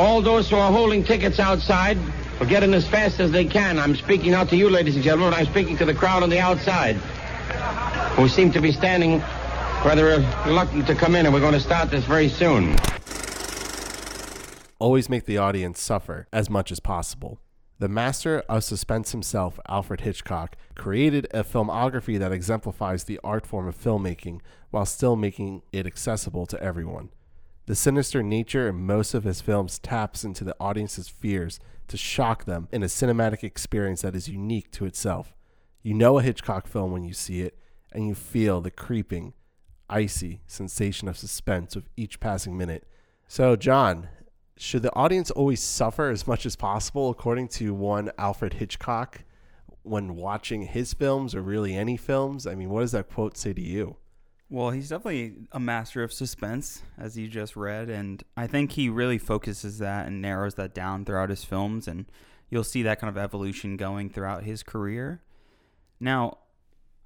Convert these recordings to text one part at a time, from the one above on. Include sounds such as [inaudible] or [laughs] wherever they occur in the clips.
all those who are holding tickets outside will get in as fast as they can. I'm speaking out to you, ladies and gentlemen, I'm speaking to the crowd on the outside, who seem to be standing rather reluctant to come in, and we're going to start this very soon. Always make the audience suffer as much as possible. The master of suspense himself, Alfred Hitchcock, created a filmography that exemplifies the art form of filmmaking while still making it accessible to everyone. The sinister nature in most of his films taps into the audience's fears to shock them in a cinematic experience that is unique to itself. You know a Hitchcock film when you see it, and you feel the creeping, icy sensation of suspense with each passing minute. So, John, should the audience always suffer as much as possible, according to one Alfred Hitchcock, when watching his films or really any films? I mean, what does that quote say to you? Well, he's definitely a master of suspense, as you just read, and I think he really focuses that and narrows that down throughout his films, and you'll see that kind of evolution going throughout his career. Now,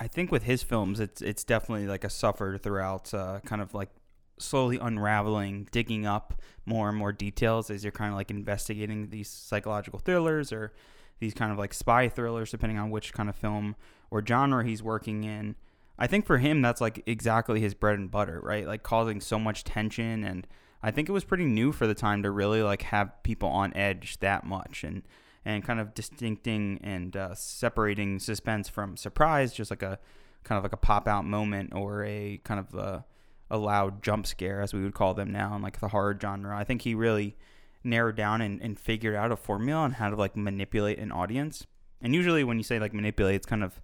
I think with his films, it's it's definitely like a suffer throughout, uh, kind of like slowly unraveling, digging up more and more details as you're kind of like investigating these psychological thrillers or these kind of like spy thrillers, depending on which kind of film or genre he's working in. I think for him, that's like exactly his bread and butter, right? Like causing so much tension. And I think it was pretty new for the time to really like have people on edge that much and, and kind of distincting and uh, separating suspense from surprise, just like a kind of like a pop out moment or a kind of a, a loud jump scare, as we would call them now in like the horror genre. I think he really narrowed down and, and figured out a formula on how to like manipulate an audience. And usually when you say like manipulate, it's kind of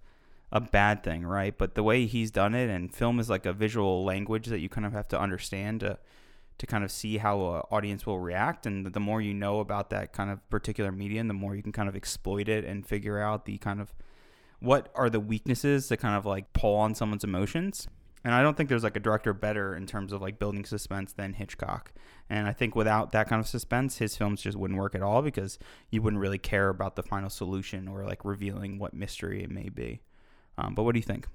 a bad thing, right? But the way he's done it, and film is like a visual language that you kind of have to understand to to kind of see how an audience will react. And the more you know about that kind of particular medium, the more you can kind of exploit it and figure out the kind of what are the weaknesses to kind of like pull on someone's emotions. And I don't think there's like a director better in terms of like building suspense than Hitchcock. And I think without that kind of suspense, his films just wouldn't work at all because you wouldn't really care about the final solution or like revealing what mystery it may be. Um, but what do you think?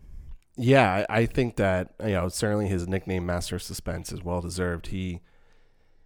Yeah, I, think that you know certainly his nickname Master of Suspense is well deserved. He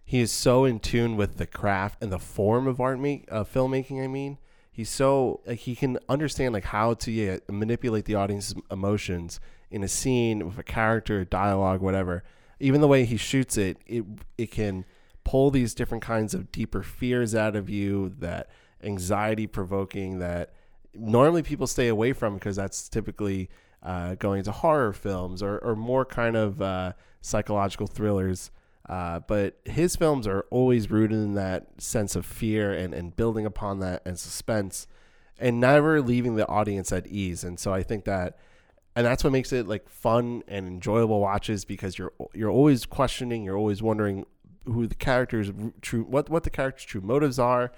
he is so in tune with the craft and the form of art make uh, filmmaking. I mean, he's so like, he can understand like how to manipulate the audience's emotions in a scene with a character, dialogue, whatever. Even the way he shoots it, it it can pull these different kinds of deeper fears out of you that anxiety provoking that normally people stay away from because that's typically uh, going into horror films or, or more kind of uh, psychological thrillers. Uh, but his films are always rooted in that sense of fear and, and building upon that and suspense and never leaving the audience at ease. And so I think that, and that's what makes it like fun and enjoyable watches because you're you're always questioning, you're always wondering who the characters true what what the characters' true motives are,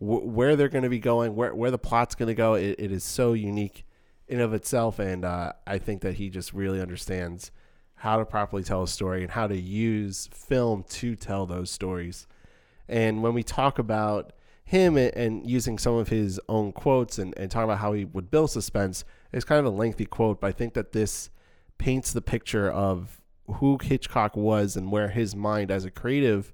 wh- where they're going to be going, where where the plot's going to go. It, it is so unique in of itself, and uh, I think that he just really understands how to properly tell a story and how to use film to tell those stories. And when we talk about him and, and using some of his own quotes and, and talking about how he would build suspense, it's kind of a lengthy quote, but I think that this paints the picture of who Hitchcock was and where his mind as a creative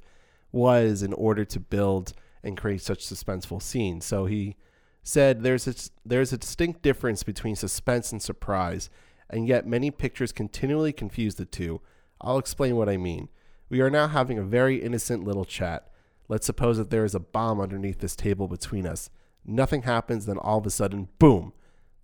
was in order to build and create such suspenseful scenes. So he said there's a, there's a distinct difference between suspense and surprise, and yet many pictures continually confuse the two. I'll explain what I mean. We are now having a very innocent little chat. Let's suppose that there is a bomb underneath this table between us. Nothing happens, then all of a sudden, boom,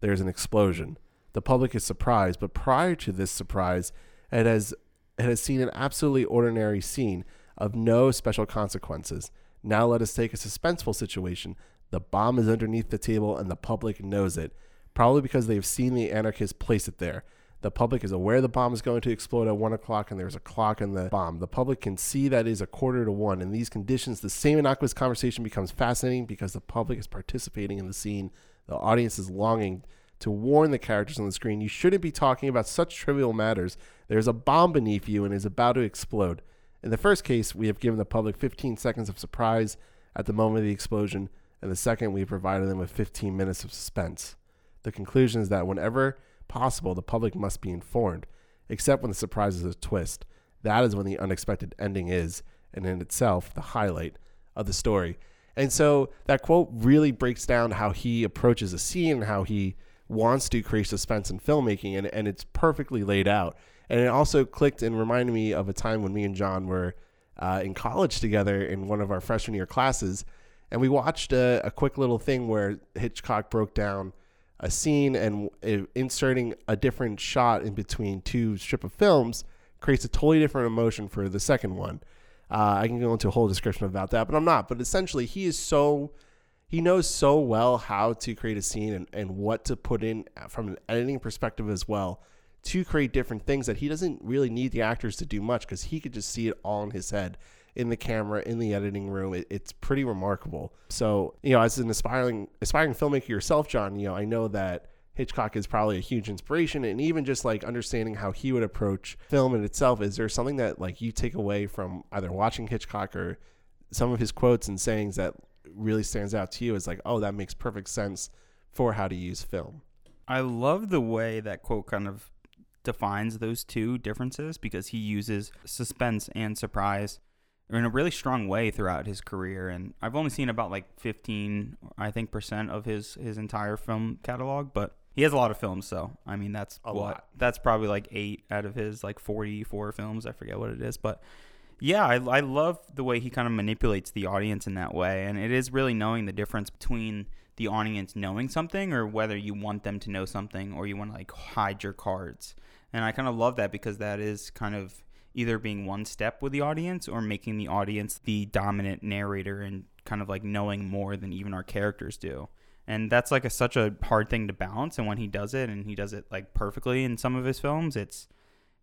there's an explosion. The public is surprised, but prior to this surprise, it has it has seen an absolutely ordinary scene of no special consequences. Now let us take a suspenseful situation. The bomb is underneath the table and the public knows it, probably because they've seen the anarchists place it there. The public is aware the bomb is going to explode at 1 o'clock and there's a clock in the bomb. The public can see that is a quarter to 1. In these conditions, the same innocuous conversation becomes fascinating because the public is participating in the scene. The audience is longing to warn the characters on the screen you shouldn't be talking about such trivial matters. There's a bomb beneath you and is about to explode. In the first case, we have given the public 15 seconds of surprise at the moment of the explosion. and the second, we've provided them with 15 minutes of suspense. The conclusion is that whenever possible, the public must be informed, except when the surprise is a twist. That is when the unexpected ending is, and in itself, the highlight of the story. And so that quote really breaks down how he approaches a scene and how he wants to create suspense in filmmaking, and, and it's perfectly laid out. And it also clicked and reminded me of a time when me and John were uh, in college together in one of our freshman year classes, and we watched a, a quick little thing where Hitchcock broke down a scene and uh, inserting a different shot in between two strip of films creates a totally different emotion for the second one. Uh, I can go into a whole description about that, but I'm not. But essentially, he is so he knows so well how to create a scene and, and what to put in from an editing perspective as well to create different things that he doesn't really need the actors to do much because he could just see it all in his head in the camera in the editing room. It, it's pretty remarkable. So you know as an aspiring aspiring filmmaker yourself john you know i know that hitchcock is probably a huge inspiration and even just like understanding how he would approach film in itself. Is there something that like you take away from either watching hitchcock or some of his quotes and sayings that really stands out to you is like, oh, that makes perfect sense for how to use film. I love the way that quote kind of defines those two differences because he uses suspense and surprise in a really strong way throughout his career and I've only seen about like 15 I think percent of his his entire film catalog but he has a lot of films so I mean that's a what lot. that's probably like 8 out of his like 44 films I forget what it is but yeah, I, I love the way he kind of manipulates the audience in that way. And it is really knowing the difference between the audience knowing something or whether you want them to know something or you want to like hide your cards. And I kind of love that because that is kind of either being one step with the audience or making the audience the dominant narrator and kind of like knowing more than even our characters do. And that's like a, such a hard thing to balance. And when he does it and he does it like perfectly in some of his films, it's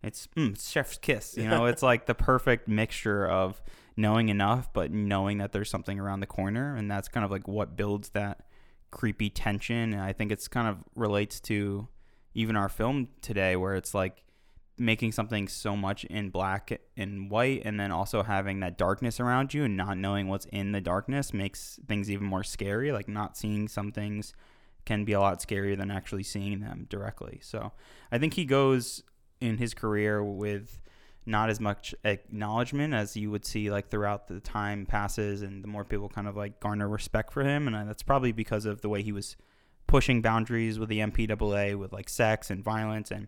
it's, mm, it's chef's kiss. You know, [laughs] it's like the perfect mixture of knowing enough, but knowing that there's something around the corner, and that's kind of like what builds that creepy tension. And I think it's kind of relates to even our film today, where it's like making something so much in black and white, and then also having that darkness around you, and not knowing what's in the darkness makes things even more scary. Like not seeing some things can be a lot scarier than actually seeing them directly. So I think he goes in his career with not as much acknowledgement as you would see like throughout the time passes and the more people kind of like garner respect for him and that's probably because of the way he was pushing boundaries with the MPAA with like sex and violence and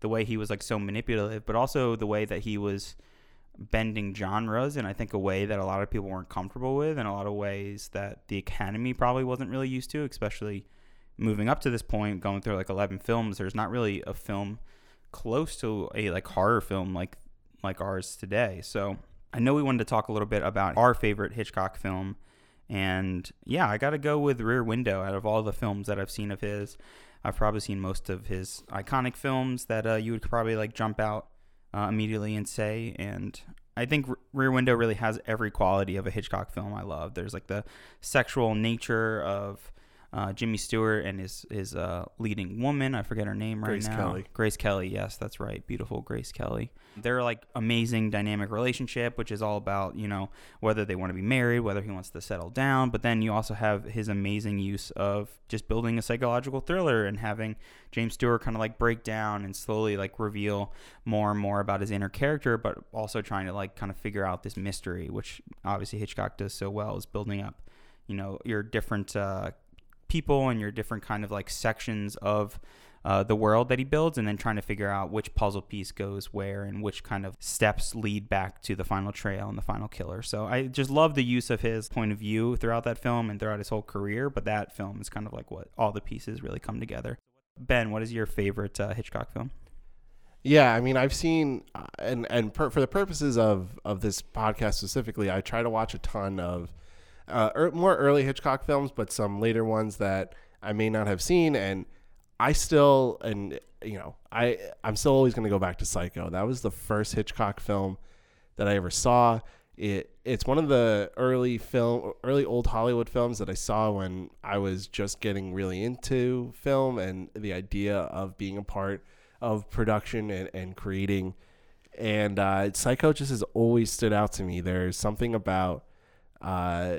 the way he was like so manipulative but also the way that he was bending genres in I think a way that a lot of people weren't comfortable with and a lot of ways that the academy probably wasn't really used to especially moving up to this point going through like 11 films there's not really a film close to a like horror film like like ours today. So I know we wanted to talk a little bit about our favorite Hitchcock film. And yeah, I got to go with Rear Window out of all the films that I've seen of his. I've probably seen most of his iconic films that uh, you would probably like jump out uh, immediately and say. And I think Rear Window really has every quality of a Hitchcock film I love. There's like the sexual nature of uh, Jimmy Stewart and his his uh, leading woman. I forget her name right Grace now. Kelly. Grace Kelly. Yes, that's right. Beautiful Grace Kelly. They're like amazing dynamic relationship, which is all about you know whether they want to be married, whether he wants to settle down. But then you also have his amazing use of just building a psychological thriller and having James Stewart kind of like break down and slowly like reveal more and more about his inner character, but also trying to like kind of figure out this mystery, which obviously Hitchcock does so well, is building up you know your different uh, people and your different kind of like sections of uh, the world that he builds and then trying to figure out which puzzle piece goes where and which kind of steps lead back to the final trail and the final killer. So I just love the use of his point of view throughout that film and throughout his whole career. But that film is kind of like what all the pieces really come together. Ben, what is your favorite uh, Hitchcock film? Yeah, I mean, I've seen, uh, and and per, for the purposes of of this podcast specifically, I try to watch a ton of uh, er, more early Hitchcock films, but some later ones that I may not have seen, and I still, and you know, I I'm still always going to go back to Psycho. That was the first Hitchcock film that I ever saw. It it's one of the early film, early old Hollywood films that I saw when I was just getting really into film and the idea of being a part of production and, and creating. And uh, Psycho just has always stood out to me. There's something about uh,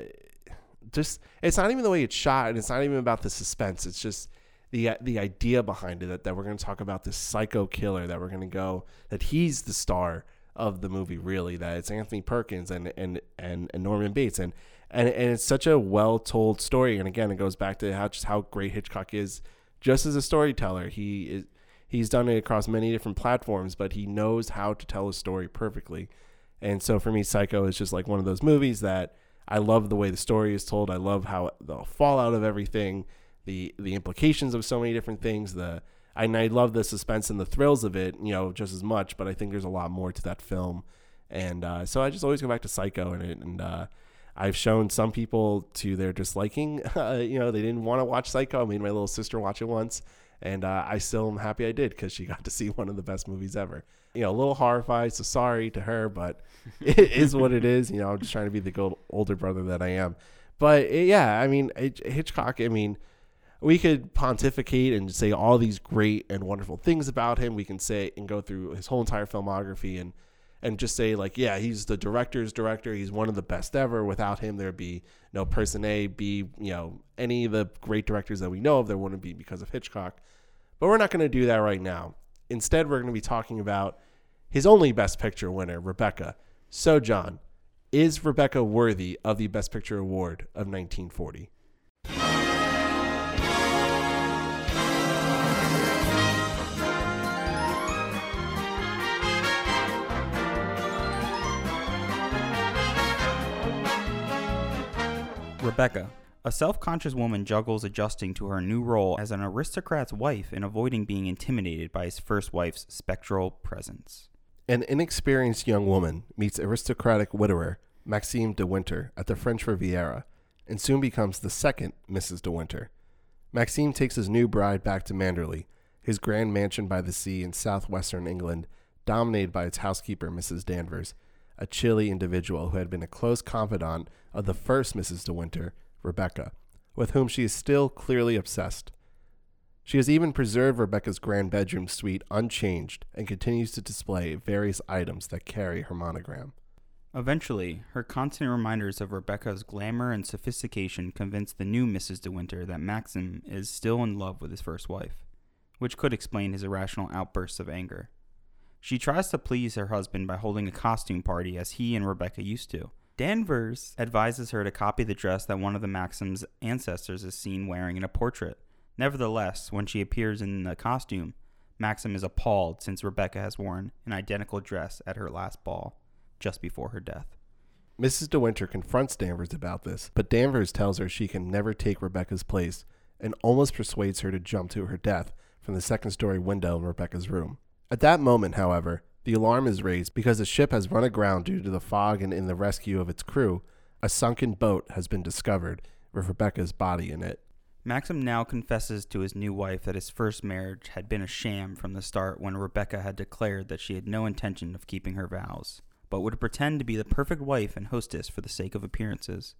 just it's not even the way it's shot, and it's not even about the suspense. It's just the the idea behind it that, that we're going to talk about this psycho killer that we're going to go that he's the star of the movie really that it's Anthony Perkins and and and, and Norman Bates and and and it's such a well told story. And again, it goes back to how just how great Hitchcock is, just as a storyteller. He is he's done it across many different platforms, but he knows how to tell a story perfectly. And so for me, Psycho is just like one of those movies that I love the way the story is told. I love how the fallout of everything, the the implications of so many different things. The I, and I love the suspense and the thrills of it, you know, just as much. But I think there's a lot more to that film, and uh, so I just always go back to Psycho and it. And uh, I've shown some people to their disliking. [laughs] Uh, you know, they didn't want to watch Psycho. I made my little sister watch it once, and uh, I still am happy I did because she [laughs] got to see one of the best movies ever. You know, a little horrified, so sorry to her, but [laughs] it is what it is. You know, I'm just trying to be the older brother that I am. But it, yeah, I mean, Hitchcock. I mean, we could pontificate and say all these great and wonderful things about him. We can say and go through his whole entire filmography and and just say like, yeah, he's the director's director. He's one of the best ever. Without him, there'd be no person A, B, you know, any of the great directors that we know of. There wouldn't be because of Hitchcock. But we're not going to do that right now. Instead, we're going to be talking about his only Best Picture winner, Rebecca. So, John, is Rebecca worthy of the Best Picture award of 1940? Rebecca, a self conscious woman juggles adjusting to her new role as an aristocrat's wife and avoiding being intimidated by his first wife's spectral presence. An inexperienced young woman meets aristocratic widower Maxime de Winter at the French Riviera and soon becomes the second Mrs. de Winter. Maxime takes his new bride back to Manderley, his grand mansion by the sea in southwestern England, dominated by its housekeeper, Mrs. Danvers, a chilly individual who had been a close confidant of the first Mrs. De Winter, Rebecca, with whom she is still clearly obsessed. She has even preserved Rebecca's grand bedroom suite unchanged and continues to display various items that carry her monogram. Eventually, her constant reminders of Rebecca's glamour and sophistication convince the new Mrs. De Winter that Maxim is still in love with his first wife, which could explain his irrational outbursts of anger. She tries to please her husband by holding a costume party as he and Rebecca used to. Danvers advises her to copy the dress that one of the Maxim's ancestors is seen wearing in a portrait. Nevertheless, when she appears in the costume, Maxim is appalled since Rebecca has worn an identical dress at her last ball, just before her death. Mrs. De Winter confronts Danvers about this, but Danvers tells her she can never take Rebecca's place and almost persuades her to jump to her death from the second story window in Rebecca's room. At that moment, however, the alarm is raised because the ship has run aground due to the fog and in the rescue of its crew, a sunken boat has been discovered with Rebecca's body in it. Maxim now confesses to his new wife that his first marriage had been a sham from the start when Rebecca had declared that she had no intention of keeping her vows, but would pretend to be the perfect wife and hostess for the sake of appearances.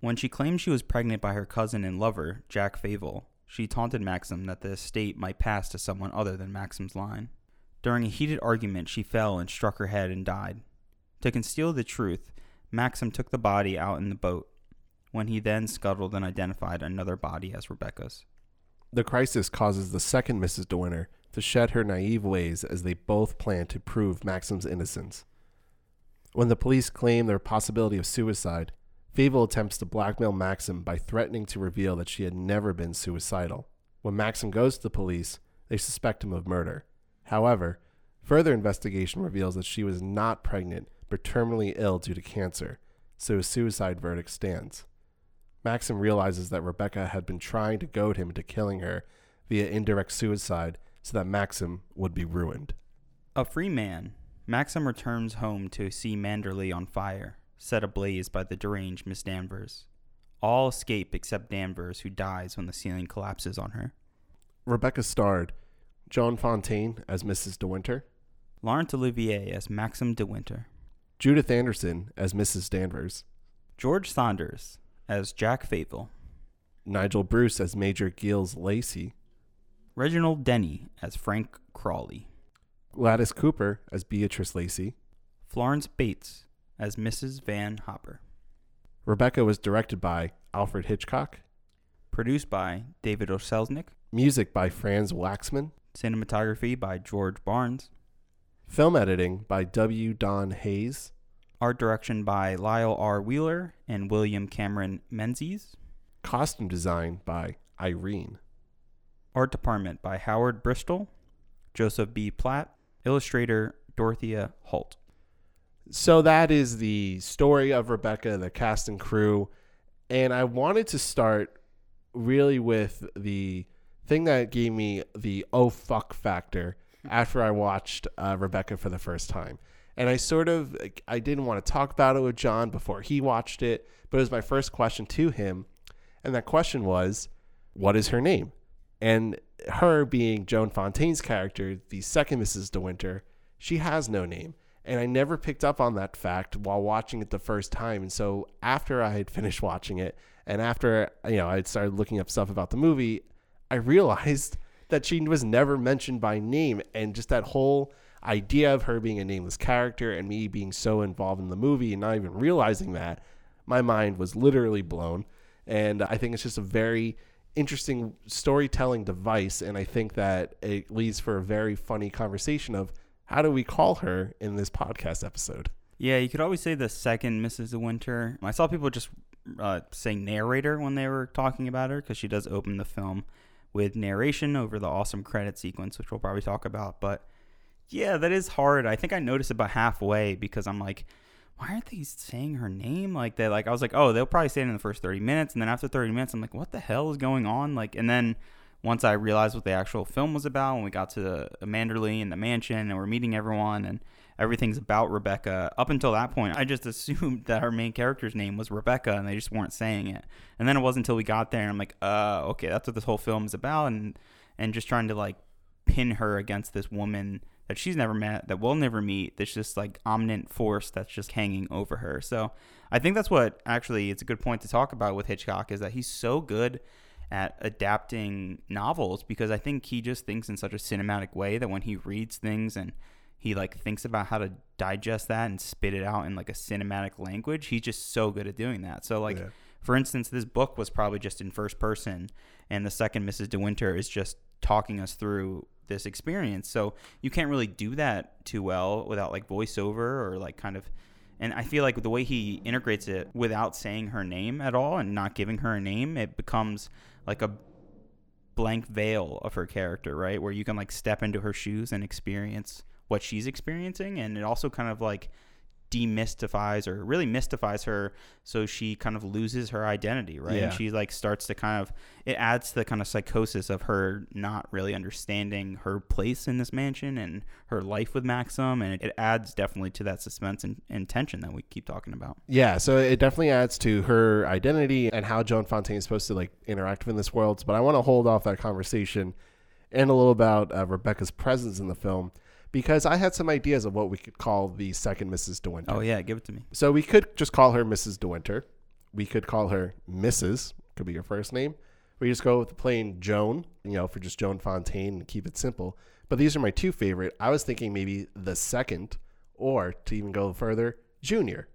When she claimed she was pregnant by her cousin and lover, Jack Favell, she taunted Maxim that the estate might pass to someone other than Maxim's line. During a heated argument, she fell and struck her head and died. To conceal the truth, Maxim took the body out in the boat, when he then scuttled and identified another body as Rebecca's. The crisis causes the second Mrs. De Winter to shed her naive ways as they both plan to prove Maxim's innocence. When the police claim their possibility of suicide, Favell attempts to blackmail Maxim by threatening to reveal that she had never been suicidal. When Maxim goes to the police, they suspect him of murder. However, further investigation reveals that she was not pregnant but terminally ill due to cancer, so a suicide verdict stands. Maxim realizes that Rebecca had been trying to goad him into killing her via indirect suicide so that Maxim would be ruined. A free man, Maxim returns home to see Manderley on fire, set ablaze by the deranged Miss Danvers. All escape except Danvers, who dies when the ceiling collapses on her. Rebecca starred Joan Fontaine as Mrs. De Winter, Laurence Olivier as Maxim De Winter, Judith Anderson as Mrs. Danvers, George Sanders as Jack Favell, Nigel Bruce as Major Giles Lacy, Reginald Denny as Frank Crawley, Gladys Cooper as Beatrice Lacy, Florence Bates as Mrs. Van Hopper. Rebecca was directed by Alfred Hitchcock, produced by David O. Selznick, music by Franz Waxman, cinematography by George Barnes, film editing by W. Donn Hayes, Art direction by Lyle R. Wheeler and William Cameron Menzies. Costume design by Irene. Art department by Howard Bristol, Joseph B. Platt, illustrator Dorothea Holt. So that is the story of Rebecca, the cast and crew. And I wanted to start really with the thing that gave me the oh fuck factor after I watched uh, Rebecca for the first time. And I sort of I didn't want to talk about it with John before he watched it, but it was my first question to him. And that question was, what is her name? And her being Joan Fontaine's character, the second Mrs. De Winter, she has no name. And I never picked up on that fact while watching it the first time. And so after I had finished watching it and after you know I started looking up stuff about the movie, I realized [laughs] that she was never mentioned by name and just that whole idea of her being a nameless character and me being so involved in the movie and not even realizing that my mind was literally blown and I think it's just a very interesting storytelling device and I think that it leads for a very funny conversation of how do we call her in this podcast episode? Yeah, you could always say the second Mrs. Winter. I saw people just uh, say narrator when they were talking about her because she does open the film with narration over the awesome credit sequence, which we'll probably talk about. But yeah, that is hard. I think I noticed about halfway because I'm like, why aren't they saying her name like that? Like I was like, oh, they'll probably say it in the first 30 minutes, and then after 30 minutes, I'm like, what the hell is going on? Like, and then once I realized what the actual film was about, when we got to the Manderley and the mansion, and we're meeting everyone, and everything's about Rebecca. Up until that point, I just [laughs] assumed that our main character's name was Rebecca, and they just weren't saying it. And then it wasn't until we got there, and I'm like, uh, okay, that's what this whole film is about, and and just trying to like pin her against this woman that she's never met, that we'll never meet. That's just like omniscient force that's just hanging over her. So I think that's what actually it's a good point to talk about with Hitchcock is that he's so good at adapting novels because I think he just thinks in such a cinematic way that when he reads things and he like thinks about how to digest that and spit it out in like a cinematic language, he's just so good at doing that. So like yeah. for instance, this book was probably just in first person and the second Mrs. De Winter is just talking us through this experience. So you can't really do that too well without like voiceover or like kind of and I feel like the way he integrates it without saying her name at all and not giving her a name, it becomes like a blank veil of her character, right? Where you can like step into her shoes and experience what she's experiencing and it also kind of like demystifies or really mystifies her so she kind of loses her identity right? Yeah. and she like starts to kind of it adds to the kind of psychosis of her not really understanding her place in this mansion and her life with maxim and it, it adds definitely to that suspense and, and, tension that we keep talking about. Yeah so it definitely adds to her identity and how joan fontaine is supposed to like interact in this world but i want to hold off that conversation and a little about uh, rebecca's presence in the film because I had some ideas of what we could call the second Mrs. De Winter. Oh yeah, give it to me. So we could just call her Mrs. De Winter. We could call her Mrs. Could be your first name. We just go with the plain Joan, you know, for just Joan Fontaine and keep it simple. But these are my two favorite. I was thinking maybe the second, or to even go further, Junior.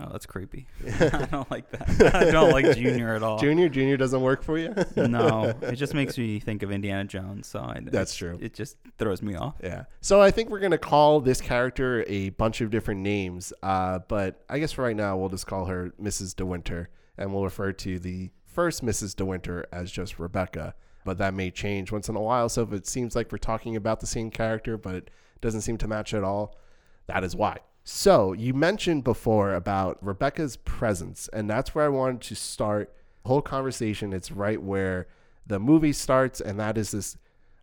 Oh, that's creepy. [laughs] [laughs] I don't like that. I don't like Junior at all. Junior, Junior doesn't work for you. [laughs] no, it just makes me think of Indiana Jones. So I, that's true. It just throws me off. Yeah. So I think we're gonna call this character a bunch of different names. Uh, but I guess for right now we'll just call her Mrs. De Winter, and we'll refer to the first Mrs. De Winter as just Rebecca. But that may change once in a while. So if it seems like we're talking about the same character, but it doesn't seem to match at all, that is why. So you mentioned before about Rebecca's presence, and that's where I wanted to start the whole conversation. It's right where the movie starts, and that is this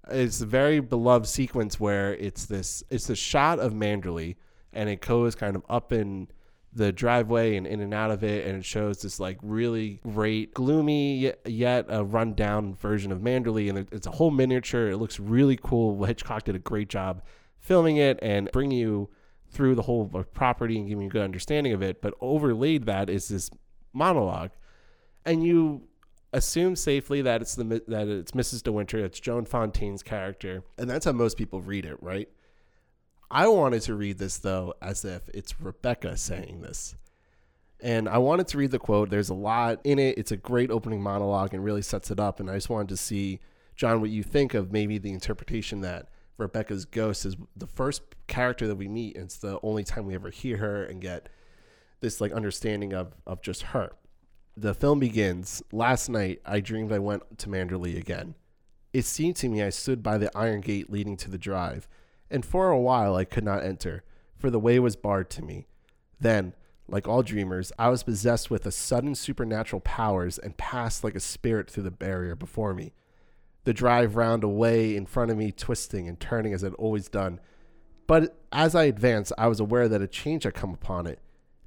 it's a very beloved sequence where it's this it's the shot of Manderley and it goes kind of up in the driveway and in and out of it and it shows this like really great gloomy yet a rundown version of Manderley and it's a whole miniature it looks really cool Hitchcock did a great job filming it and bring you through the whole property and giving you a good understanding of it. But overlaid that is this monologue, and you assume safely that it's the that it's Mrs. De Winter, it's Joan Fontaine's character, and that's how most people read it, right? I wanted to read this though as if it's Rebecca saying this. And I wanted to read the quote. There's a lot in it. It's a great opening monologue and really sets it up. And I just wanted to see, John, what you think of maybe the interpretation that Rebecca's ghost is the first character that we meet. And it's the only time we ever hear her and get this like understanding of of just her. The film begins. Last night, I dreamed I went to Manderley again. It seemed to me I stood by the iron gate leading to the drive, and for a while I could not enter, for the way was barred to me. Then, like all dreamers, I was possessed with a sudden supernatural powers and passed like a spirit through the barrier before me. The drive round away in front of me, twisting and turning as it had always done. But as I advanced, I was aware that a change had come upon it.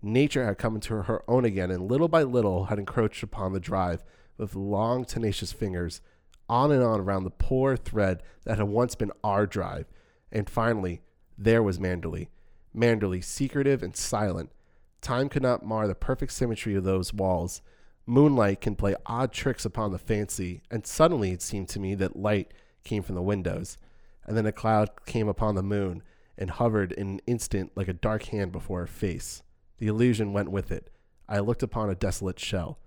Nature had come into her own again, and little by little had encroached upon the drive with long, tenacious fingers, on and on around the poor thread that had once been our drive. And finally, there was Manderley. Manderley, secretive and silent. Time could not mar the perfect symmetry of those walls. Moonlight can play odd tricks upon the fancy, and suddenly it seemed to me that light came from the windows. And then a cloud came upon the moon and hovered in an instant like a dark hand before her face. The illusion went with it. I looked upon a desolate shell,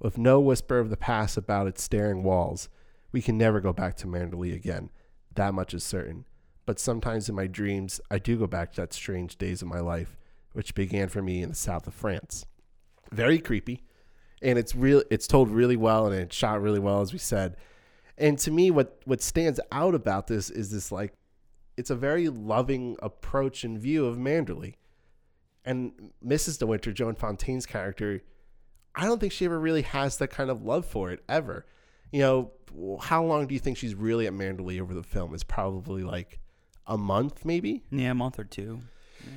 with no whisper of the past about its staring walls. We can never go back to Manderley again. That much is certain. But sometimes in my dreams, I do go back to that strange days of my life, which began for me in the south of France. Very creepy, and it's real. It's told really well, and it's shot really well, as we said. And to me, what what stands out about this is this like, it's a very loving approach and view of Manderley and Mrs. De Winter, Joan Fontaine's character, I don't think she ever really has that kind of love for it ever. You know, how long do you think she's really at Manderley over the film? It's probably like a month, maybe. Yeah, a month or two.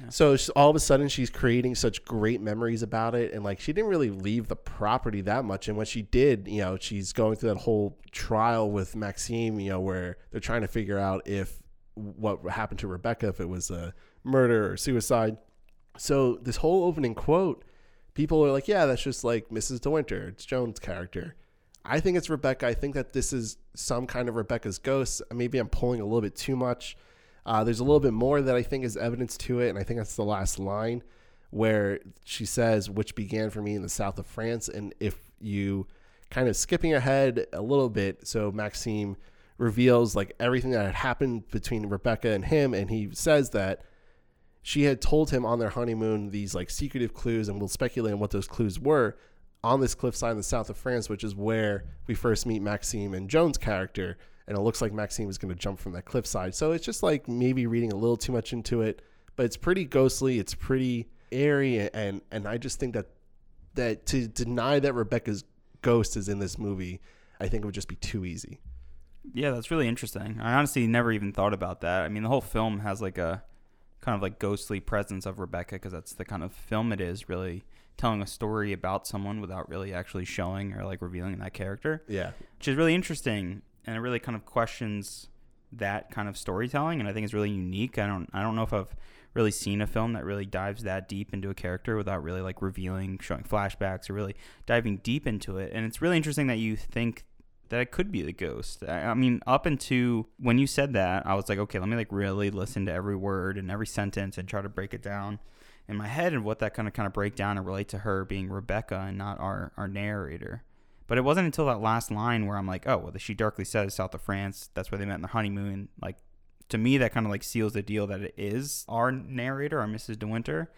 So all of a sudden, she's creating such great memories about it, and like she didn't really leave the property that much. And when she did, you know, she's going through that whole trial with Maxime, you know, where they're trying to figure out if what happened to Rebecca, if it was a murder or suicide. So this whole opening quote, people are like, yeah, that's just like Mrs. De Winter. It's Joan's character. I think it's Rebecca. I think that this is some kind of Rebecca's ghost. Maybe I'm pulling a little bit too much. Uh, there's a little bit more that I think is evidence to it, and I think that's the last line where she says, "Which began for me in the south of France." And if you kind of skipping ahead a little bit, so Maxime reveals like everything that had happened between Rebecca and him, and he says that she had told him on their honeymoon these like secretive clues, and we'll speculate on what those clues were on this cliffside in the south of France, which is where we first meet Maxime and Joan's character. And it looks like Maxine is going to jump from that cliffside. So it's just like maybe reading a little too much into it, but it's pretty ghostly. It's pretty airy, and and I just think that that to deny that Rebecca's ghost is in this movie, I think it would just be too easy. Yeah, that's really interesting. I honestly never even thought about that. I mean, the whole film has like a kind of like ghostly presence of Rebecca because that's the kind of film it is really telling a story about someone without really actually showing or like revealing that character. Yeah. Which is really interesting and it really kind of questions that kind of storytelling and I think it's really unique. I don't I don't know if I've really seen a film that really dives that deep into a character without really like revealing showing flashbacks or really diving deep into it. And it's really interesting that you think that it could be the ghost. I, I mean, up into when you said that, I was like, okay, let me like really listen to every word and every sentence and try to break it down in my head and what that kind of kind of break down and relate to her being Rebecca and not our our narrator. But it wasn't until that last line where I'm like, oh, well, she darkly says south of France. That's where they met in the honeymoon. Like to me, that kind of like seals the deal that it is our narrator, our Mrs. De Winter,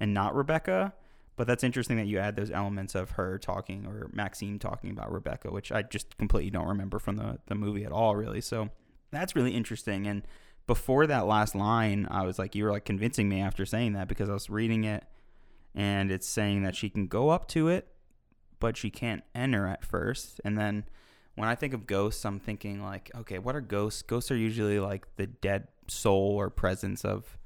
and not Rebecca. But that's interesting that you add those elements of her talking or Maxime talking about Rebecca, which I just completely don't remember from the, the movie at all, really. So that's really interesting. And before that last line, I was like, you were like convincing me after saying that because I was reading it and it's saying that she can go up to it, but she can't enter at first. And then when I think of ghosts, I'm thinking like, okay, what are ghosts? Ghosts are usually like the dead soul or presence of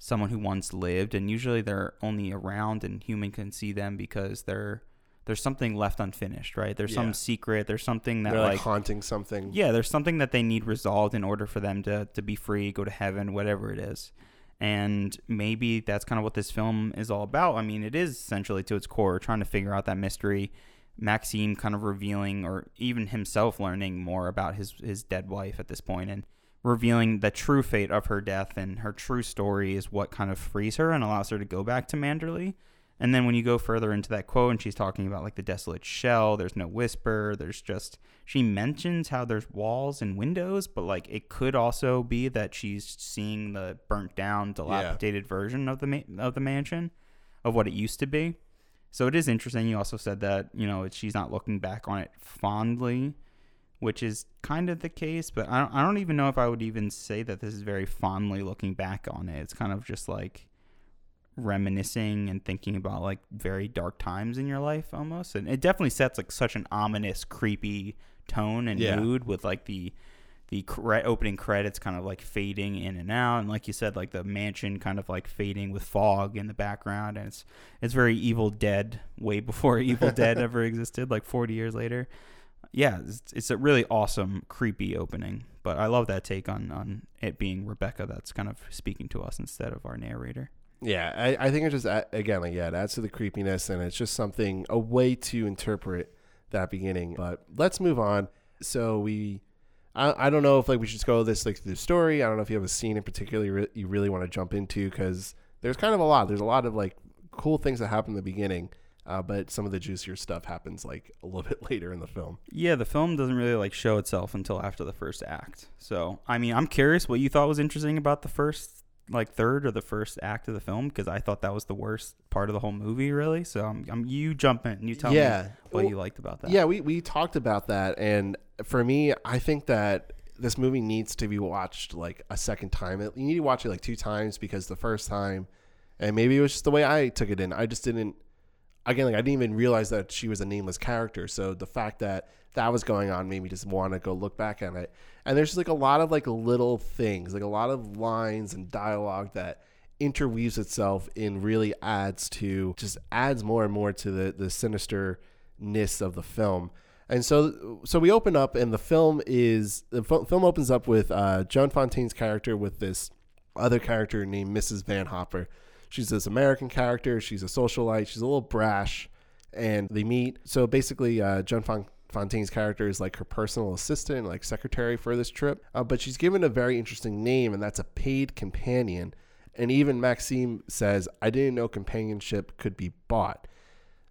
someone who once lived, and usually they're only around and human can see them because they're there's something left unfinished, right? There's yeah. some secret. There's something that like, like haunting something. Yeah, there's something that they need resolved in order for them to to be free, go to heaven, whatever it is. And maybe that's kind of what this film is all about. I mean, it is essentially to its core trying to figure out that mystery. Maxime kind of revealing, or even himself learning more about his his dead wife at this point, and revealing the true fate of her death and her true story is what kind of frees her and allows her to go back to Manderley. And then when you go further into that quote and she's talking about like the desolate shell, there's no whisper, there's just she mentions how there's walls and windows, but like it could also be that she's seeing the burnt down, dilapidated yeah. version of the ma- of the mansion. of what it used to be. So it is interesting. You also said that you know she's not looking back on it fondly, which is kind of the case. But I don't, I don't even know if I would even say that this is very fondly looking back on it. It's kind of just like reminiscing and thinking about like very dark times in your life almost. And it definitely sets like such an ominous creepy tone and Yeah. mood with like the the cre- opening credits kind of like fading in and out. And like you said like the mansion kind of like fading with fog in the background. And it's it's very evil dead way before [laughs] evil dead ever existed like 40 years later. Yeah it's, it's a really awesome creepy opening. But i love that take on on it being rebecca that's kind of speaking to us instead of our narrator Yeah, I, I think it just again like yeah, it adds to the creepiness, and it's just something a way to interpret that beginning. But let's move on. So we, I, I don't know if like we should go this like through the story. I don't know if you have a scene in particular you, re- you really want to jump into because there's kind of a lot. There's a lot of like cool things that happen in the beginning, uh, but some of the juicier stuff happens like a little [laughs] bit later in the film. Yeah, the film doesn't really like show itself until after the first act. So, I mean, I'm curious what you thought was interesting about the first like third or the first act of the film because I thought that was the worst part of the whole movie, really. So, I'm, I'm you jump in and you tell Yeah. me what Well, you liked about that. Yeah, we, we talked about that. And for me, I think that this movie needs to be watched like a second time. You need to watch it like two times because the first time, and maybe it was just the way I took it in, I just didn't, again, like I didn't even realize that she was a nameless character. So the fact that that was going on made me just want to go look back at it. And there's just like a lot of like little things, like a lot of lines and dialogue that interweaves itself and really adds to just adds more and more to the the sinisterness of the film. And so so we open up and the film is the fil- film opens up with uh, Joan Fontaine's character with this other character named Mrs. Van Hopper. She's this American character. She's a socialite. She's a little brash, and they meet. So basically, uh, Joan Fon- Fontaine's character is like her personal assistant, like secretary for this trip. Uh, but she's given a very interesting name, and that's a paid companion. And even Maxime says, "I didn't know companionship could be bought."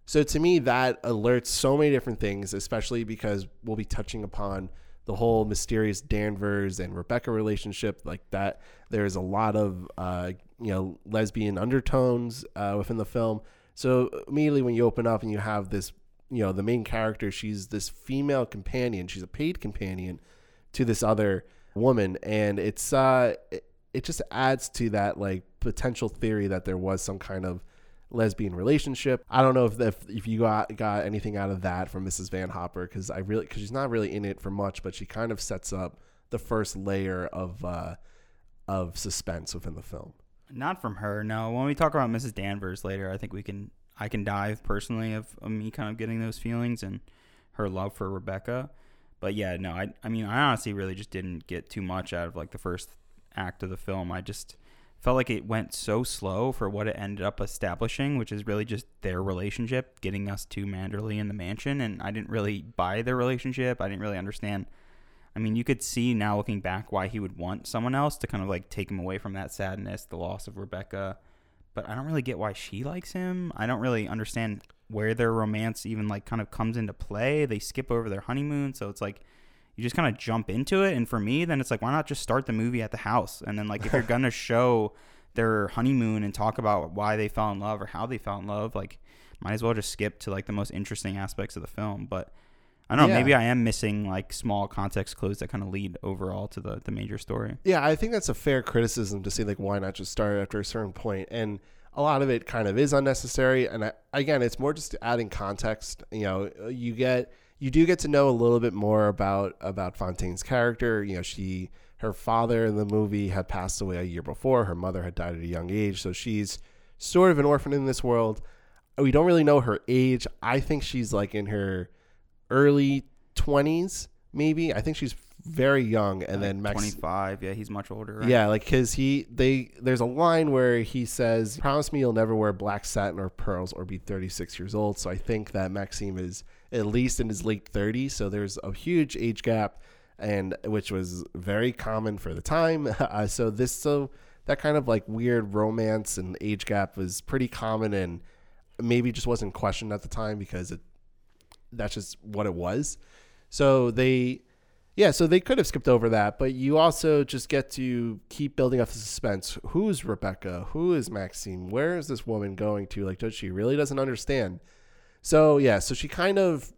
So to me, that alerts so many different things, especially because we'll be touching upon the whole mysterious Danvers and Rebecca relationship. Like that, there's a lot of uh, you know lesbian undertones uh, within the film. So immediately when you open up and you have this, you know, the main character, she's this female companion. She's a paid companion to this other woman, and it's uh, it, it just adds to that like potential theory that there was some kind of lesbian relationship. I don't know if if, if you got got anything out of that from Mrs. Van Hopper because I really because she's not really in it for much, but she kind of sets up the first layer of uh, of suspense within the film. Not from her, no. When we talk about Mrs. Danvers later, I think we can I can dive personally of, of me kind of getting those feelings and her love for Rebecca. But yeah, no, I I mean I honestly really just didn't get too much out of like the first act of the film. I just felt like it went so slow for what it ended up establishing, which is really just their relationship, getting us to Manderley in the mansion, and I didn't really buy their relationship. I didn't really understand I mean, you could see now looking back why he would want someone else to kind of like take him away from that sadness, the loss of Rebecca. But I don't really get why she likes him. I don't really understand where their romance even like kind of comes into play. They skip over their honeymoon, so it's like you just kind of jump into it. And for me, then it's like why not just start the movie at the house? And then like if you're [laughs] gonna show their honeymoon and talk about why they fell in love or how they fell in love, like might as well just skip to like the most interesting aspects of the film. But I don't know. Yeah. Maybe I am missing like small context clues that kind of lead overall to the the major story. Yeah, I think that's a fair criticism to say like why not just start after a certain point? point and a lot of it kind of is unnecessary and I, again it's more just adding context you know you get you do get to know a little bit more about about Fontaine's character you know she her father in the movie had passed away a year before her mother had died at a young age so she's sort of an orphan in this world we don't really know her age I think she's like in her early 20s maybe I think she's very young and then Max twenty five. Yeah, he's much older. Right? yeah, like cause he they there's a line where he says, "Promise me you'll never wear black satin or pearls or be 36 years old." So I think that Maxime is at least in his late 30s. So there's a huge age gap, and which was very common for the time. [laughs] Uh, so this so that kind of like weird romance and age gap was pretty common and maybe just wasn't questioned at the time because it that's just what it was. So they yeah, so they could have skipped over that, but you also just get to keep building up the suspense. Who's Rebecca? Who is Maxine? Where is this woman going to? Like, does she really doesn't understand? So yeah, so she kind of,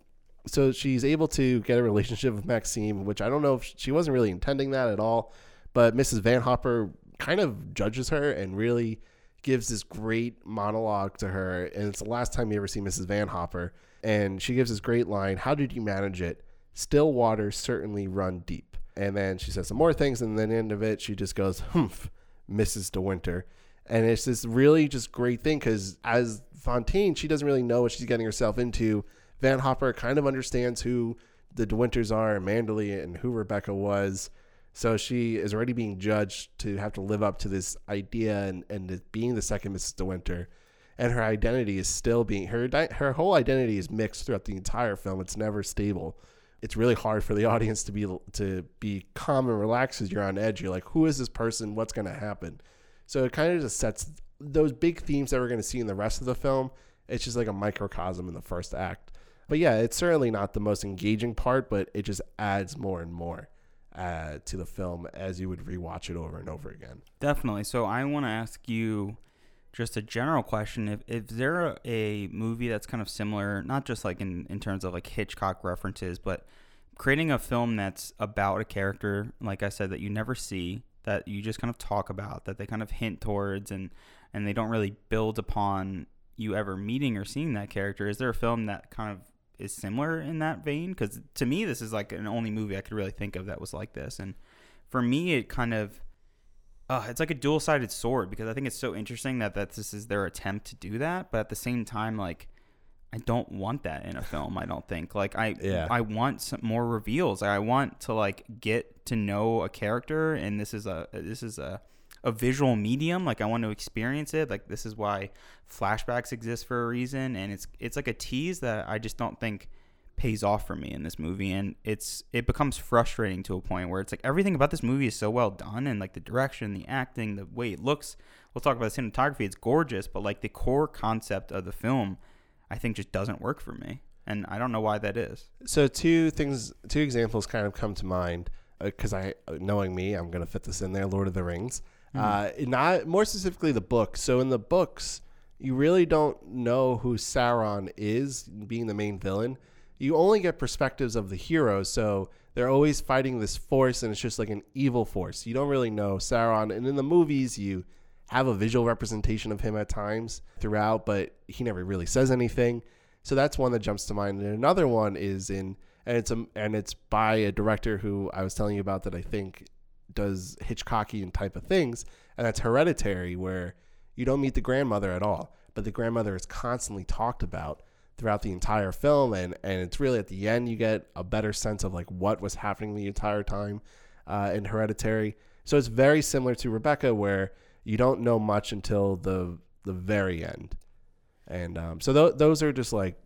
so she's able to get a relationship with Maxime, which I don't know if she wasn't really intending that at all, but Mrs. Van Hopper kind of judges her and really gives this great monologue to her, and it's the last time you ever see Mrs. Van Hopper, and she gives this great line: "How did you manage it?" Still waters certainly run deep. And then she says some more things, and then the end of it, she just goes, humph, Mrs. De Winter. And it's this really just great thing because as Fontaine, she doesn't really know what she's getting herself into. Van Hopper kind of understands who the De Winters are, Manderley, and who Rebecca was. So she is already being judged to have to live up to this idea and, and being the second Mrs. De Winter. And her identity is still being, her, her whole identity is mixed throughout the entire film. It's never stable it's really hard for the audience to be to be calm and relaxed as you're on edge. You're like, who is this person? What's going to happen? So it kind of just sets those big themes that we're going to see in the rest of the film. It's just like a microcosm in the first act. But yeah, it's certainly not the most engaging part, but it just adds more and more uh, to the film as you would rewatch it over and over again. Definitely. So I want to ask you just a general question if, if there a, a movie that's kind of similar not just like in, in terms of like hitchcock references but creating a film that's about a character like i said that you never see that you just kind of talk about that they kind of hint towards and and they don't really build upon you ever meeting or seeing that character. Is there a film that kind of is similar in that vein? Because to me this is like an only movie i could really think of that was like this. And for me it kind of uh, it's like a dual sided sword because I think it's so interesting that, that this is their attempt to do that, but at the same time, like I don't want that in a film. I don't think like I yeah. I want some more reveals. I want to like get to know a character, and this is a this is a a visual medium. Like I want to experience it. Like this is why flashbacks exist for a reason, and it's it's like a tease that I just don't think pays off for me in this movie and it's it becomes frustrating to a point where it's like everything about this movie is so well done and like the direction the acting the way it looks we'll talk about the cinematography it's gorgeous but like the core concept of the film i think just doesn't work for me and i don't know why that is so two things two examples kind of come to mind because uh, i knowing me i'm going to fit this in there lord of the rings mm-hmm. uh, not more specifically the book so in the books you really don't know who sauron is being the main villain you only get perspectives of the heroes, so they're always fighting this force, and it's just like an evil force. You don't really know Sauron, and in the movies, you have a visual representation of him at times throughout, but he never really says anything. So that's one that jumps to mind. And another one is in, and it's a, and it's by a director who I was telling you about that I think does Hitchcockian type of things, and that's Hereditary, where you don't meet the grandmother at all, but the grandmother is constantly talked about throughout the entire film and and it's really at the end you get a better sense of like what was happening the entire time uh, in hereditary so it's very similar to rebecca where you don't know much until the the very end. And um, so th- those are just like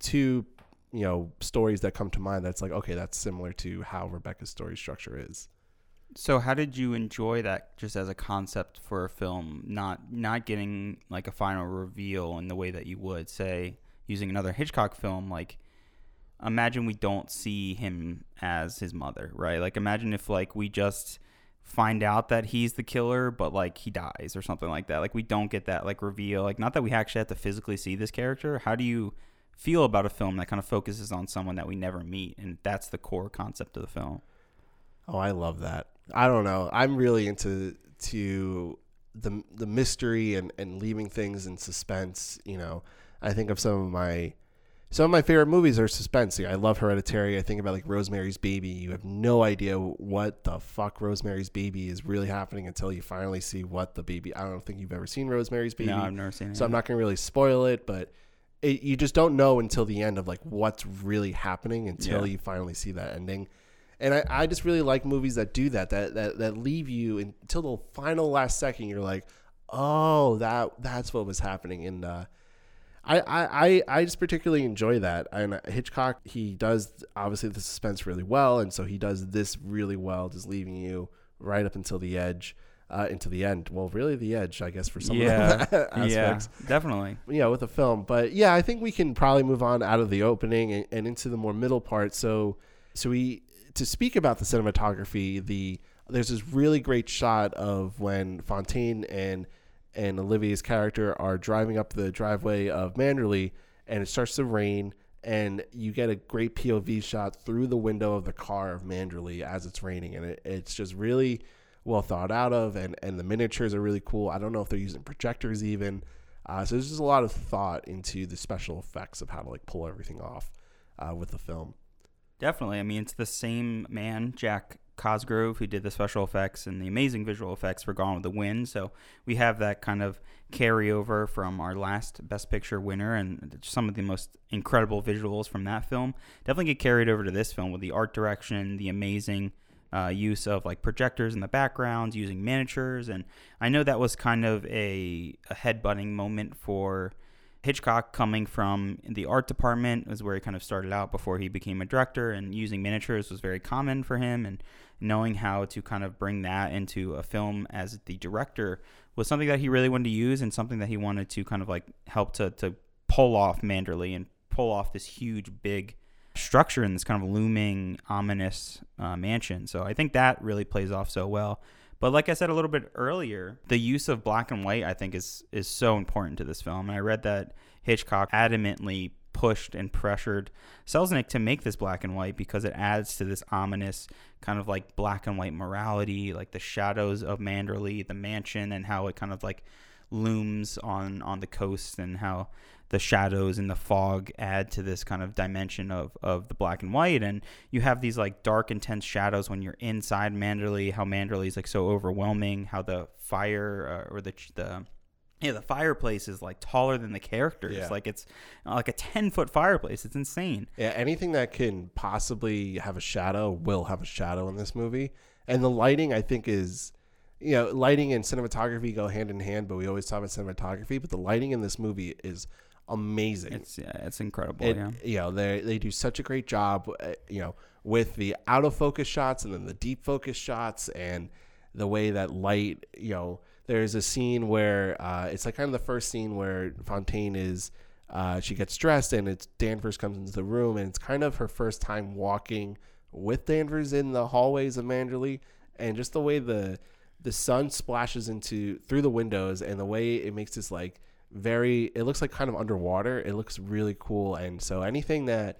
two you know stories that come to mind that's like okay that's similar to how rebecca's story structure is. So how did you enjoy that just as a concept for a film not not getting like a final reveal in the way that you would say using another Hitchcock film, like imagine we don't see him as his mother, right? Like imagine if like we just find out that he's the killer, but like he dies or something like that. Like we don't get that like reveal. Like not that we actually have to physically see this character. How do you feel about a film that kind of focuses on someone that we never meet and that's the core concept of the film? Oh, I love that. I don't know. I'm really into to the the mystery and and leaving things in suspense, you know. I think of some of my some of my favorite movies are suspense. I love Hereditary. I think about like Rosemary's Baby. You have no idea what the fuck Rosemary's Baby is really happening until you finally see what the baby. I don't think you've ever seen Rosemary's Baby. No, I've never seen it. So I'm not going to really spoil it, but it, you just don't know until the end of like what's really happening until yeah. you finally see that ending. And I, I just really like movies that do that, that that that leave you until the final last second. You're like, oh, that that's what was happening. And uh, I, I, I just particularly enjoy that. And Hitchcock, he does obviously the suspense really well, and so he does this really well, just leaving you right up until the edge, uh, into the end. Well, really the edge, I guess, for some yeah. of the [laughs] aspects. Yeah, definitely. Yeah, with the film, but yeah, I think we can probably move on out of the opening and, and into the more middle part. So, so we to speak about the cinematography, the there's this really great shot of when Fontaine and and Olivier's character are driving up the driveway of Manderley, and it starts to rain, and you get a great POV shot through the window of the car of Manderley as it's raining, and it, it's just really well thought out of, and and the miniatures are really cool. I don't know if they're using projectors even, uh, so there's just a lot of thought into the special effects of how to like pull everything off uh, with the film. Definitely. I mean, it's the same man, Jack Cosgrove, who did the special effects and the amazing visual effects for Gone with the Wind. So we have that kind of carryover from our last Best Picture winner and some of the most incredible visuals from that film. Definitely get carried over to this film with the art direction, the amazing uh, use of like projectors in the backgrounds, using miniatures. And I know that was kind of a, a headbutting moment for Hitchcock coming from the art department was where he kind of started out before he became a director, and using miniatures was very common for him. And knowing how to kind of bring that into a film as the director was something that he really wanted to use, and something that he wanted to kind of like help to to pull off Manderley and pull off this huge, big structure in this kind of looming, ominous uh, mansion. So I think that really plays off so well. But like I said a little bit earlier, the use of black and white I think is is so important to this film. And I read that Hitchcock adamantly pushed and pressured Selznick to make this black and white because it adds to this ominous kind of like black and white morality, like the shadows of Manderley, the mansion, and how it kind of like looms on on the coast and how the shadows and the fog add to this kind of dimension of, of the black and white. And you have these like dark, intense shadows when you're inside Manderley, how Manderley is like so overwhelming, how the fire uh, or the, the, yeah, the fireplace is like taller than the characters. Yeah. Like it's like a 10 foot fireplace. It's insane. Yeah, anything that can possibly have a shadow will have a shadow in this movie. And the lighting, I think, is you know, lighting and cinematography go hand in hand, but we always talk about cinematography. But the lighting in this movie is amazing. It's yeah, it's incredible. It- yeah. You know, they they do such a great job. uh, You know, with the out of focus shots and then the deep focus shots and the way that light. You know, there's a scene where uh, it's like kind of the first scene where Fontaine is. Uh, she gets dressed and it's Danvers comes into the room and it's kind of her first time walking with Danvers in the hallways of Manderley and just the way the the sun splashes into through the windows and the way it makes this like very it looks like kind of underwater it looks really cool and so anything that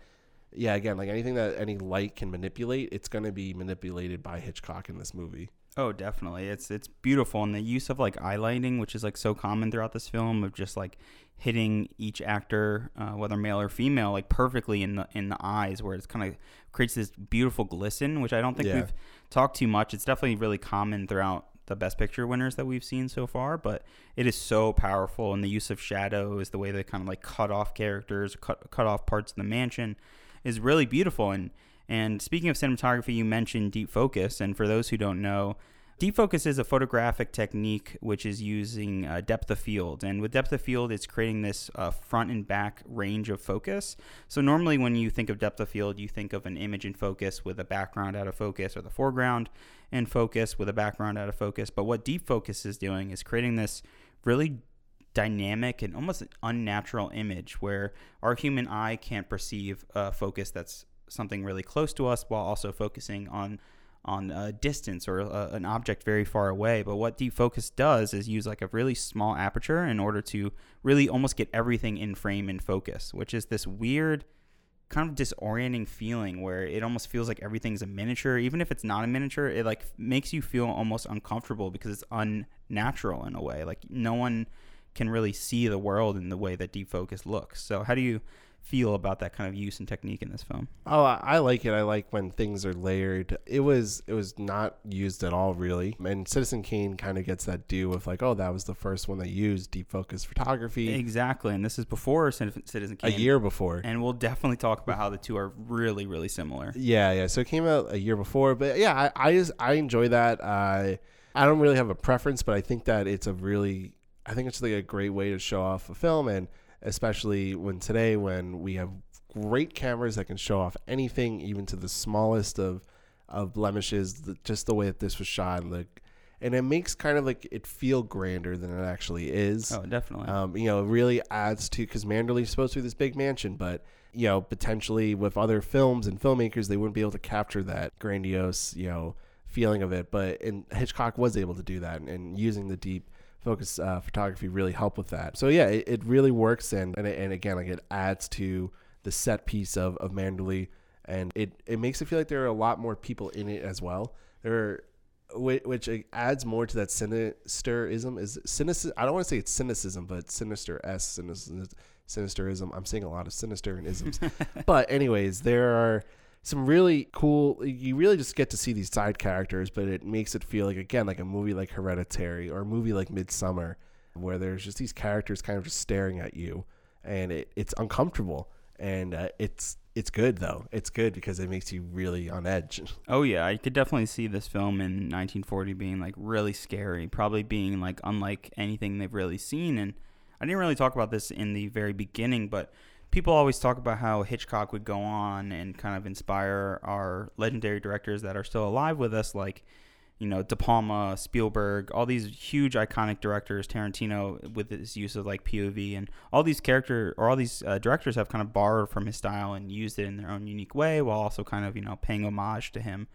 yeah again like anything that any light can manipulate it's going to be manipulated by hitchcock in this movie Oh, definitely. It's it's beautiful, and the use of like eye lighting, which is like so common throughout this film, of just like hitting each actor, uh, whether male or female, like perfectly in the in the eyes, where it's kind of creates this beautiful glisten, which I don't think Yeah. we've talked too much. It's definitely really common throughout the Best Picture winners that we've seen so far, but it is so powerful. And the use of shadows, the way they kind of like cut off characters, cut cut off parts of the mansion, is really beautiful. And and speaking of cinematography, you mentioned deep focus, and for those who don't know, deep focus is a photographic technique which is using uh, depth of field. And with depth of field, it's creating this uh, front and back range of focus. So normally, when you think of depth of field, you think of an image in focus with a background out of focus, or the foreground in focus with a background out of focus. But what deep focus is doing is creating this really dynamic and almost unnatural image where our human eye can't perceive a focus that's something really close to us while also focusing on on a distance or a, an object very far away but what deep focus does is use like a really small aperture in order to really almost get everything in frame in focus which is this weird kind of disorienting feeling where it almost feels like everything's a miniature. Even if it's not a miniature it like makes you feel almost uncomfortable because it's unnatural in a way. Like no one can really see the world in the way that deep focus looks. So how do you feel about that kind of use and technique in this film oh I, like it i like when things are layered it was it was not used at all really and citizen kane kind of gets that due with like oh that was the first one that used deep focus photography exactly and this is before citizen Kane. a year before and we'll definitely talk about how the two are really really similar Yeah, yeah. So it came out a year before, but yeah, I, I just I enjoy that. I I don't really have a preference, but I think that it's a really I think it's like a great way to show off a film, and especially when today when we have great cameras that can show off anything, even to the smallest of of blemishes. The, just the way that this was shot, and and it makes kind of like it feel grander than it actually is. Oh, definitely. Um, you know, it really adds to because Manderley's supposed to be this big mansion, but you know, potentially with other films and filmmakers, they wouldn't be able to capture that grandiose, you know, feeling of it. But and Hitchcock was able to do that, and, and using the deep focus uh, photography really helped with that. So yeah, it, it really works, and and, and again, like it adds to the set piece of of Manderley, and it it makes it feel like there are a lot more people in it as well. There are which adds more to that sinisterism is cynicism. I don't want to say it's cynicism, but sinister s sinisterism. I'm seeing a lot of sinister and isms, [laughs] but anyways, there are some really cool. You really just get to see these side characters, but it makes it feel like again like a movie like Hereditary or a movie like Midsommar where there's just these characters kind of just staring at you, and it, it's uncomfortable and uh, it's it's good though. It's good because it makes you really on edge. [laughs] Oh yeah, I could definitely see this film in 1940 being like really scary, probably being like unlike anything they've really seen. And I didn't really talk about this in the very beginning, but people always talk about how Hitchcock would go on and kind of inspire our legendary directors that are still alive with us, like you know, De Palma, Spielberg, all these huge iconic directors, Tarantino with his use of like POV, and all these character or all these uh, directors have kind of borrowed from his style and used it in their own unique way, while also kind of you know paying homage to him.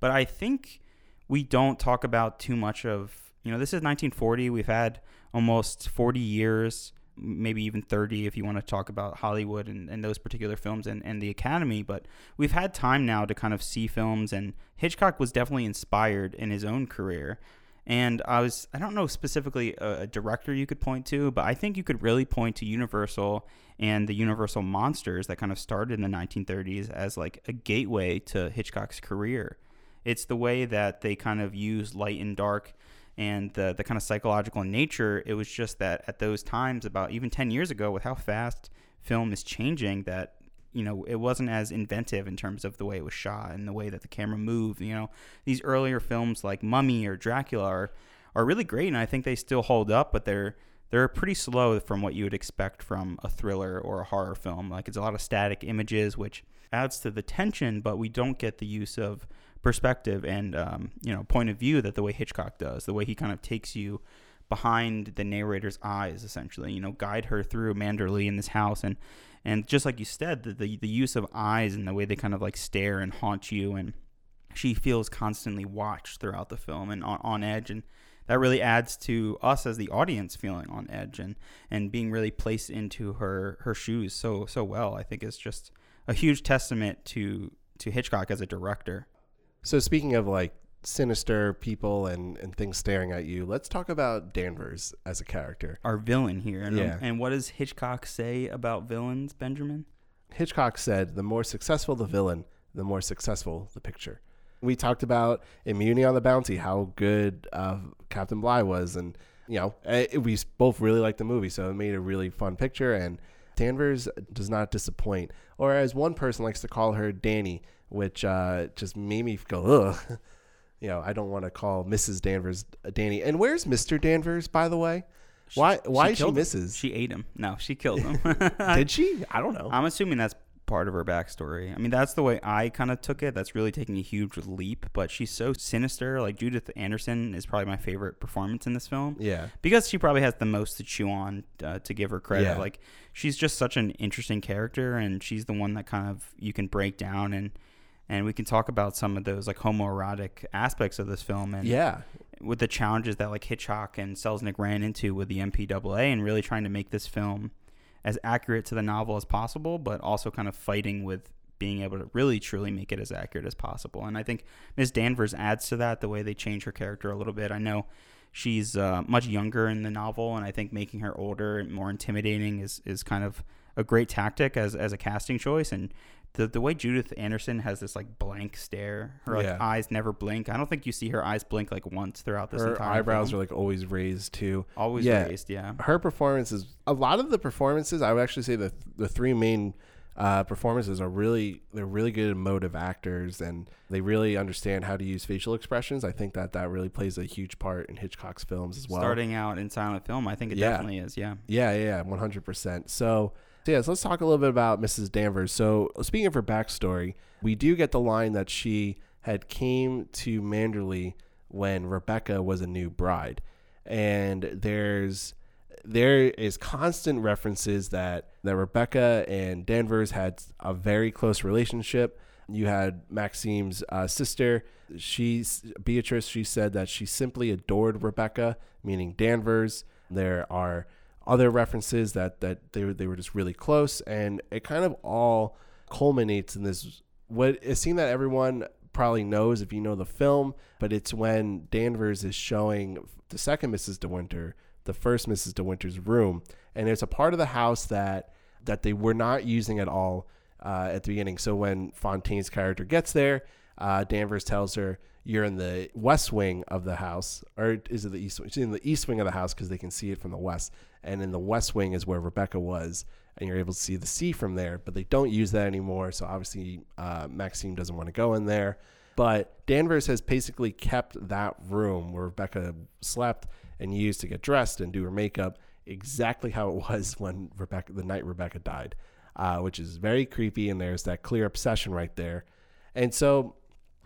But I think we don't talk about too much of you know this is 1940. We've had almost 40 years maybe even 30 if you want to talk about Hollywood and, and those particular films and, and the Academy. But we've had time now to kind of see films, and Hitchcock was definitely inspired in his own career. And I was, I don't know specifically a, a, director you could point to, but I think you could really point to Universal and the Universal monsters that kind of started in the 1930s as like a gateway to Hitchcock's career. It's the way that they kind of use light and dark and the the kind of psychological nature. It was just that at those times, about even ten years ago, with how fast film is changing, that you know it wasn't as inventive in terms of the way it was shot and the way that the camera moved. You know, these earlier films like Mummy or Dracula are are really great, and I think they still hold up, but they're they're pretty slow from what you would expect from a thriller or a horror film. Like it's a lot of static images, which adds to the tension, but we don't get the use of perspective and um, you know point of view that the way Hitchcock does, the way he kind of takes you behind the narrator's eyes, essentially. You know, guide her through Manderley in this house, and and just like you said, the, the the use of eyes and the way they kind of like stare and haunt you, and she feels constantly watched throughout the film and on, on edge, and that really adds to us as the audience feeling on edge and and being really placed into her her shoes so so well. I think is just a huge testament to to Hitchcock as a director. So speaking of like sinister people and, and things staring at you, let's talk about Danvers as a character. Our villain here. And, yeah. and what does Hitchcock say about villains, Benjamin? Hitchcock said, the more successful the villain, the more successful the picture. We talked about Mutiny on the Bounty, how good uh, Captain Bligh was. And, you know, it, eh, we both really liked the movie, so it made a really fun picture. And Danvers does not disappoint. Or as one person likes to call her, Danny which uh, just made me go, ugh. [laughs] you know, I don't want to call Mrs. Danvers Danny. And where's Mr. Danvers, by the way? Why? Why she, she Mrs. Him. She ate him. No, she killed him. [laughs] Did she? I don't know. I'm assuming that's part of her backstory. I mean, that's the way I kind of took it. That's really taking a huge leap, but she's so sinister. Like Judith Anderson is probably my favorite performance in this film. Yeah, because she probably has the most to chew on uh, to give her credit. Yeah. Like she's just such an interesting character, and she's the one that kind of you can break down and and we can talk about some of those like homoerotic aspects of this film and yeah. with the challenges that like Hitchcock and Selznick ran into with the MPAA and really trying to make this film as accurate to the novel as possible but also kind of fighting with being able to really truly make it as accurate as possible. And I think Ms. Danvers adds to that the way they change her character a little bit. I know she's uh, much younger in the novel and I think making her older and more intimidating is is kind of a great tactic as, as a casting choice. And the the way Judith Anderson has this like blank stare, her like yeah. eyes never blink. I don't think you see her eyes blink like once throughout this her entire. eyebrows film. are like always raised too. Always yeah. raised, yeah. Her performances, a lot of the performances, I would actually say the the three main uh, performances are really they're really good emotive actors and they really understand how to use facial expressions. I think that that really plays a huge part in Hitchcock's films as well. Starting out in silent film, I think it yeah. definitely is. Yeah. Yeah, yeah, one hundred percent. So so yes, let's talk a little bit about Mrs. Danvers. So speaking of her backstory, we do get the line that she had came to Manderley when Rebecca was a new bride. And there's there is constant references that that Rebecca and Danvers had a very close relationship. You had Maxim's uh, sister, she Beatrice. She said that she simply adored Rebecca, meaning Danvers. There are other references that that they were, they were just really close, and it kind of all culminates in this. What a that everyone probably knows if you know the film, but it's when Danvers is showing the second Mrs. De Winter the first Mrs. De Winter's room, and it's a part of the house that that they were not using at all uh, at the beginning. So when Fontaine's character gets there, uh, Danvers tells her, "You're in the west wing of the house, or is it the east wing? She's in the east wing of the house because they can see it from the west, and in the west wing is where Rebecca was." And you're able to see the sea from there, but they don't use that anymore. So obviously, uh, Maxim doesn't want to go in there. But Danvers has basically kept that room where Rebecca slept and used to get dressed and do her makeup exactly how it was [laughs] when Rebecca, the night Rebecca died, uh, which is very creepy. And there's that clear obsession right there. And so,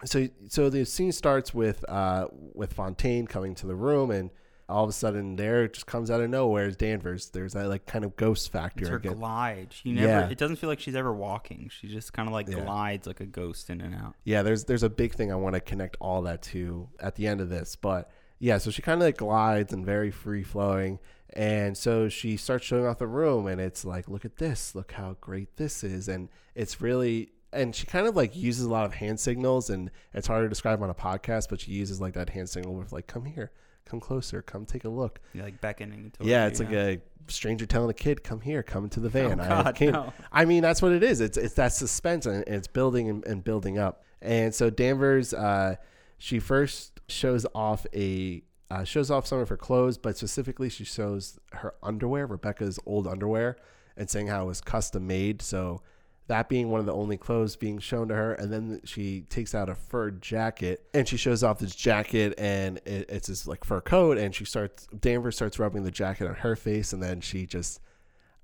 so, so the scene starts with uh, with Fontaine coming to the room and all of a sudden there it just comes out of nowhere is Danvers. There's that like kind of ghost factor. It's her again. glide. She never. Yeah. It doesn't feel like she's ever walking. She just kind of like Yeah. glides like a ghost in and out. Yeah, there's there's a big thing I want to connect all that to at the end of this, but yeah, so she kind of like glides and very free flowing, and so she starts showing off the room, and it's like, look at this, look how great this is, and it's really. And she kind of like uses a lot of hand signals, and it's hard to describe on a podcast, but she uses like that hand signal with like, "Come here, come closer, come take a look." You're like beckoning. Yeah, you, it's like a stranger telling a kid, "Come here, come into the [laughs] van." Oh, I God, kid." no. I mean, that's what it is. It's it's that suspense and it's building and, and building up. And so Danvers, uh, she first shows off a uh, shows off some of her clothes, but specifically she shows her underwear, Rebecca's old underwear, and saying how it was custom made. So that being one of the only clothes being shown to her, and then she takes out a fur jacket and she shows off this jacket, and it, it's this like fur coat, and she starts Danvers starts rubbing the jacket on her face, and then she just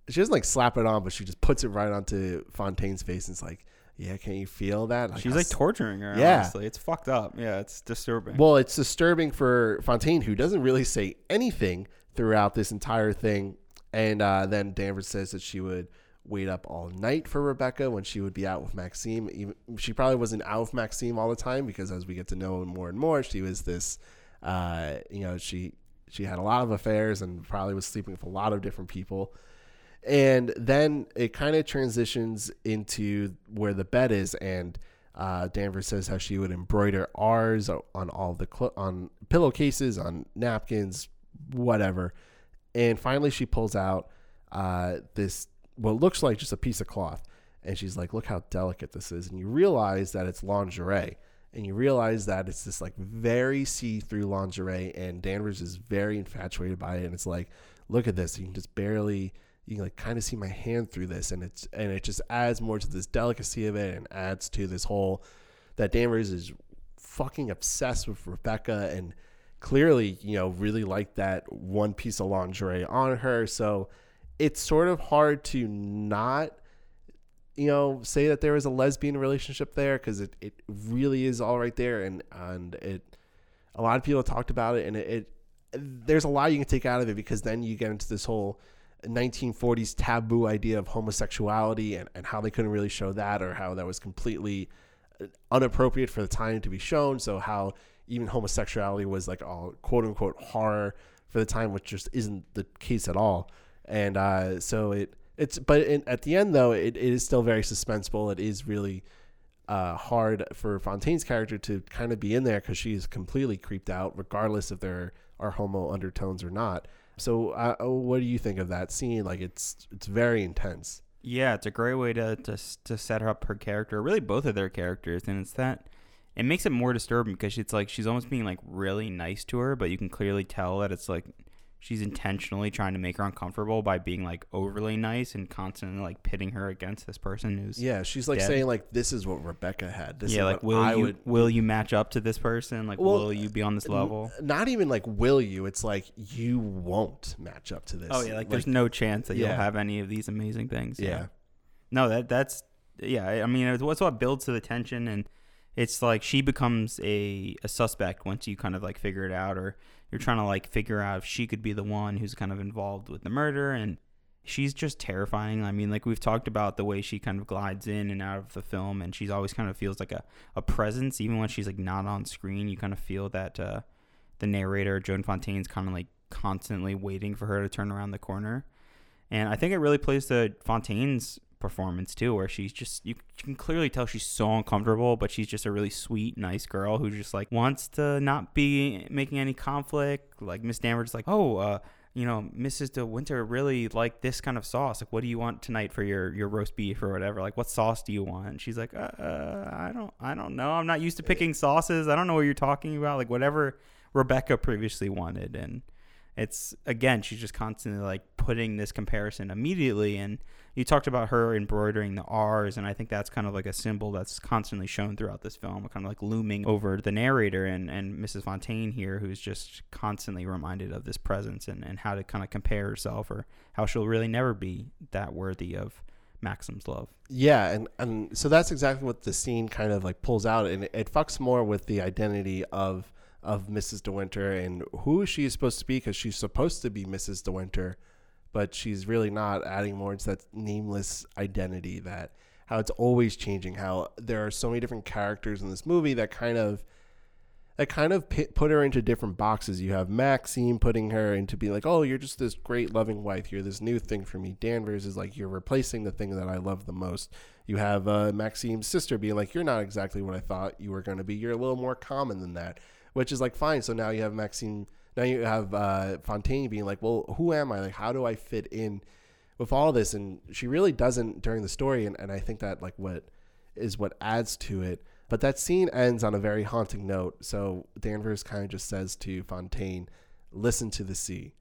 she doesn't like slap it on, but she just puts it right onto Fontaine's face, and it's like, yeah, can you feel that? She's like torturing her. Yeah. honestly. it's fucked up. Yeah, it's disturbing. Well, it's disturbing for Fontaine, who doesn't really say anything throughout this entire thing. And uh, then Danvers says that she would wait up all night for Rebecca when she would be out with Maxim. Even she probably wasn't out with Maxim all the time because as we get to know more and more, she was this, uh, you know, she she had a lot of affairs and probably was sleeping with a lot of different people. And then it kind of transitions into where the bed is, and uh, Danvers says how she would embroider R's on all the clo- on pillowcases, on napkins, whatever. And finally, she pulls out uh, this what looks like just a piece of cloth, and she's like, "Look how delicate this is." And you realize that it's lingerie, and you realize that it's this like very see-through lingerie, and Danvers is very infatuated by it, and it's like, "Look at this! You can just barely." You can like kind of see my hand through this, and it's and it just adds more to this delicacy of it, and adds to this whole that Danvers is fucking obsessed with Rebecca and clearly, you know, really liked that one piece of lingerie on her. So it's sort of hard to not, you know, say that there was a lesbian relationship there because it, it really is all right there. And, and it, a lot of people talked about it and it, it, there's a lot you can take out of it because then you get into this whole 1940s taboo idea of homosexuality and, and how they couldn't really show that or how that was completely uh, unappropriate for the time to be shown. So how even homosexuality was like all quote unquote horror for the time, which just isn't the case at all. And uh, so it it's but in, at the end though, it, it is still very suspenseful. It is really uh, hard for Fontaine's character to kind of be in there because she's completely creeped out, regardless if there are homo undertones or not. So, uh, what do you think of that scene? Like, it's it's very intense. Yeah, it's a great way to, to to set up her character, really both of their characters, and it's that it makes it more disturbing because it's like she's almost being like really nice to her, but you can clearly tell that it's like she's intentionally trying to make her uncomfortable by being like overly nice and constantly like pitting her against this person who's Yeah, she's like Dead. saying like this is what Rebecca had. This yeah, is like what will I you would. will you match up to this person? Like Well, will you be on this level? N- Not even like will you? It's like you won't match up to this. Oh yeah, like, there's no chance that yeah. you'll have any of these amazing things. yeah. No, that that's yeah. I- I mean, it's what's what builds to the tension, and it's like she becomes a, a suspect once you kind of like figure it out or you're trying to like figure out if she could be the one who's kind of involved with the murder and she's just terrifying. I mean, like we've talked about the way she kind of glides in and out of the film and she's always kind of feels like a, a presence even when she's like not on screen. You kind of feel that uh, the narrator Joan Fontaine's kind of like constantly waiting for her to turn around the corner. And I think it really plays to Fontaine's performance too, where she's just you can clearly tell she's so uncomfortable, but she's just a really sweet, nice girl who just like wants to not be making any conflict. Like Miss Danvers, like, oh, uh, you know, Mrs. De Winter really like this kind of sauce. Like, what do you want tonight for your your roast beef or whatever? Like, what sauce do you want? And she's like, uh, uh, I don't, I don't know. I'm not used to picking sauces. I don't know what you're talking about. Like, whatever Rebecca previously wanted, and it's again she's just constantly like putting this comparison immediately and you talked about her embroidering the r's and i think that's kind of like a symbol that's constantly shown throughout this film kind of like looming over the narrator and, and mrs fontaine here who's just constantly reminded of this presence and, and how to kind of compare herself or how she'll really never be that worthy of maxim's love Yeah, and and so that's exactly what the scene kind of like pulls out, and it, it fucks more with the identity of of Mrs. De Winter and who she is supposed to be because she's supposed to be Mrs. De Winter, but she's really not. Adding more to that nameless identity that how it's always changing. How there are so many different characters in this movie that kind of that kind of put her into different boxes. You have Maxim putting her into being like, oh, you're just this great loving wife. You're this new thing for me. Danvers is like, you're replacing the thing that I love the most. You have uh, Maxim's sister being like, you're not exactly what I thought you were going to be. You're a little more common than that, which is like fine. So now you have Maxim. Now you have uh, Fontaine being like, well, who am I? Like, how do I fit in with all this? And she really doesn't during the story. And, and I think that like what is what adds to it. But that scene ends on a very haunting note. So Danvers kind of just says to Fontaine, listen to the sea,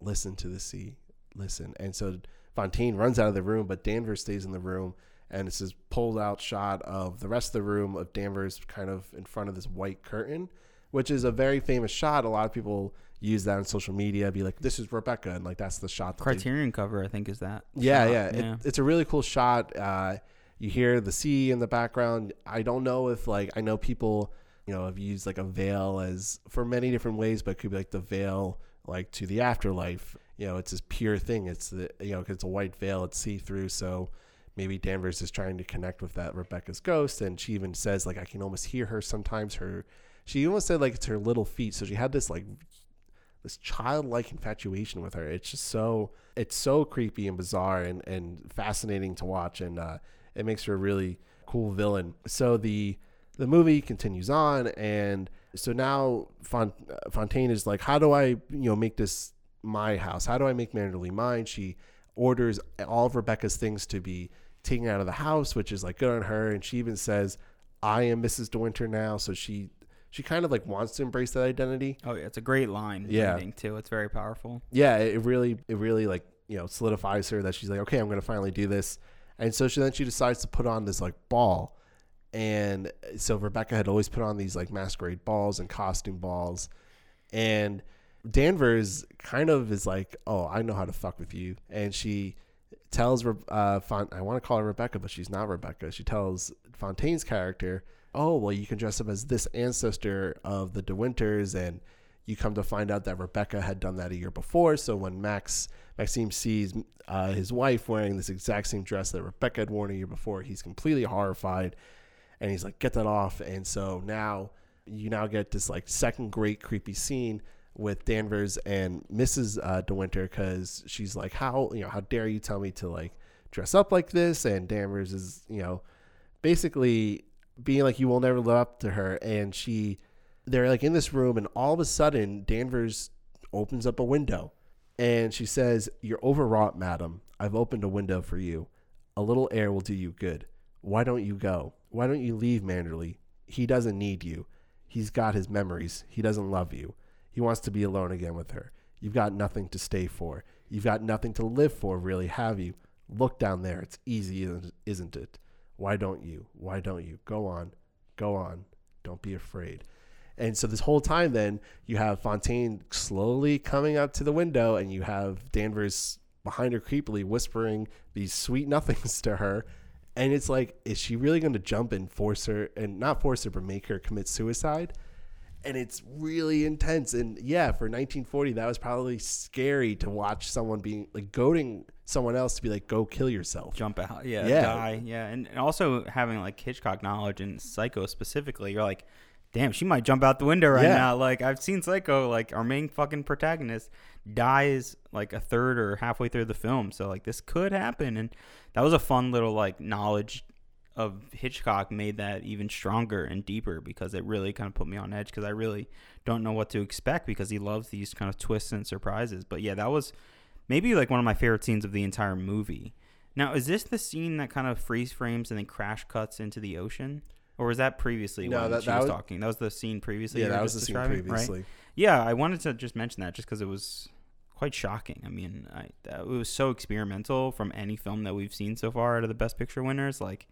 listen to the sea, listen. And so Fontaine runs out of the room, but Danvers stays in the room. And it's this pulled out shot of the rest of the room of Danvers kind of in front of this white curtain, which is a very famous shot. A lot of people use that on social media, be like, this is Rebecca. And like, that's the shot. That they- criterion cover i think is that yeah, shot. yeah. It, it's a really cool shot. Uh, you hear the sea in the background. I don't know if like I know people, you know, have used like a veil as for many different ways, but it could be like the veil like to the afterlife. You know, it's this pure thing. It's the you know, 'cause it's a white veil. It's see through. So maybe Danvers is trying to connect with that Rebecca's ghost, and she even says like I can almost hear her sometimes. Her she almost said like it's her little feet. So she had this like this childlike infatuation with her. It's just so it's so creepy and bizarre and, and fascinating to watch and uh, it makes her a really cool villain. So the the movie continues on and so now Font- Fontaine is like, how do I you know make this my house? How do I make Manderley mine? She orders all of Rebecca's things to be taken out of the house, which is like good on her. And she even says, I am Mrs. De Winter now. So she she kind of like wants to embrace that identity. oh yeah it's a great line Yeah. reading, too it's very powerful yeah, it really, it really like you know solidifies her that she's like, okay, I'm gonna finally do this, and so she then she decides to put on this like ball, and so Rebecca had always put on these like masquerade balls and costume balls, and Danvers kind of is like, oh, I know how to fuck with you, and she tells uh, Font- I want to call her Rebecca, but she's not Rebecca. She tells Fontaine's character, oh, well, you can dress up as this ancestor of the De Winters, and you come to find out that Rebecca had done that a year before. So when Max Maxim sees uh, his wife wearing this exact same dress that Rebecca had worn a year before, he's completely horrified, and he's like, "Get that off!" And so now you now get this like second great creepy scene with Danvers and Mrs. Uh, De Winter because she's like, "How you know? How dare you tell me to like dress up like this?" And Danvers is you know basically being like, "You will never live up to her," and she they're like in this room and all of a sudden Danvers opens up a window and she says, You're overwrought, madam. I've opened a window for you. A little air will do you good. Why don't you go? Why don't you leave Manderley? He doesn't need you. He's got his memories. He doesn't love you. He wants to be alone again with her. You've got nothing to stay for. You've got nothing to live for, really, have you? Look down there. It's easy, isn't- isn't it? Why don't you? Why don't you? Go on. Go on. Don't be afraid. And so this whole time, then you have Fontaine slowly coming up to the window, and you have Danvers behind her creepily whispering these sweet [laughs] nothings to her. and it's like, is she really going to jump and force her and not force her, but make her commit suicide? And it's really intense. And yeah, for 1940, that was probably scary to watch someone being like goading someone else to be like, go kill yourself. jump out, yeah, Yeah. die, yeah, and, and also having like Hitchcock knowledge and Psycho specifically, you're like, damn, she might jump out the window right Yeah. now. Like I've seen Psycho, like our main fucking protagonist dies like a third or halfway through the film, so like this could happen, and that was a fun little like knowledge of Hitchcock made that even stronger and deeper because it really kind of put me on edge because I really don't know what to expect because he loves these kind of twists and surprises. But yeah, that was maybe like one of my favorite scenes of the entire movie. Now, is this the scene that kind of freeze frames and then crash cuts into the ocean? Or was that previously No, when that- she that was, was- talking? That was the scene previously. yeah, that was the scene describing, right? Yeah, I wanted to just mention that just because it was quite shocking. I mean, I, that, it was so experimental from any film that we've seen so far out of the Best Picture winners. Like,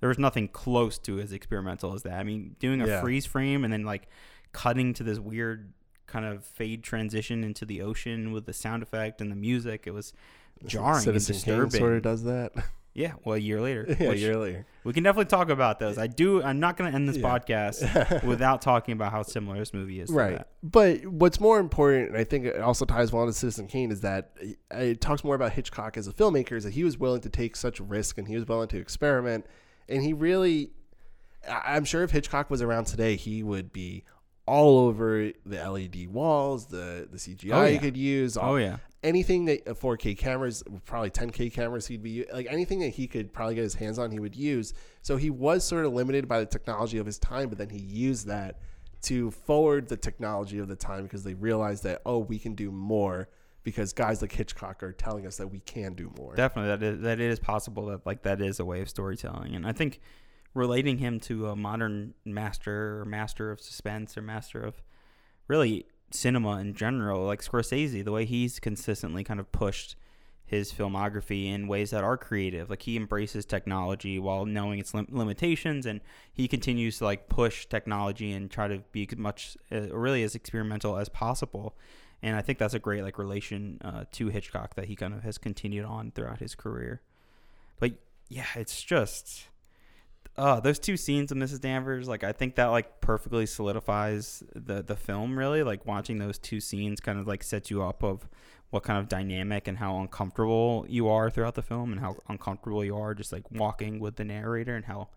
there was nothing close to as experimental as that. I mean, doing a Yeah. freeze frame and then like cutting to this weird kind of fade transition into the ocean with the sound effect and the music. It was jarring Citizen and Kane disturbing. sort of does that. [laughs] Yeah, well, a year later. [laughs] yeah, a year later. we can definitely talk about those. I do. I'm not going to end this Yeah. podcast [laughs] without talking about how similar this movie is. To Right. But what's more important, and I think it also ties well to Citizen Kane, is that it talks more about Hitchcock as a filmmaker, is that he was willing to take such risk and he was willing to experiment. And he really, I'm sure if Hitchcock was around today, he would be all over the LED walls, the, the CGI Oh, he yeah. could use. Oh yeah. anything that uh, 4K cameras, probably 10K cameras, he'd be like anything that he could probably get his hands on, he would use. So he was sort of limited by the technology of his time, but then he used that to forward the technology of the time because they realized that oh, we can do more because guys like Hitchcock are telling us that we can do more. Definitely, that is that it is possible that like that is a way of storytelling, and I think relating him to a modern master or master of suspense or master of really cinema in general, like Scorsese, the way he's consistently kind of pushed his filmography in ways that are creative. Like he embraces technology while knowing its lim- limitations, and he continues to like push technology and try to be as much, uh, really as experimental as possible. And I think that's a great like relation uh, to Hitchcock that he kind of has continued on throughout his career. But yeah, it's just uh those two scenes of Mrs. Danvers, like I think that like perfectly solidifies the the film really. Like watching those two scenes kind of like sets you up of what kind of dynamic and how uncomfortable you are throughout the film and how uncomfortable you are just like walking with the narrator and how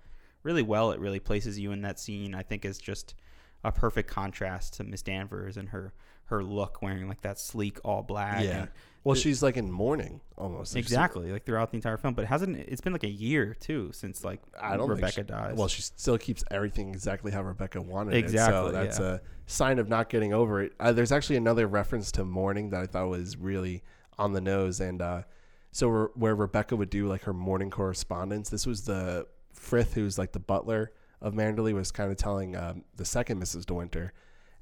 really well it really places you in that scene. I think is just a perfect contrast to Miss Danvers and her her look wearing like that sleek all black yeah. and Well, she's like in mourning almost. Exactly like throughout the entire film but it hasn't it's been like a year too since like I don't rebecca she, dies Well, she still keeps everything exactly how Rebecca wanted it. Exactly, So that's yeah. a sign of not getting over it. Uh, there's actually another reference to mourning that I thought was really on the nose, and uh, so where, where Rebecca would do like her morning correspondence. This was the Frith, who's like the butler of Manderley, was kind of telling um, the second Mrs. De Winter.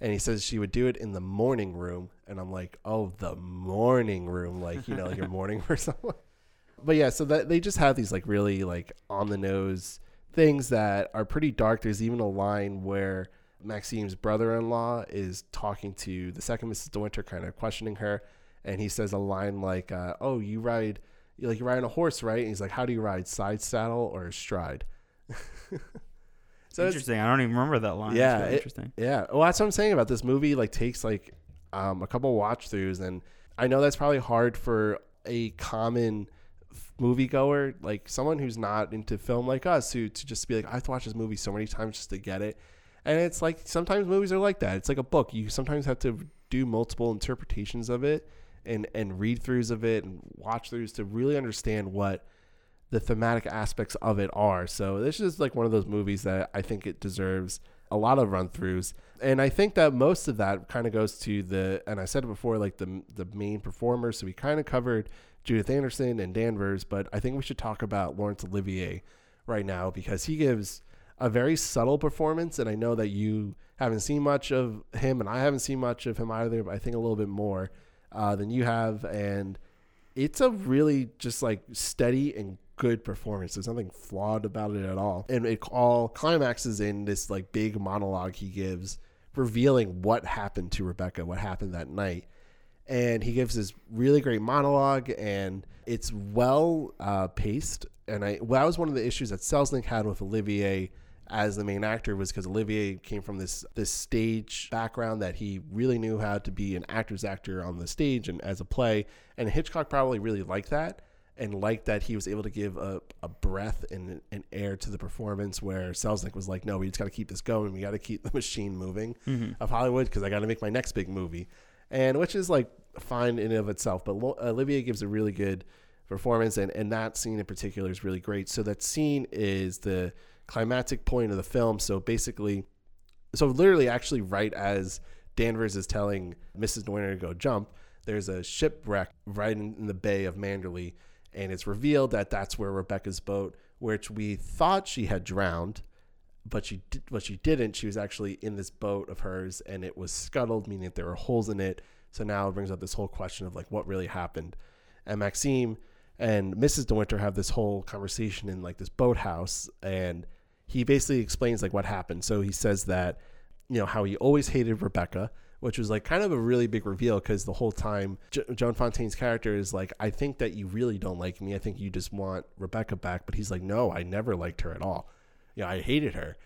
And he says she would do it in the morning room, and I'm like, oh, the morning room, like you know, like you're [laughs] mourning for someone but yeah, so that they just have these like really like on the nose things that are pretty dark. There's even a line where Maxim's brother-in-law is talking to the second Mrs. De Winter, kind of questioning her, and he says a line like, uh, "Oh, you ride, like you ride on a horse, right?" And he's like, "How do you ride, side saddle or stride?" [laughs] so interesting i don't even remember that line Yeah, really it- interesting yeah, well, that's what I'm saying about this movie. Like, takes like um, a couple watch throughs, and I know that's probably hard for a common moviegoer, like someone who's not into film like us, who to just be like, I have to watch this movie so many times just to get it. And it's like sometimes movies are like that. It's like a book. You sometimes have to do multiple interpretations of it, and and read throughs of it, and watch throughs to really understand what the thematic aspects of it are. So this is like one of those movies that I think it deserves a lot of run throughs. And I think that most of that kind of goes to the and I said it before, like the the main performers. So we kind of covered Judith Anderson and Danvers, but I think we should talk about Laurence Olivier right now because he gives a very subtle performance. And I know that you haven't seen much of him, and I haven't seen much of him either. But I think a little bit more uh, than you have, and it's a really just like steady and good performance. There's nothing flawed about it at all. And it all climaxes in this like big monologue he gives, revealing what happened to Rebecca, what happened that night. and he gives this really great monologue, and it's well uh, paced. And I well, that was one of the issues that Selznick had with Olivier as the main actor was because Olivier came from this this stage background that he really knew how to be an actor's actor on the stage and as a play, and Hitchcock probably really liked that and liked that he was able to give a, a breath and an air to the performance where Selznick was like, no, we just got to keep this going. We got to keep the [laughs] machine moving mm-hmm. of Hollywood because I got to make my next big movie. And which is like fine in and of itself. But Olivier gives a really good performance. And, and that scene in particular is really great. So that scene is the climactic point of the film. So basically, so literally actually right as Danvers is telling Mrs. Noiner to go jump, there's a shipwreck right in, in the bay of Manderley, and it's revealed that that's where Rebecca's boat, which we thought she had drowned, but she did, but she didn't. She was actually in this boat of hers, and it was scuttled, meaning that there were holes in it. So now it brings up this whole question of like what really happened. And Maxim and Mrs. De Winter have this whole conversation in like this boathouse, and he basically explains like what happened. So he says that you know how he always hated Rebecca, which was like kind of a really big reveal because the whole time J- Joan Fontaine's character is like, I think that you really don't like me. I think you just want Rebecca back, but he's like, no, I never liked her at all. You know, I hated her.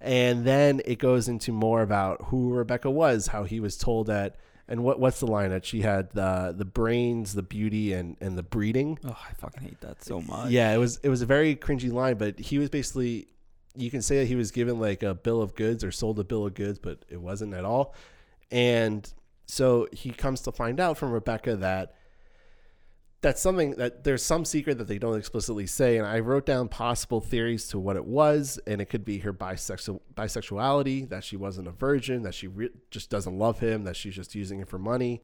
And then it goes into more about who Rebecca was, how he was told that, and what what's the line that she had the the brains, the beauty, and and the breeding. Oh, I fucking hate that so much. Yeah, it was it was a very cringy line, but he was basically you can say that he was given like a bill of goods or sold a bill of goods, but it wasn't at all. And so he comes to find out from Rebecca that that's something that there's some secret that they don't explicitly say. And I wrote down possible theories to what it was, and it could be her bisexual bisexuality, that she wasn't a virgin, that she re- just doesn't love him, that she's just using him for money.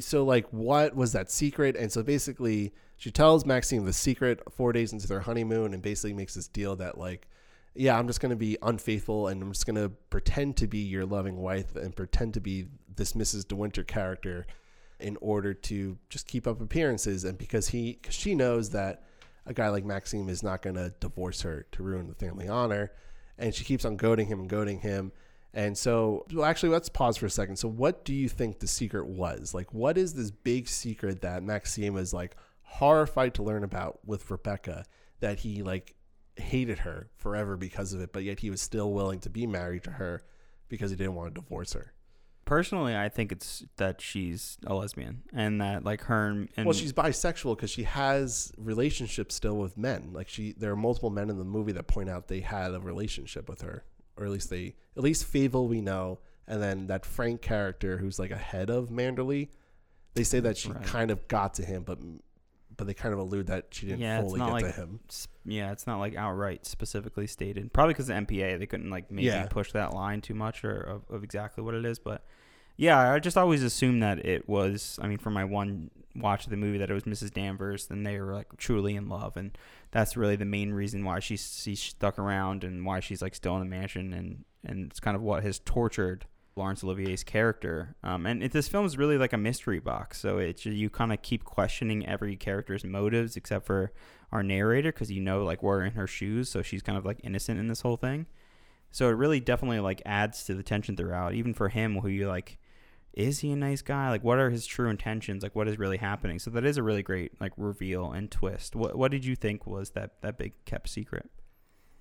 So like, what was that secret? And so basically, she tells Maxim the secret four days into their honeymoon, and basically makes this deal that like yeah, I'm just going to be unfaithful and I'm just going to pretend to be your loving wife and pretend to be this Mrs. De Winter character in order to just keep up appearances. And because he, cause she knows that a guy like Maxim is not going to divorce her to ruin the family honor. And she keeps on goading him and goading him. And so, well, actually, let's pause for a second. So, what do you think the secret was? Like, what is this big secret that Maxim is like horrified to learn about with Rebecca that he like hated her forever because of it, but yet he was still willing to be married to her because he didn't want to divorce her. Personally, I think it's that she's a lesbian and that like her and, Well, she's bisexual because she has relationships still with men. Like she, there are multiple men in the movie that point out they had a relationship with her, or at least they, at least Favell we know, and then that Frank character who's like ahead of Manderley, they say that she Right. kind of got to him, but but they kind of allude that she didn't Yeah, fully get like- to him. yeah, it's not like outright specifically stated. Probably because the MPA they couldn't like maybe Yeah. push that line too much or of, of exactly what it is. But yeah, I just always assumed that it was. I mean, for my one watch of the movie, that it was Mrs. Danvers. Then they were like truly in love, and that's really the main reason why she's she's stuck around and why she's like still in the mansion, and and it's kind of what has tortured. Laurence Olivier's character, um, and it, this film is really like a mystery box. So it's you kind of keep questioning every character's motives, except for our narrator because you know like we're in her shoes so she's kind of like innocent in this whole thing. So it really definitely like adds to the tension throughout even for him who you like is he a nice guy? Like what are his true intentions? Like what is really happening? So that is a really great like reveal and twist. What what did you think was that that big kept secret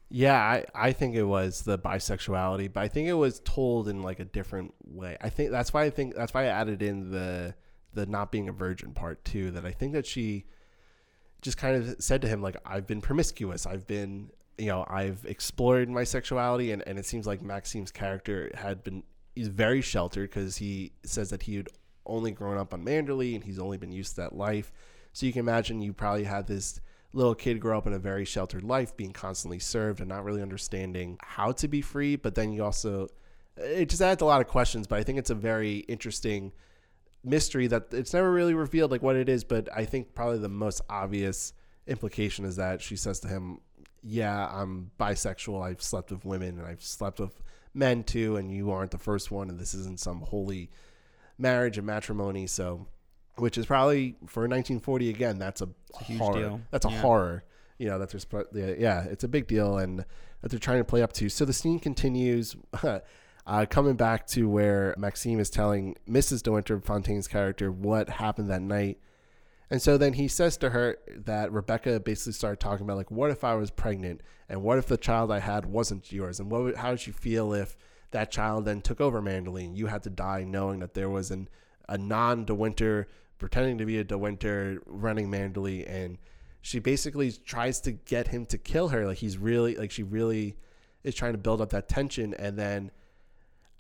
Yeah, I, I think it was the bisexuality, but I think it was told in like a different way. I think that's why I think that's why I added in the the not being a virgin part too. That I think that she just kind of said to him like I've been promiscuous. I've been you know I've explored my sexuality, and and it seems like Maxim's character had been he's very sheltered because he says that he had only grown up on Manderley and he's only been used to that life. So you can imagine you probably had this little kid grow up in a very sheltered life, being constantly served and not really understanding how to be free. But then you also, it just adds a lot of questions. But I think it's a very interesting mystery that it's never really revealed like what it is. But I think probably the most obvious implication is that she says to him, "Yeah, I'm bisexual. I've slept with women and I've slept with men too, and you aren't the first one, and this isn't some holy marriage and matrimony." So which is probably for 1940 again. That's a, a huge horror. deal. That's a Yeah. horror. You know that's yeah, yeah, it's a big deal, and that they're trying to play up to. So the scene continues. [laughs] Uh, coming back to where Maxim is telling Mrs. De Winter Fontaine's character what happened that night. And so then he says to her that Rebecca basically started talking about like, what if I was pregnant, and what if the child I had wasn't yours, and what would, how would you feel if that child then took over Manderley? you had to die knowing that there was an a non De Winter pretending to be a De Winter running Manderley, and she basically tries to get him to kill her. Like he's really like she really is trying to build up that tension, and then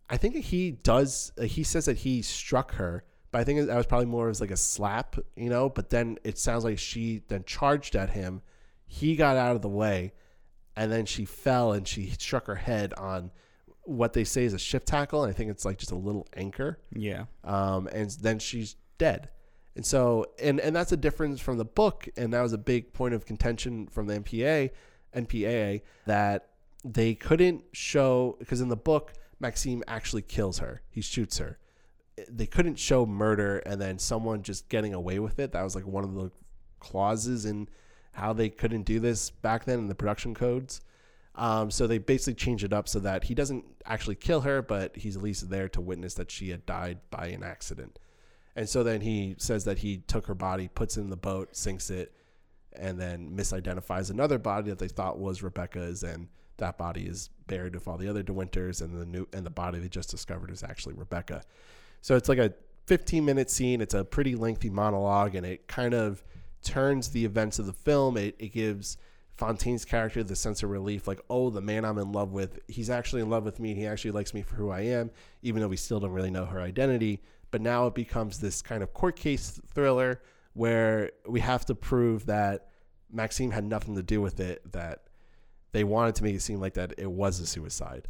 I think he does. He says that he struck her but I think that was probably more as like a slap, you know. But then it sounds like she then charged at him. He got out of the way, and then she fell and she struck her head on what they say is a ship tackle. And I think it's like just a little anchor. Yeah. Um, and then she's dead. And so, and and that's a difference from the book, and that was a big point of contention from the MPA, MPAA that they couldn't show because in the book Maxim actually kills her. He shoots her they couldn't show murder and then someone just getting away with it. That was like one of the clauses in how they couldn't do this back then in the production codes. Um, so they basically changed it up so that he doesn't actually kill her, but he's at least there to witness that she had died by an accident. And so then he says that he took her body, puts it in the boat, sinks it, and then misidentifies another body that they thought was Rebecca's, and that body is buried with all the other De Winters, and the new and the body they just discovered is actually Rebecca. So it's like a 15 minute scene. It's a pretty lengthy monologue, and it kind of turns the events of the film. It, it gives Fontaine's character the sense of relief, like, oh, the man I'm in love with, he's actually in love with me. He actually likes me for who I am, even though we still don't really know her identity. But now it becomes this kind of court case thriller where we have to prove that Maxim had nothing to do with it, that they wanted to make it seem like that it was a suicide.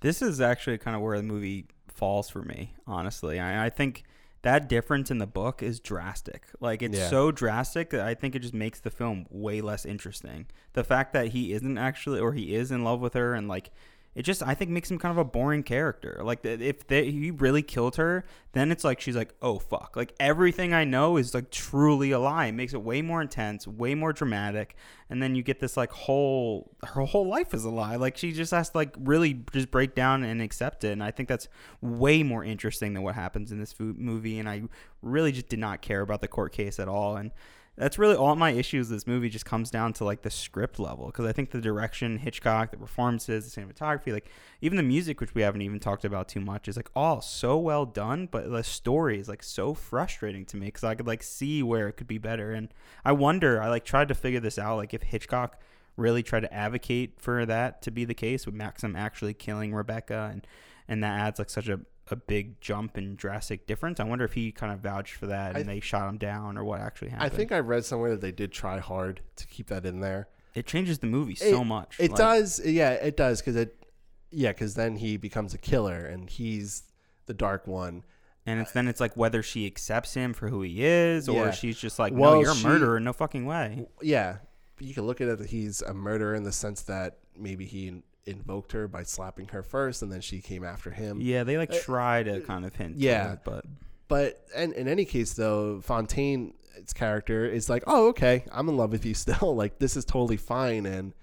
This is actually kind of where the movie falls for me, honestly. I, I think that difference in the book is drastic. Like it's yeah. so drastic that I think it just makes the film way less interesting. The fact that he isn't actually or he is in love with her and like it just I think makes him kind of a boring character. Like if they, he really killed her, then it's like she's like, oh fuck, like everything I know is like truly a lie. It makes it way more intense, way more dramatic, and then you get this like whole her whole life is a lie. Like she just has to like really just break down and accept it. And I think that's way more interesting than what happens in this movie. And I really just did not care about the court case at all. And that's really all my issues. This movie just comes down to like the script level because I think the direction, Hitchcock, the performances, the cinematography, like even the music, which we haven't even talked about too much, is like all so well done. But the story is like so frustrating to me because I could like see where it could be better, and I wonder. I like tried to figure this out, like if Hitchcock really tried to advocate for that to be the case with Maxim actually killing Rebecca, and and that adds like such a a big jump and drastic difference. I wonder if he kind of vouched for that and th- they shot him down or what actually happened. I think I read somewhere that they did try hard to keep that in there. It changes the movie so much. It like, does, yeah, it does because it, yeah, because then he becomes a killer and he's the dark one. And it's then it's like whether she accepts him for who he is, or yeah. she's just like, no, well, you're a murderer, no fucking way. Yeah, you can look at it that he's a murderer in the sense that maybe he invoked her by slapping her first, and then she came after him. Yeah, they like uh, try to kind of hint. Yeah, it, but but and in any case though, Fontaine's character is like, oh okay, I'm in love with you [laughs] still. like this is totally fine, and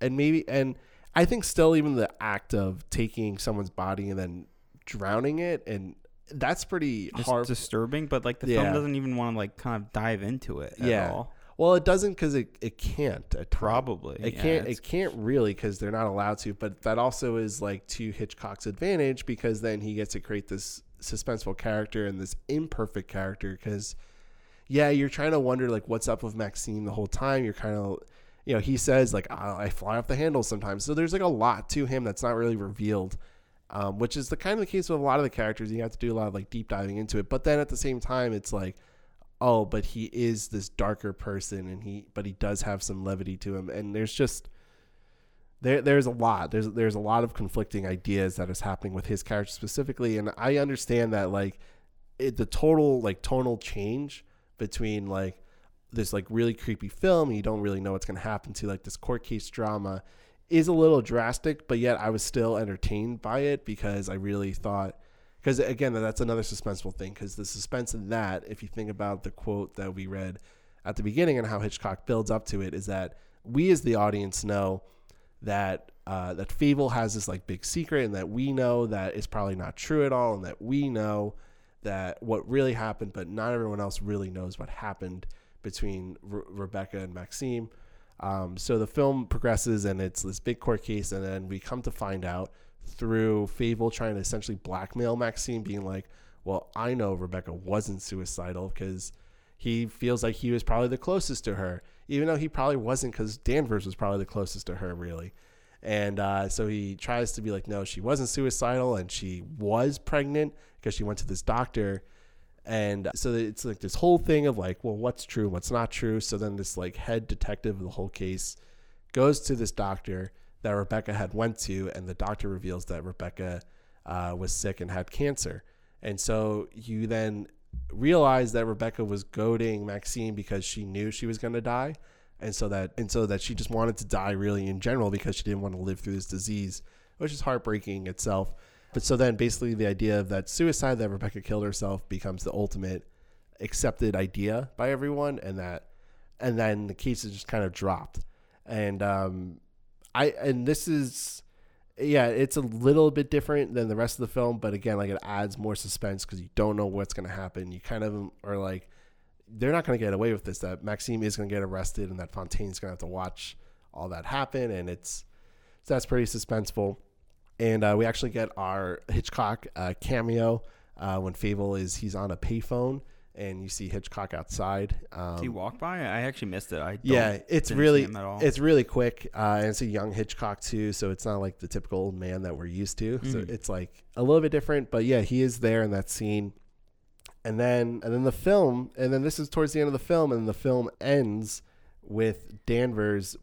and maybe and I think still even the act of taking someone's body and then drowning it and that's pretty hard disturbing but like the yeah. film doesn't even want to like kind of dive into it yeah all. Well, it doesn't because it, it can't. Probably it yeah, can't. It can't really because they're not allowed to. But that also is like to Hitchcock's advantage because then he gets to create this suspenseful character and this imperfect character. Because yeah, you're trying to wonder like what's up with Maxim the whole time. You're kind of you know he says like oh, I fly off the handle sometimes. So there's like a lot to him that's not really revealed. Um, which is the kind of the case with a lot of the characters. You have to do a lot of like deep diving into it. But then at the same time, it's like oh, but he is this darker person, and he but he does have some levity to him, and there's just there there's a lot. There's there's a lot of conflicting ideas that is happening with his character specifically, and I understand that like it, the total like tonal change between like this like really creepy film you don't really know what's going to happen to like this court case drama is a little drastic but yet i was still entertained by it because i really thought because again that's another suspenseful thing because the suspense in that if you think about the quote that we read at the beginning and how hitchcock builds up to it is that we as the audience know that uh, that Favell has this like big secret, and that we know that it's probably not true at all, and that we know that what really happened, but not everyone else really knows what happened between Re- Rebecca and Maxim. Um, so the film progresses, and it's this big court case, and then we come to find out through Favell trying to essentially blackmail Maxim, being like, "Well, I know Rebecca wasn't suicidal because." He feels like he was probably the closest to her, even though he probably wasn't, because Danvers was probably the closest to her, really. And uh, so he tries to be like, no, she wasn't suicidal and she was pregnant because she went to this doctor. And so it's like this whole thing of like, well, what's true, what's not true. So then this like head detective of the whole case goes to this doctor that Rebecca had went to, and the doctor reveals that Rebecca uh, was sick and had cancer. And so you then realize that Rebecca was goading Maxim because she knew she was going to die and so that and so that she just wanted to die really in general because she didn't want to live through this disease, which is heartbreaking itself. But so then basically the idea of that suicide that Rebecca killed herself becomes the ultimate accepted idea by everyone, and that and then the case is just kind of dropped. And um, I and this is yeah, it's a little bit different than the rest of the film, but again, like it adds more suspense because you don't know what's going to happen. You kind of are like, they're not going to get away with this. That Maxim is going to get arrested, and that Fontaine's going to have to watch all that happen, and it's so that's pretty suspenseful. And uh, we actually get our Hitchcock uh, cameo uh, when Favell is he's on a payphone, and you see Hitchcock outside. Um, Did he walk by? I actually missed it. I yeah, it's really him at all. it's really quick, uh, and it's a young Hitchcock too, so it's not like the typical old man that we're used to. So Mhm. it's like a little bit different, but yeah, he is there in that scene. And then and then the film, and then this is towards the end of the film, and the film ends with Danvers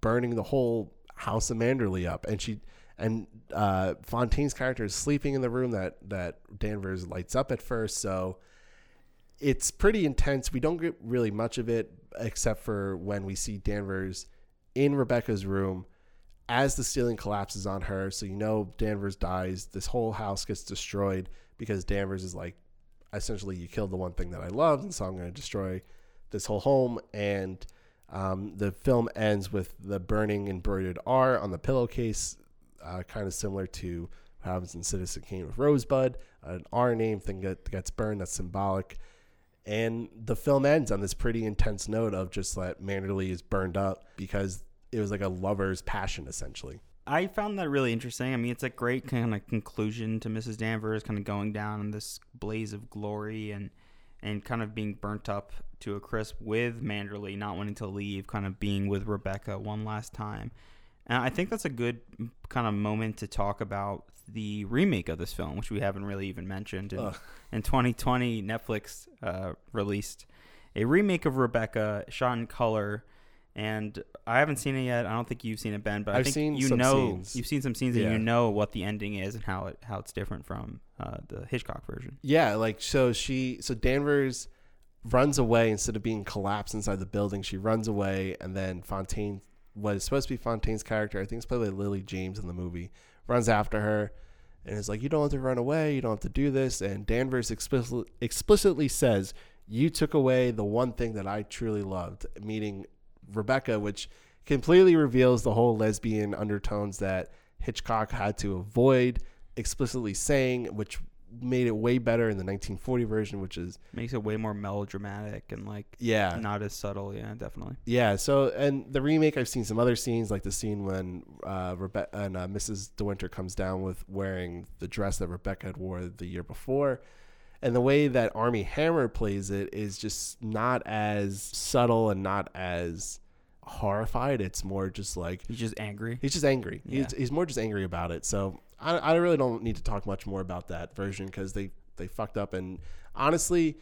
burning the whole house of Manderley up, and she and uh, Fontaine's character is sleeping in the room that that Danvers lights up at first, so it's pretty intense. We don't get really much of it except for when we see Danvers in Rebecca's room as the ceiling collapses on her. So you know Danvers dies. This whole house gets destroyed because Danvers is like, essentially, you killed the one thing that I loved, and so I'm going to destroy this whole home. And um, the film ends with the burning embroidered R on the pillowcase, uh, kind of similar to what happens in Citizen Kane with Rosebud. An R name thing that gets burned that's symbolic. And the film ends on this pretty intense note of just that Manderley is burned up because it was like a lover's passion, essentially. I found that really interesting. I mean, it's a great kind of conclusion to Mrs. Danvers kind of going down in this blaze of glory and and kind of being burnt up to a crisp with Manderley not wanting to leave, kind of being with Rebecca one last time. And I think that's a good kind of moment to talk about the remake of this film, which we haven't really even mentioned. In, in 2020, Netflix uh, released a remake of Rebecca, shot in color. And I haven't seen it yet. I don't think you've seen it, Ben. But I I've think seen you some know scenes. you've seen some scenes Yeah. and you know what the ending is and how it how it's different from uh, the Hitchcock version. Yeah, like so she so Danvers runs away instead of being collapsed inside the building. She runs away, and then Fontaine, what is supposed to be Fontaine's character, I think it's played by Lily James in the movie, runs after her and is like, "You don't have to run away. You don't have to do this." And Danvers explicit, explicitly says, "You took away the one thing that I truly loved," meaning Rebecca, which completely reveals the whole lesbian undertones that Hitchcock had to avoid explicitly saying, which made it way better in the 1940 version, which is Makes it way more melodramatic and like yeah, not as subtle. Yeah, definitely. yeah. So and the remake, I've seen some other scenes, like the scene when uh, Rebe- and uh, Mrs. De Winter comes down with wearing the dress that Rebecca had wore the year before. And the way that Armie Hammer plays it is just not as subtle and not as horrified. It's more just like He's just angry. He's just angry. Yeah. He's, he's more just angry about it. So I, I really don't need to talk much more about that version because they they fucked up. And honestly,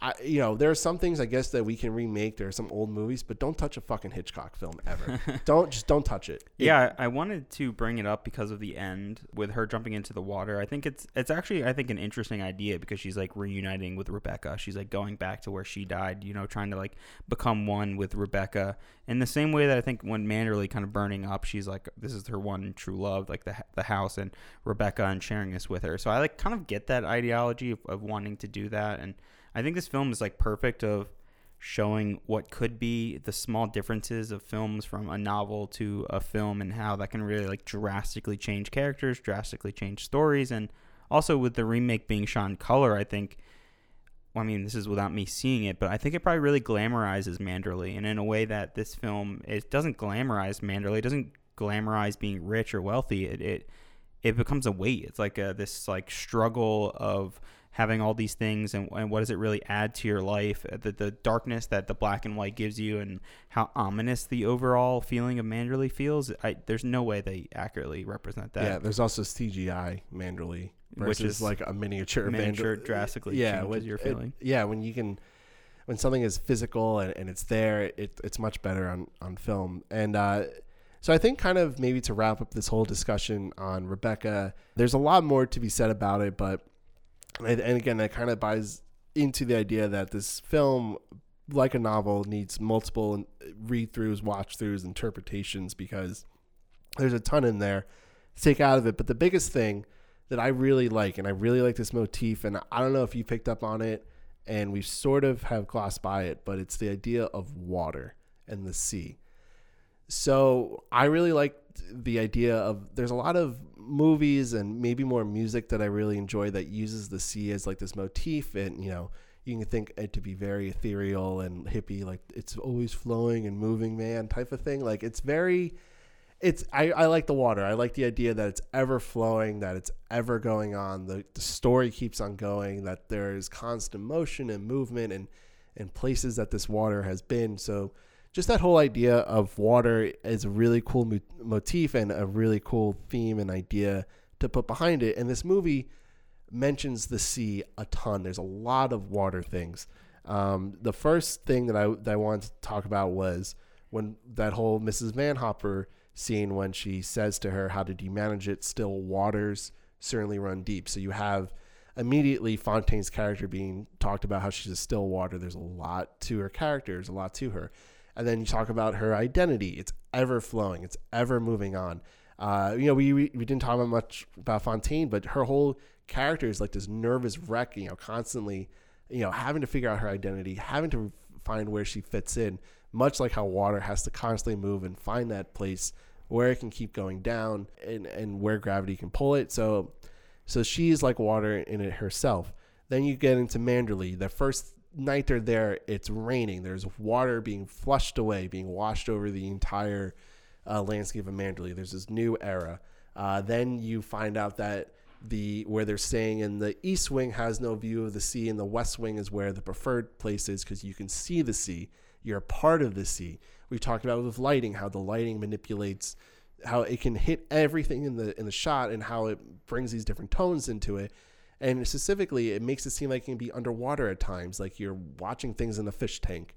I you know there are some things I guess that we can remake. There are some old movies, but don't touch a fucking Hitchcock film ever. [laughs] don't just don't touch it. Yeah, I I wanted to bring it up because of the end with her jumping into the water. I think it's it's actually I think an interesting idea because she's like reuniting with Rebecca. She's like going back to where she died, you know, trying to like become one with Rebecca. In the same way that I think when Manderley kind of burning up, she's like this is her one true love, like the the house and Rebecca and sharing this with her. So I like kind of get that ideology of, of wanting to do that and I think this film is like perfect of showing what could be the small differences of films from a novel to a film and how that can really like drastically change characters, drastically change stories and also with the remake being shot in color, I think well, I mean, this is without me seeing it, but I think it probably really glamorizes Manderley, and in a way that this film it doesn't glamorize Manderley, it doesn't glamorize being rich or wealthy. It it, it becomes a weight. It's like a, this like struggle of having all these things and, and what does it really add to your life? The, the darkness that the black and white gives you and how ominous the overall feeling of manderley feels I, there's no way they accurately represent that. Yeah there's also cgi manderley Which is like a miniature miniature drastically yeah your it- feeling. yeah when you can when something is physical and, and it's there it, it's much better on on film. And uh so I think kind of maybe to wrap up this whole discussion on Rebecca, there's a lot more to be said about it, but and, and again, that kind of buys into the idea that this film, like a novel, needs multiple uh, read throughs, watch throughs, interpretations because there's a ton in there to take out of it. But the biggest thing that I really like, and I really like this motif, and I don't know if you picked up on it, and we sort of have glossed by it, but it's the idea of water and the sea. So I really like the idea of there's a lot of movies and maybe more music that I really enjoy that uses the sea as like this motif. And you know you can think it to be very ethereal and hippie like it's always flowing and moving man type of thing. Like it's very it's I, I like the water. I like the idea that it's ever flowing that it's ever going on the, the story keeps on going that there is constant motion and movement and and places that this water has been. So just that whole idea of water is a really cool mo- motif and a really cool theme and idea to put behind it. And this movie mentions the sea a ton. There's a lot of water things. Um, the first thing that I that I wanted to talk about was when that whole Mrs. Van Hopper scene when she says to her, "How did you manage it? Still waters certainly run deep." So you have immediately Fontaine's character being talked about how she's a still water. There's a lot to her character. There's a lot to her and then you talk about her identity. It's ever flowing. It's ever moving on. Uh, you know, we, we we didn't talk about much about Fontaine, but her whole character is like this nervous wreck. You know, constantly, you know, having to figure out her identity, having to find where she fits in. Much like how water has to constantly move and find that place where it can keep going down and and where gravity can pull it. So, so she's like water in it herself. Then you get into Manderley. The first night they're there, it's raining. There's water being flushed away, being washed over the entire uh, landscape of Manderley. There's this new era. Uh, then you find out that the where they're staying in the east wing has no view of the sea, and the west wing is where the preferred place is because you can see the sea. You're a part of the sea. We've talked about with lighting how the lighting manipulates how it can hit everything in the in the shot and how it brings these different tones into it and specifically it makes it seem like it can be underwater at times like you're watching things in a fish tank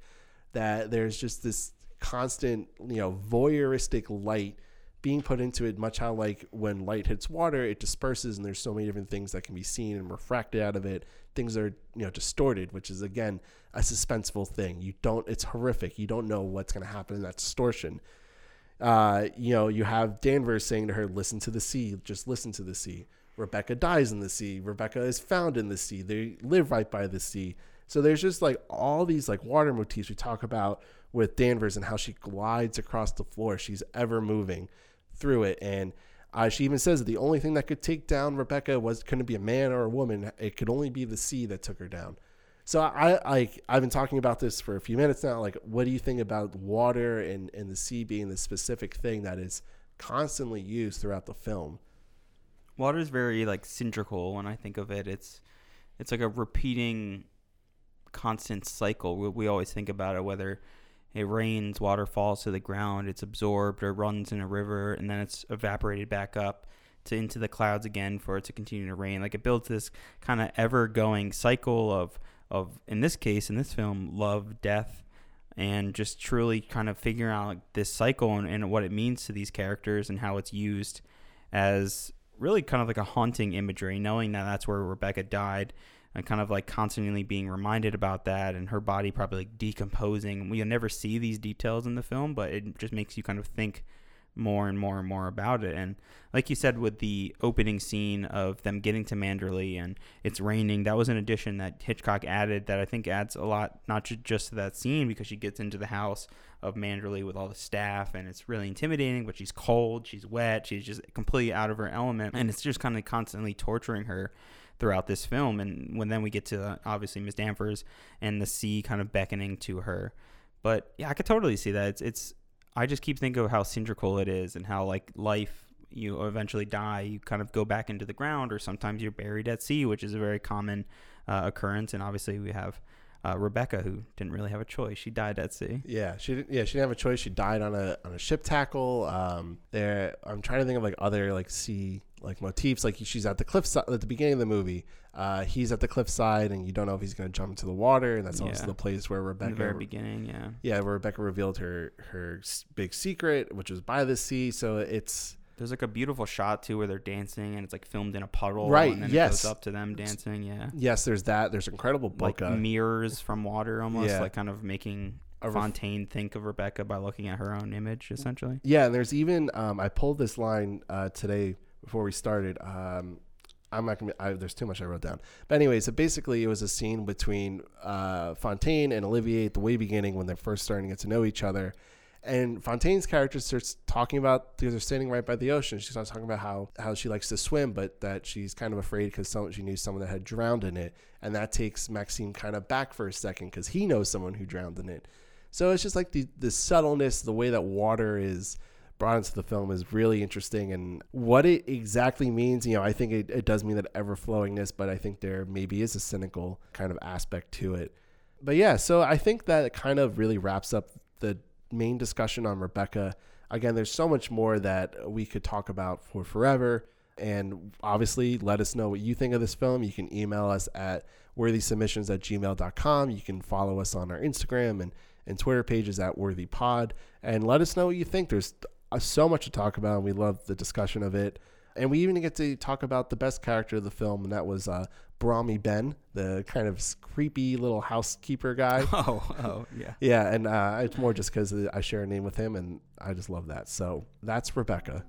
that there's just this constant you know voyeuristic light being put into it much how like when light hits water it disperses and there's so many different things that can be seen and refracted out of it. Things are you know distorted which is again a suspenseful thing. You don't it's horrific. You don't know what's going to happen in that distortion. Uh, you know you have danvers saying to her listen to the sea. Just listen to the sea Rebecca dies in the sea. Rebecca is found in the sea. They live right by the sea. So there's just like all these like water motifs we talk about with Danvers and how she glides across the floor. She's ever moving through it. And uh, she even says that the only thing that could take down Rebecca was couldn't be a man or a woman. It could only be the sea that took her down. So I like I've been talking about this for a few minutes now. Like, what do you think about water and, and the sea being the specific thing that is constantly used throughout the film? Water is very like cylindrical when I think of it. It's it's like a repeating constant cycle. We, we always think about it whether it rains, water falls to the ground, it's absorbed or runs in a river, and then it's evaporated back up to into the clouds again for it to continue to rain. Like it builds this kind of ever going cycle of of in this case in this film love, death, and just truly kind of figuring out like, this cycle and, and what it means to these characters and how it's used as really kind of like a haunting imagery, knowing that that's where Rebecca died, and kind of like constantly being reminded about that, and her body probably like decomposing. We never see these details in the film, but it just makes you kind of think more and more and more about it. And like you said, with the opening scene of them getting to Manderley and it's raining, that was an addition that Hitchcock added that I think adds a lot, not ju- just to that scene, because she gets into the house of Manderley with all the staff and it's really intimidating, but she's cold, she's wet, she's just completely out of her element. And it's just kind of constantly torturing her throughout this film. And when then we get to uh, obviously Miss Danvers and the sea kind of beckoning to her. But yeah, I could totally see that. It's, it's, I just keep thinking of how cylindrical it is and how like life you eventually die you kind of go back into the ground or sometimes you're buried at sea which is a very common uh, occurrence and obviously we have uh, Rebecca who didn't really have a choice she died at sea Yeah, she didn't. Yeah, she didn't have a choice. She died on a on a ship tackle. Um, there. I'm trying to think of like other like sea like motifs. Like she's at the cliffside at the beginning of the movie. Uh, he's at the cliffside, and you don't know if he's going to jump into the water. And that's also Yeah. the place where in Rebecca. the very beginning yeah yeah, where Rebecca revealed her her big secret, which was by the sea. So it's there's like a beautiful shot too where they're dancing and it's like filmed in a puddle Right, and then yes. it goes up to them dancing yeah yes, there's that. There's incredible like mirrors from water almost Yeah. like kind of making A ref- Fontaine think of Rebecca by looking at her own image essentially Yeah, and there's even um, I pulled this line uh, today before we started. Um, I'm not gonna. I, there's too much I wrote down. But anyway, so basically, it was a scene between uh, Fontaine and Olivier at the way beginning when they're first starting to get to know each other. And Fontaine's character starts talking about because they're standing right by the ocean. She starts talking about how how she likes to swim, but that she's kind of afraid because she knew someone that had drowned in it, and that takes Maxim kind of back for a second because he knows someone who drowned in it. So it's just like the the subtleness, the way that water is brought into the film is really interesting, and what it exactly means. You know, I think it, it does mean that ever flowingness, but I think there maybe is a cynical kind of aspect to it. But yeah, so I think that kind of really wraps up the main discussion on Rebecca. Again, there's so much more that we could talk about for forever. And obviously, let us know what you think of this film. You can email us at worthysubmissions at gmail.com. You can follow us on our Instagram and, and Twitter pages at worthypod. And let us know what you think. There's so much to talk about, and we love the discussion of it. And we even get to talk about the best character of the film, and that was uh, Brahmi Ben, the kind of creepy little housekeeper guy. [laughs] oh oh yeah Yeah, and uh, it's more just because I share a name with him, and I just love that. So that's Rebecca.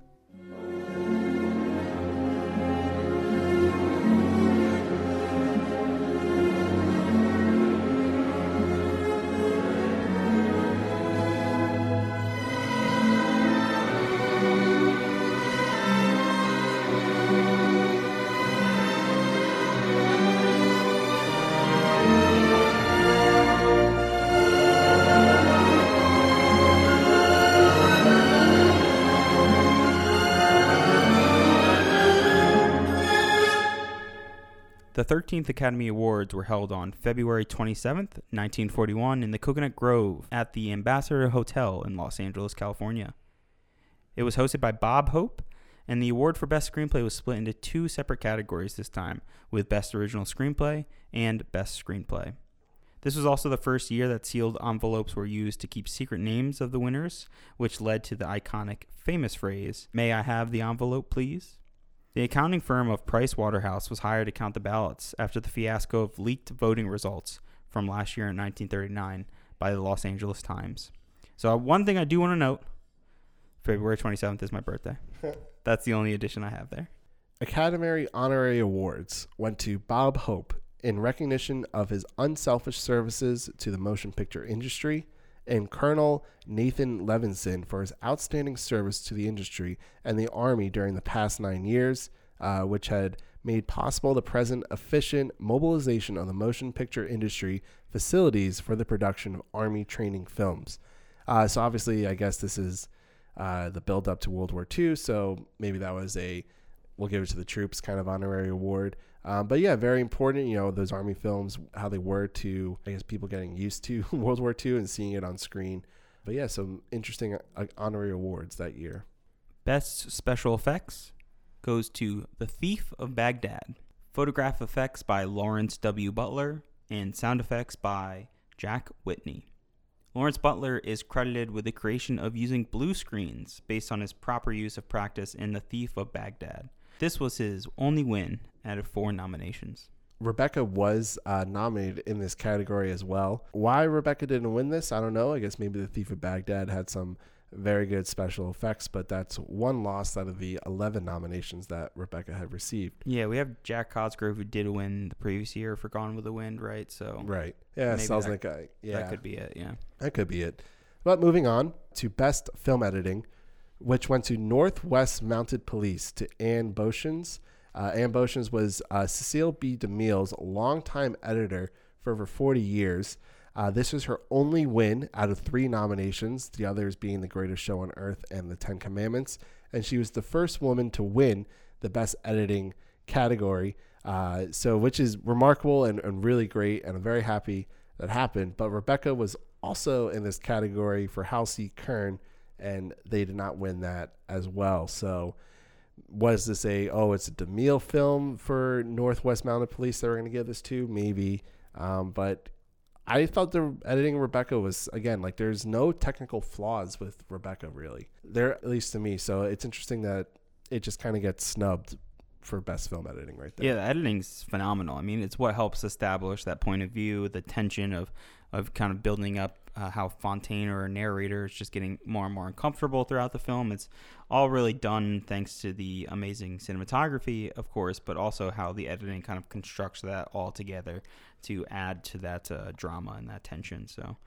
The 13th Academy Awards were held on February 27, 1941, in the Coconut Grove at the Ambassador Hotel in Los Angeles, California. It was hosted by Bob Hope, and the award for Best Screenplay was split into two separate categories this time, with Best Original Screenplay and Best Screenplay. This was also the first year that sealed envelopes were used to keep secret names of the winners, which led to the iconic famous phrase, May I have the envelope, please? The accounting firm of Price Waterhouse was hired to count the ballots after the fiasco of leaked voting results from last year in 1939 by the Los Angeles Times. So, uh, one thing I do want to note February 27th is my birthday. [laughs] That's the only addition I have there. Academy Honorary Awards went to Bob Hope in recognition of his unselfish services to the motion picture industry, and Colonel Nathan Levinson for his outstanding service to the industry and the Army during the past nine years, uh, which had made possible the present efficient mobilization of the motion picture industry facilities for the production of Army training films. Uh, so, obviously, I guess this is uh, the build up to World War II, so maybe that was a we'll give it to the troops kind of honorary award. Um, but yeah, very important. You know, those army films, how they were to, I guess, people getting used to [laughs] World War II and seeing it on screen. But yeah, some interesting uh, honorary awards that year. Best special effects goes to The Thief of Baghdad. Photograph effects by Lawrence W. Butler and sound effects by Jack Whitney. Lawrence Butler is credited with the creation of using blue screens based on his proper use of practice in The Thief of Baghdad. This was his only win out of four nominations. Rebecca was uh, nominated in this category as well. Why Rebecca didn't win this, I don't know. I guess maybe The Thief of Baghdad had some very good special effects, but that's one loss out of the 11 nominations that Rebecca had received. Yeah, we have Jack Cosgrove who did win the previous year for Gone with the Wind, right? So Right. Yeah, sounds that- like I, yeah, that could be it. Yeah. That could be it. But moving on to best film editing, which went to Northwest Mounted Police to Anne Bauchens. Uh, Bauchens was uh, Cecil B. DeMille's longtime editor for over 40 years. Uh, this was her only win out of three nominations, the others being The Greatest Show on Earth and The Ten Commandments. And she was the first woman to win the Best Editing category. Uh, so, which is remarkable and, and really great. And I'm very happy that happened. But Rebecca was also in this category for Hal C. Kern, and they did not win that as well. So, was this a oh it's a DeMille film for Northwest Mounted Police that we're going to give this to? Maybe, um, but I thought the editing of Rebecca was again like there's no technical flaws with Rebecca really. There at least to me. So it's interesting that it just kind of gets snubbed for best film editing right there. Yeah, the editing's phenomenal. I mean, it's what helps establish that point of view, the tension of of kind of building up uh, how Fontaine or a narrator is just getting more and more uncomfortable throughout the film. It's all really done thanks to the amazing cinematography, of course, but also how the editing kind of constructs that all together to add to that uh, drama and that tension. So.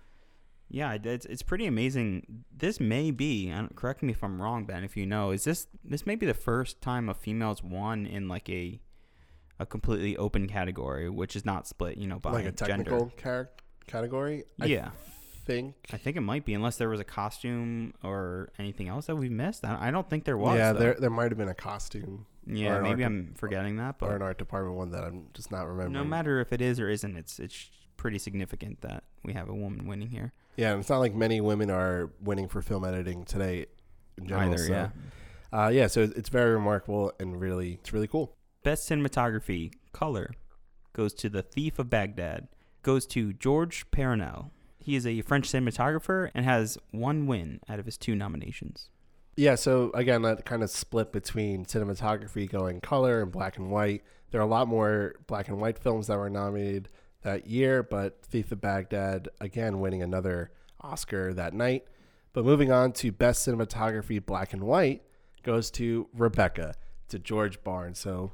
Yeah, it's it's pretty amazing. This may be, and correct me if I'm wrong, Ben. If you know, is this this may be the first time a female's won in like a a completely open category, which is not split, you know, by like a technical gender. char- category. Yeah. I think. I think it might be, unless there was a costume or anything else that we missed. I don't think there was. yeah, though. there there might have been a costume Yeah, maybe I'm forgetting that, or but an art department one that I'm just not remembering. no matter if it is or isn't, it's it's pretty significant that we have a woman winning here. Yeah, and it's not like many women are winning for film editing today in general. Either, so, yeah. Uh, yeah, so it's very remarkable and really, it's really cool. Best cinematography color goes to The Thief of Baghdad. Goes to George Périnal. He is a French cinematographer and has one win out of his two nominations. Yeah, so again, that kind of split between cinematography going color and black and white. There are a lot more black and white films that were nominated that year, but Thief of Baghdad, again, winning another Oscar that night. But moving on to Best Cinematography Black and White goes to Rebecca, to George Barnes. So,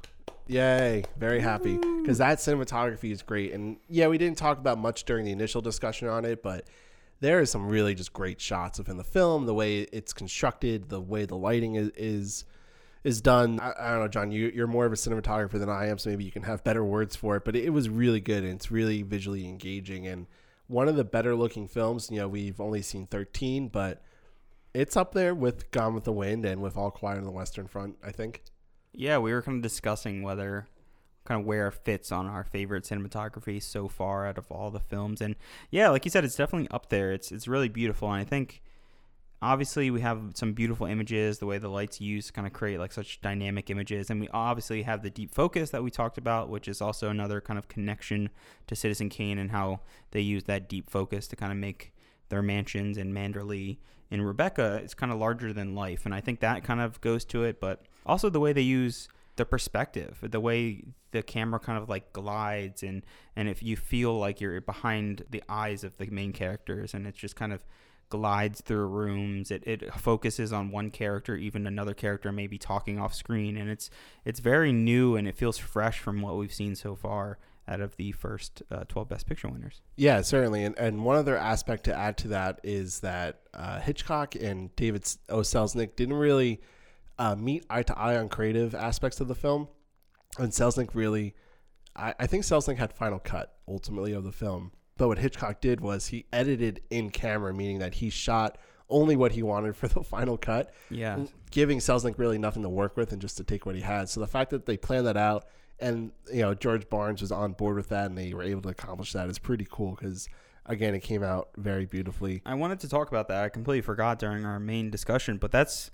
yay, very happy because that cinematography is great. And yeah, we didn't talk about much during the initial discussion on it, but there is some really just great shots within the film. The way it's constructed, the way the lighting is is, is done. I, I don't know, John. You, you're more of a cinematographer than I am, so maybe you can have better words for it. But it, was really good, and it's really visually engaging, and one of the better looking films. You know, we've only seen 13, but it's up there with Gone with the Wind and with All Quiet on the Western Front. I think. Yeah, we were kind of discussing whether kind of where it fits on our favorite cinematography so far out of all the films. And yeah, like you said, it's definitely up there. It's it's really beautiful, and I think obviously we have some beautiful images. The way the lights used kind of create like such dynamic images, and we obviously have the deep focus that we talked about, which is also another kind of connection to Citizen Kane and how they use that deep focus to kind of make their mansions and Manderley and Rebecca is kind of larger than life, and I think that kind of goes to it. But also the way they use the perspective, the way the camera kind of like glides, and and if you feel like you're behind the eyes of the main characters, and it's just kind of glides through rooms. It, it focuses on one character, even another character may be talking off screen, and it's it's very new and it feels fresh from what we've seen so far out of the first uh, 12 Best Picture winners. Yeah, certainly. And, and one other aspect to add to that is that uh, Hitchcock and David O. Selznick didn't really uh, meet eye to eye on creative aspects of the film. And Selznick really, I, I think Selznick had final cut ultimately of the film. But what Hitchcock did was he edited in camera, meaning that he shot only what he wanted for [laughs] the final cut, Yeah. giving Selznick really nothing to work with and just to take what he had. So the fact that they planned that out and you know George Barnes was on board with that and they were able to accomplish that is pretty cool because again it came out very beautifully. I wanted to talk about that. I completely forgot during our main discussion, but that's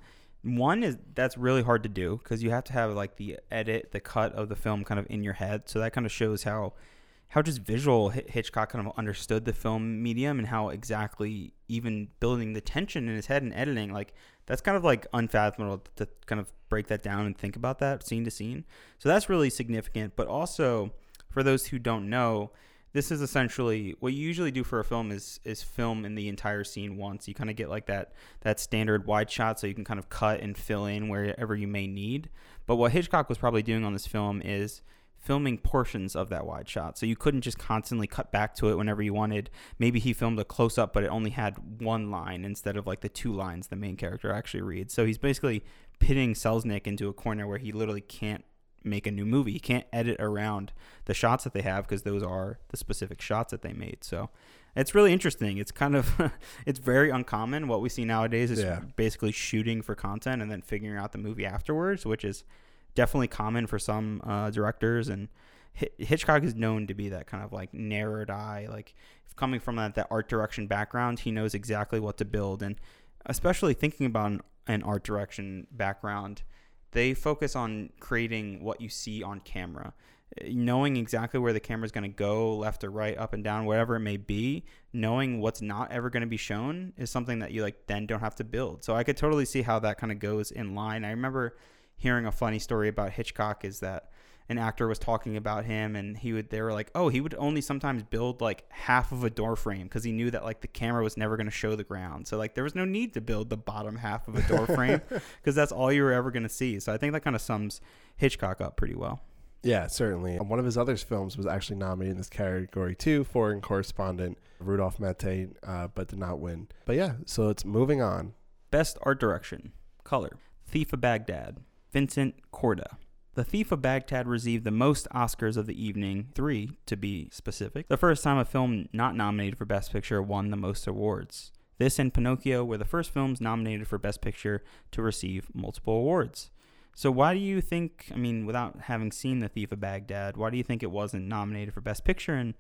one is that's really hard to do because you have to have like the edit, the cut of the film kind of in your head. So that kind of shows how how just visual Hitchcock kind of understood the film medium and how exactly even building the tension in his head and editing like that's kind of like unfathomable to kind of break that down and think about that scene to scene. So that's really significant. But also for those who don't know, this is essentially what you usually do for a film is is film in the entire scene once. You kind of get like that that standard wide shot, so you can kind of cut and fill in wherever you may need. But what Hitchcock was probably doing on this film is filming portions of that wide shot. So you couldn't just constantly cut back to it whenever you wanted. Maybe he filmed a close up, but it only had one line instead of like the two lines the main character actually reads. So he's basically pitting Selznick into a corner where he literally can't make a new movie. You can't edit around the shots that they have because those are the specific shots that they made. So it's really interesting. It's kind of [laughs] it's very uncommon. What we see nowadays is Yeah. basically shooting for content and then figuring out the movie afterwards, which is definitely common for some uh, directors. And Hitchcock is known to be that kind of like narrowed eye, like coming from that, that art direction background, he knows exactly what to build. And especially thinking about an, an art direction background, they focus on creating what you see on camera. Knowing exactly where the camera is going to go, left or right, up and down, whatever it may be, knowing what's not ever going to be shown is something that you like then don't have to build. So I could totally see how that kind of goes in line. I remember hearing a funny story about Hitchcock is that an actor was talking about him and he would they were like oh he would only sometimes build like half of a door frame because he knew that like the camera was never going to show the ground so like there was no need to build the bottom half of a door [laughs] frame because that's all you were ever going to see so i think that kind of sums hitchcock up pretty well Yeah, certainly. One of his other films was actually nominated in this category too, Foreign Correspondent, Rudolph Maté, uh, but did not win. But yeah, so it's moving on. Best art direction, color, Thief of Baghdad, Vincent Korda. The Thief of Baghdad received the most Oscars of the evening, three to be specific. The first time a film not nominated for Best Picture won the most awards. This and Pinocchio were the first films nominated for Best Picture to receive multiple awards. So, why do you think, I mean, without having seen The Thief of Baghdad, why do you think it wasn't nominated for Best Picture? And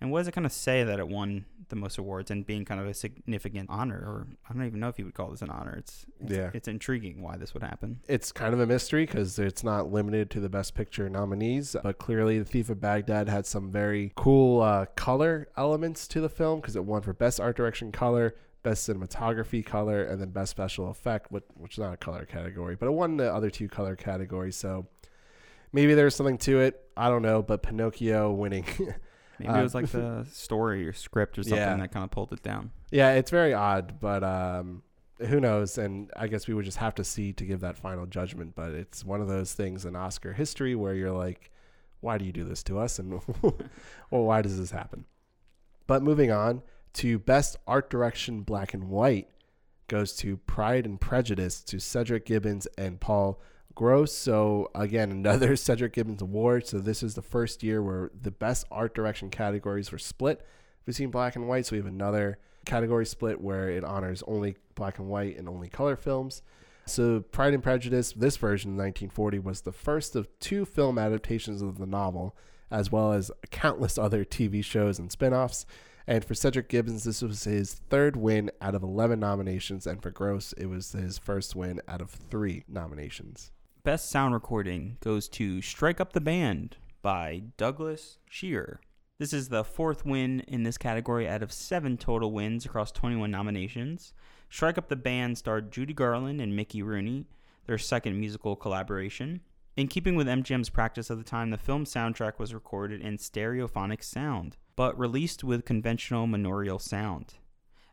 and what does it kind of say that it won the most awards and being kind of a significant honor? Or I don't even know if you would call this an honor. It's, it's Yeah. it's intriguing why this would happen. It's kind of a mystery because it's not limited to the Best Picture nominees, but clearly, The Thief of Baghdad had some very cool uh, color elements to the film because it won for Best Art Direction Color, Best Cinematography Color, and then Best Special Effect, which, which is not a color category, but it won the other two color categories. So maybe there's something to it. I don't know, but Pinocchio winning. [laughs] Maybe Uh, it was like [laughs] the story or script or something Yeah. that kind of pulled it down. yeah, it's very odd, but um, who knows? And I guess we would just have to see to give that final judgment. But it's one of those things in Oscar history where you're like, why do you do this to us? And [laughs] well, why does this happen? But moving on to Best Art Direction Black and White goes to Pride and Prejudice to Cedric Gibbons and Paul Gross. So again, [laughs] another Cedric Gibbons award. So this is the first year where the best art direction categories were split between black and white. So we have another category split where it honors only black and white and only color films. So Pride and Prejudice, this version in 1940 was the first of two film adaptations of the novel, as well as countless [laughs] other TV shows and spin-offs. And for Cedric Gibbons, this was his third win out of 11 nominations, and for Gross, it was his first win out of three nominations. Best sound recording goes to Strike Up the Band by Douglas Shearer. This is the fourth win in this category out of seven total wins across 21 nominations. Strike Up the Band starred Judy Garland and Mickey Rooney, their second musical collaboration. In keeping with MGM's practice of the time, the film's soundtrack was recorded in stereophonic sound, but released with conventional monaural sound.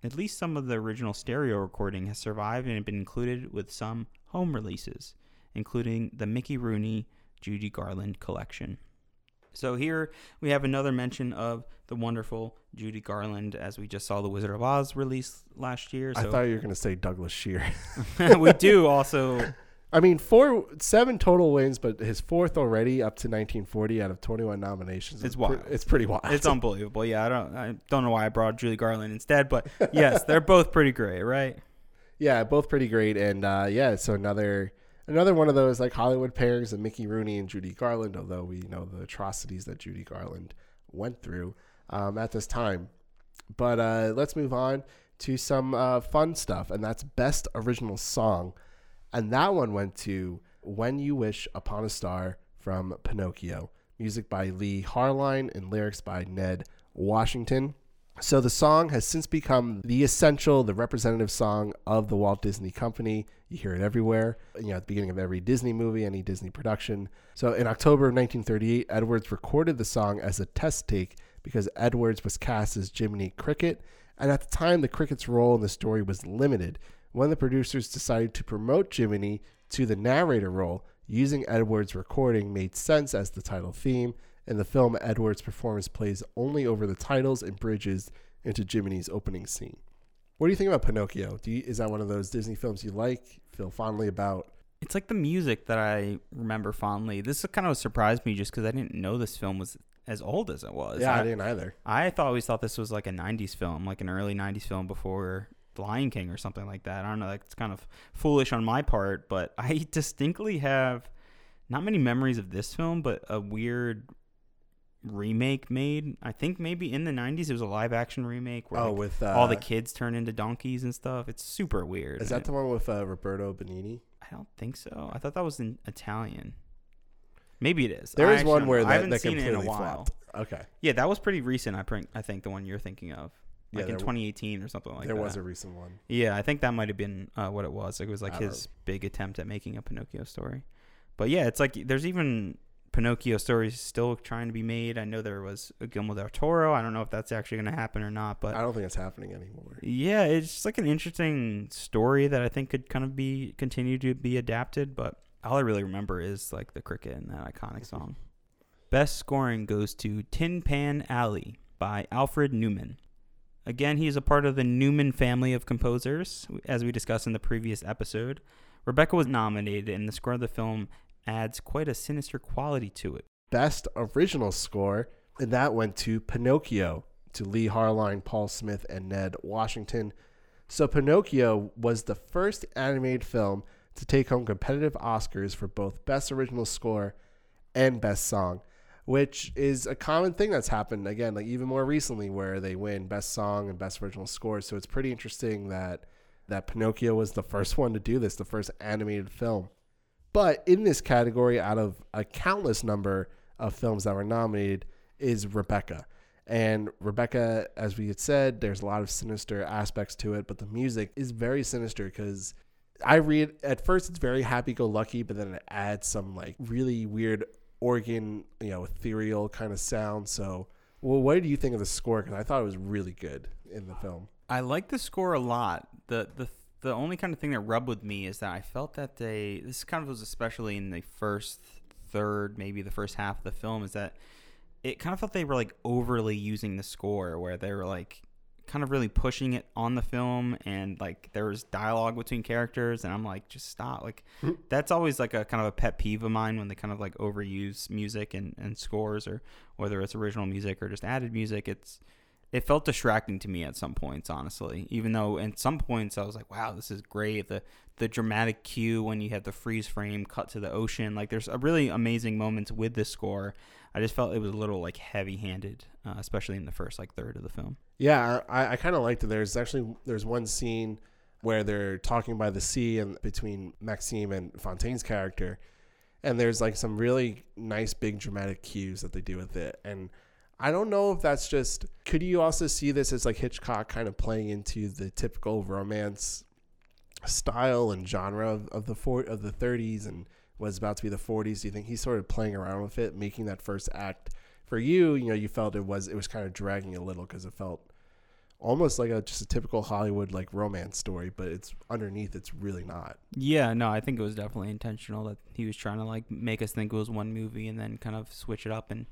At least some of the original stereo recording has survived and been included with some home releases including the Mickey Rooney Judy Garland collection. So here we have another mention of the wonderful Judy Garland, as we just saw the Wizard of Oz release last year. I thought you were going to say Douglas Shear. [laughs] [laughs] we do also, I mean, four, seven total wins, but his fourth already up to 1940 out of 21 nominations. It's wild. it's pretty wild. it's unbelievable. Yeah, I don't, I don't know why I brought Judy Garland instead, but yes, they're both pretty great, right? [laughs] yeah, both pretty great, and uh, yeah, so another another one of those like Hollywood pairs of Mickey Rooney and Judy Garland. Although we know the atrocities that Judy Garland went through um, at this time, but uh, let's move on to some uh, fun stuff, and that's best original song, and that one went to "When You Wish Upon a Star" from Pinocchio, music by Leigh Harline and lyrics by Ned Washington. So the song has since become the essential, the representative song of the Walt Disney Company. You hear it everywhere, you know, at the beginning of every Disney movie, any Disney production. So in October of 1938, Edwards recorded the song as a test take because Edwards was cast as Jiminy Cricket, and at the time, the Cricket's role in the story was limited. When the producers decided to promote Jiminy to the narrator role, using Edwards' recording made sense as the title theme. In the film, Edwards' performance plays only over the titles and bridges into Jiminy's opening scene. What do you think about Pinocchio? Do you, is that one of those Disney films you like, feel fondly about? It's like the music that I remember fondly. This kind of surprised me just because I didn't know this film was as old as it was. Yeah, I, I, didn't either. I thought always thought this was like a '90s film, like an early '90s film before The Lion King or something like that. I don't know. That's kind of foolish on my part, but [laughs] I distinctly have not many memories of this film, but a weird remake made. I think maybe in the '90s it was a live action remake where Oh, like, with uh, all the kids turn into donkeys and stuff. It's super weird. is that the one with uh, Roberto Benigni? I don't think so. I thought that was in Italian. Maybe it is. There I is one where know. I that, haven't that seen it in a while. flopped. Okay, Yeah, that was pretty recent. I think I think the one you're thinking of, Yeah, like in there w- 2018 or something like there that. There was a recent one. Yeah, I think that might have been uh, what it was. Like, it was like I his big attempt at making a Pinocchio story. But yeah, it's like there's even Pinocchio story is still trying to be made. I know there was a Guillermo del Toro. I don't know if that's actually going to happen or not. But I don't think it's happening anymore. yeah, it's like an interesting story that I think could kind of be continue to be adapted. But all I really remember is like the cricket and that iconic song. Best scoring goes to Tin Pan Alley by Alfred Newman. Again, he is a part of the Newman family of composers, as we discussed in the previous episode. Rebecca was nominated, and the score of the film adds quite a sinister quality to it. Best original score, and that went to Pinocchio, to Leigh Harline, Paul Smith, and Ned Washington. So Pinocchio was the first animated film to take home competitive Oscars for both Best Original Score and Best Song, which is a common thing that's happened again, like even more recently, where they win Best Song and Best Original Score. So it's pretty interesting that that Pinocchio was the first one to do this, the first animated film. But in this category, out of a countless number of films that were nominated, is Rebecca. And Rebecca, as we had said, there's a lot of sinister aspects to it, but the music is very sinister because I read at first it's very happy go lucky, but then it adds some like really weird organ, you know, ethereal kind of sound. So, well, what do you think of the score? Because I thought it was really good in the film. I like the score a lot. The the the only kind of thing that rubbed with me is that I felt that they this kind of was especially in the first third, maybe the first half of the film, is that it kind of felt they were like overly using the score where they were like kind of really pushing it on the film and like there was dialogue between characters and I'm like just stop like hmm. that's always like a kind of a pet peeve of mine when they kind of like overuse music and, and scores or whether it's original music or just added music it's it felt distracting to me at some points honestly. Even though at some points i was like wow this is great. The the dramatic cue when you have the freeze frame cut to the ocean. Like there's a really amazing moments with this score. I just felt it was a little like heavy handed uh, especially in the first like third of the film. Yeah, I, I kind of liked it. There's actually there's one scene where they're talking by the sea and between Maxim and Fontaine's character, and there's like some really nice big dramatic cues that they do with it. And I don't know if that's just. Could you also see this as like Hitchcock kind of playing into the typical romance style and genre of, of the four of the 30s and was about to be the 40s? Do you think he's sort of playing around with it, making that first act? For you, you know, you felt it was it was kind of dragging a little because it felt almost like a just a typical Hollywood like romance story, but it's underneath it's really not. yeah no i think it was definitely intentional that he was trying to like make us think it was one movie and then kind of switch it up and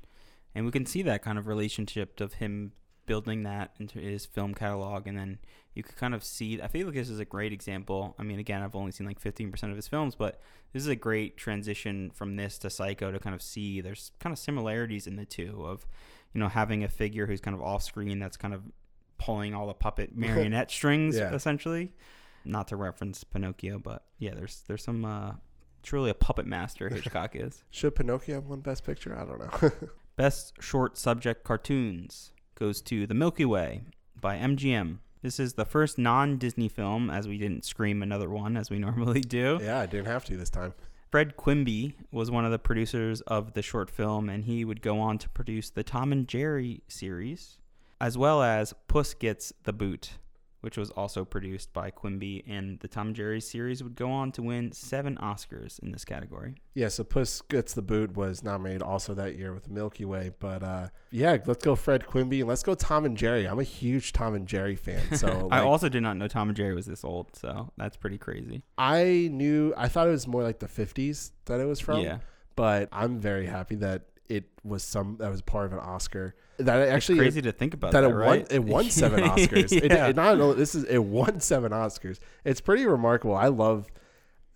and we can see that kind of relationship of him building that into his film catalog and then you could kind of see i feel like this is a great example i mean again i've only seen like 15% of his films but this is a great transition from this to psycho to kind of see there's kind of similarities in the two of you know having a figure who's kind of off screen that's kind of pulling all the puppet [laughs] marionette strings Yeah. essentially not to reference pinocchio but yeah there's there's some uh truly a puppet master hitchcock is [laughs] Should Pinocchio have won Best Picture? I don't know. [laughs] Best short subject cartoons goes to The Milky Way by MGM. This is the first non Disney film, as we didn't scream another one as we [laughs] normally do. yeah, I didn't have to this time. Fred Quimby was one of the producers of the short film, and he would go on to produce the Tom and Jerry series, as well as Puss Gets the Boot, which was also produced by Quimby, and the Tom and Jerry series would go on to win seven Oscars in this category. Yeah, so Puss Gets the Boot was nominated also that year with Milky Way. But uh, yeah, let's go Fred Quimby and let's go Tom and Jerry. I'm a huge Tom and Jerry fan. So [laughs] I also did not know Tom and Jerry was this old, so that's pretty crazy. I knew I thought it was more like the 50s that it was from. yeah, But I'm very happy that it was some that was part of an Oscar. That it actually crazy to think about that that, it right? won it won seven [laughs] Oscars. yeah. it not only- this is it won seven Oscars. It's pretty remarkable. I love.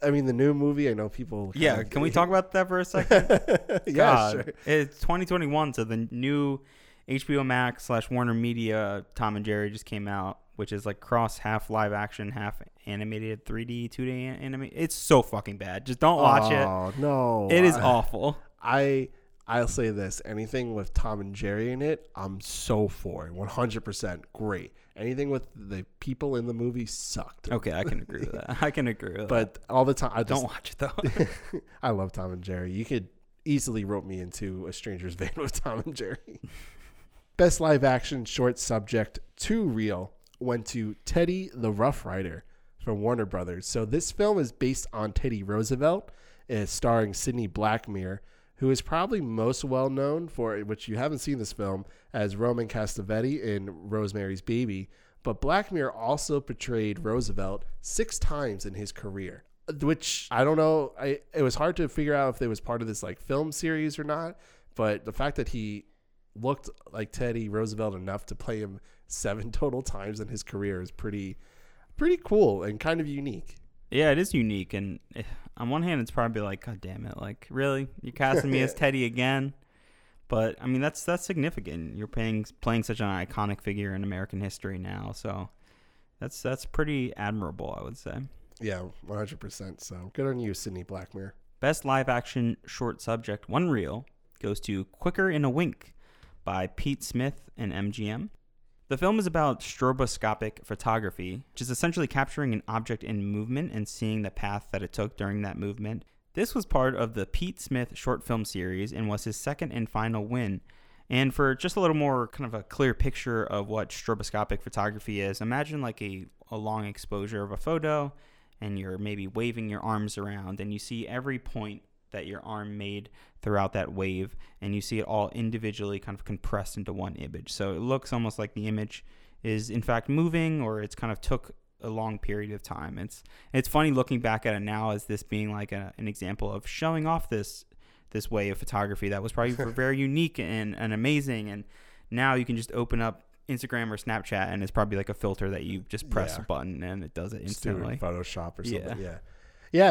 I mean, the new movie. I know people. yeah, can we [laughs] talk about that for a second? [laughs] yeah, sure. It's 2021, so the new HBO Max slash Warner Media Tom and Jerry just came out, which is like cross half live action, half animated, 3D, 2D anime. It's so fucking bad. Just don't watch Oh no, it. It is I- awful. I I'll say this: anything with Tom and Jerry in it, I'm so for. 100 percent great. Anything with the people in the movie sucked. Okay, I can agree with that. I can agree with that. But all the time, I just, Don't watch it though. [laughs] I love Tom and Jerry. You could easily rope me into a stranger's van [laughs] with Tom and Jerry. Best live action short subject to real went to Teddy the Rough Rider from Warner Brothers. So this film is based on Teddy Roosevelt, is starring Sidney Blackmer, who is probably most well known for which you haven't seen this film as Roman Castavetti in Rosemary's Baby. But Blackmer also portrayed Roosevelt six times in his career which I don't know. I it was hard to figure out if it was part of this like film series or not. But the fact that he looked like Teddy Roosevelt enough to play him seven [laughs] total times in his career is pretty pretty cool and kind of unique. Yeah, it is unique, and eh, on one hand, it's probably like, God damn it, like really, you're casting me as [laughs] Teddy again. But I mean, that's that's significant. You're playing playing such an iconic figure in American history now, so that's that's pretty admirable, I would say. Yeah, one hundred percent. So good on you, Sidney Blackmer. Best live action short subject, one reel, goes to Quicker in a Wink by Pete Smith and MGM. The film is about stroboscopic photography, which is essentially capturing an object in movement and seeing the path that it took during that movement. This was part of the Pete Smith short film series and was his second and final win. And for just a little more kind of a clear picture of what stroboscopic photography is, imagine like a, a long exposure of a photo and you're maybe waving your arms around and you see every point that your arm made throughout that wave and you see it all individually kind of compressed into one image so it looks almost like the image is in fact moving or it's kind of took a long period of time it's it's funny looking back at it now as this being like a, an example of showing off this this way of photography that was probably [laughs] very unique and, and amazing and now you can just open up Instagram or Snapchat and it's probably like a filter that you just press Yeah. a button and it does it Just do in instantly. Photoshop or something. Yeah. yeah.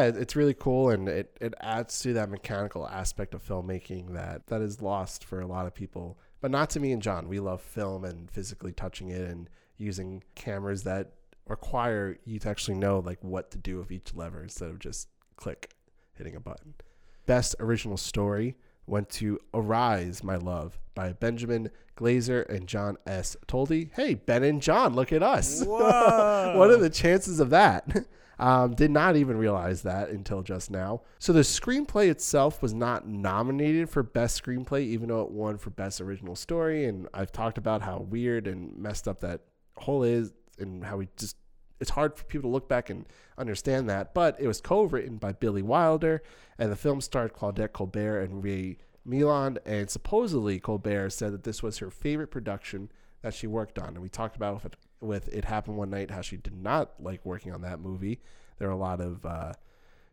It- it's really cool and it, it adds to that mechanical aspect of filmmaking that that is lost for a lot of people. But not to me and John. We love film and physically touching it and using cameras that require you to actually know like what to do with each lever instead of just click hitting a button. Best original story went to Arise, My Love by Benjamin Glazer and John S. Toldy. Hey, Ben and John, look at us. [laughs] What are the chances of that? [laughs] Um, did not even realize that until just now. So the screenplay itself was not nominated for best screenplay, even though it won for best original story. And I've talked about how weird and messed up that whole is, and how we just it's hard for people to look back and understand that. But it was co-written by Billy Wilder, and the film starred Claudette Colbert and Ray Milland. And supposedly Colbert said that this was her favorite production that she worked on. And we talked about with it, happened one night how she did not like working on that movie. There are a lot of uh,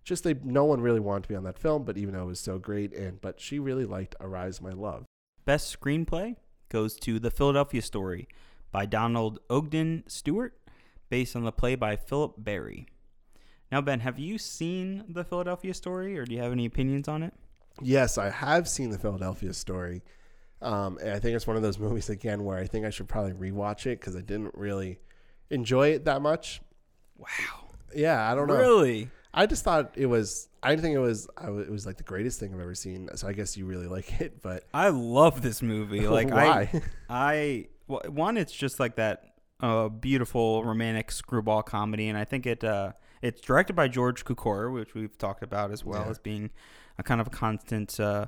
just they no one really wanted to be on that film, but even though it was so great, and but she really liked Arise My Love. Best screenplay goes to The Philadelphia Story by Donald Ogden Stewart, based on the play by Philip Barry. Now, Ben, have you seen The Philadelphia Story, or do you have any opinions on it? Yes, I have seen the Philadelphia Story. Um, and I think it's one of those [laughs] movies again where I think I should probably rewatch it because I didn't really enjoy it that much. Wow, Yeah, I don't know. really? I just thought it was. I didn't think it was. I w- it was like the greatest thing I've ever seen. So I guess you really [laughs] like it, but I love this movie. [laughs] Like, why? I, I well, one, it's just like that uh, beautiful romantic screwball comedy, and I think it uh, it's directed by George Cukor, which we've talked about as well Yeah. as being a kind of a constant uh,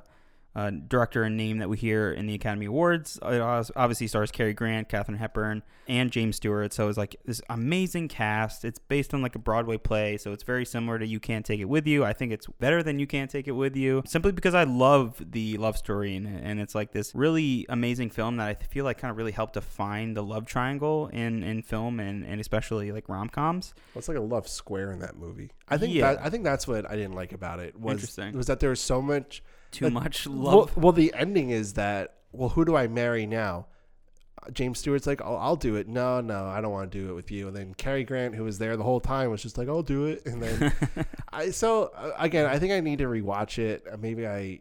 uh, director and name that we hear in the Academy Awards. It obviously stars Cary Grant, Katharine Hepburn, and James Stewart. So it's like this amazing cast. It's based on like a Broadway play, so it's very similar to You Can't Take It With You. I think it's better than You Can't Take It With You, simply because I love the love story and, and it's like this really amazing film that I feel like kind of really helped define the love triangle in in film and, and especially like rom coms. Well, it's like a love square in that movie. I think Yeah. that I think that's what I didn't like about it was was that there was so much Too much love. well, the ending is that well, who do I marry now? James Stewart's like, oh, I'll do it. No, no, I don't want to do it with you. And then Cary Grant, who was there the whole time, was just like, I'll do it. And then [laughs] I so uh, again, I think I need to rewatch it. Uh, Maybe I,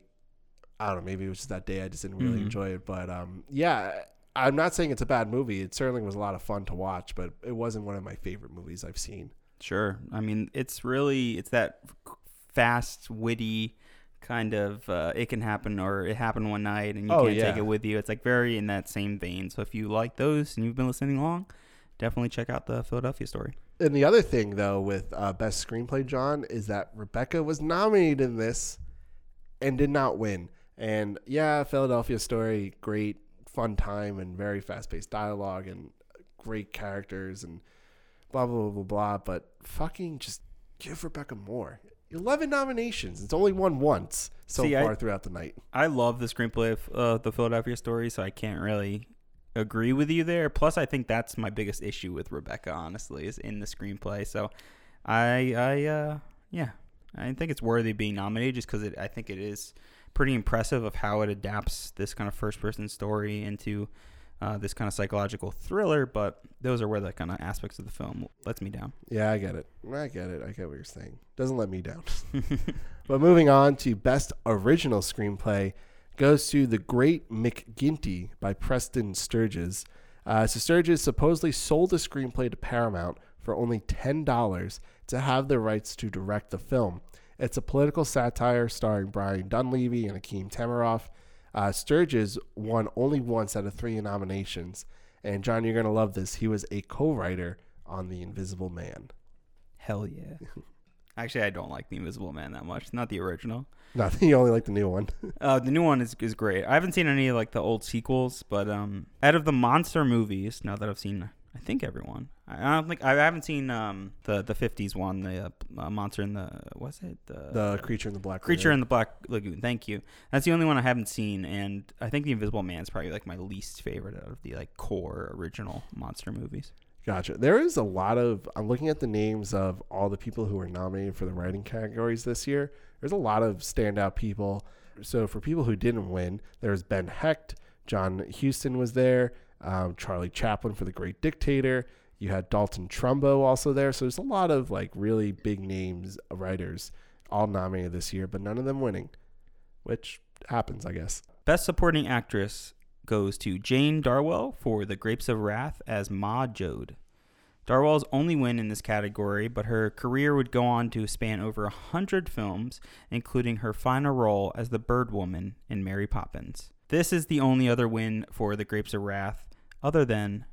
I don't know. Maybe it was just that day I just didn't really Mhm. enjoy it. But um, yeah, I'm not saying it's a bad movie. It certainly was a lot of fun to watch, but it wasn't one of my favorite movies I've seen. Sure. I mean, it's really it's that fast, witty kind of uh, it can happen or it happened one night and you Oh, can't take it with you. It's like very in that same vein. So if you like those and you've been listening along, definitely check out the Philadelphia story. And the other thing, though, with uh, best screenplay, John, is that Rebecca was nominated in this and did not win. And yeah, Philadelphia Story, great, fun time, and very fast-paced dialogue, and great characters, and blah blah blah blah blah. But fucking just give Rebecca more. Eleven nominations. It's only won once so See, I- far throughout the night. I love the screenplay of uh, the Philadelphia story, so I can't really agree with you there. Plus, I think that's my biggest issue with Rebecca. Honestly, is in the screenplay. So, I, I, uh, yeah, I think it's worthy of being nominated just because I think it is pretty impressive of how it adapts this kind of first-person story into uh, this kind of psychological thriller. But those are where the kind of aspects of the film lets me down. Yeah, I get it. I get it. I get what you're saying. Doesn't let me down. [laughs] [laughs] But moving on to Best Original Screenplay goes to The Great McGinty by Preston Sturges. Uh, so Sturges supposedly sold the screenplay to Paramount for only $10 to have the rights to direct the film. It's a political satire starring Brian Donlevy and Akim Tamiroff. Uh, Sturges won only once out of three nominations. And John, you're going to love this. He was a co-writer on The Invisible Man. Hell yeah. [laughs] Actually, I don't like The Invisible Man that much. Not the original. Nothing. [laughs] You only like the new one. [laughs] Uh, the new one is, is great. I haven't seen any of like the old sequels, but um, out of the monster movies, now that I've seen, I think everyone. I don't think I haven't seen um the the '50s one, the uh, uh, monster in the what's it the, the creature in the black creature Lagoon. in the black lagoon. Thank you. That's the only one I haven't seen, and I think the Invisible Man is probably like my least favorite out of the like core original monster movies. Gotcha. There is a lot of. I'm looking at the names of all the people who were nominated for the writing categories this year. There's a lot of standout people. So for people who didn't win, there's Ben Hecht, John Huston was there, um, Charlie Chaplin for The Great Dictator. You had Dalton Trumbo also there. So there's a lot of like really big names uh, writers all nominated this year, but none of them winning, which happens, I guess. Best Supporting Actress goes to Jane Darwell for The Grapes of Wrath as Ma Joad. Darwell's only win in this category, but her career would go on to span over a hundred films, including her final role as the Bird Woman in Mary Poppins. This is the only other win for The Grapes of Wrath, other than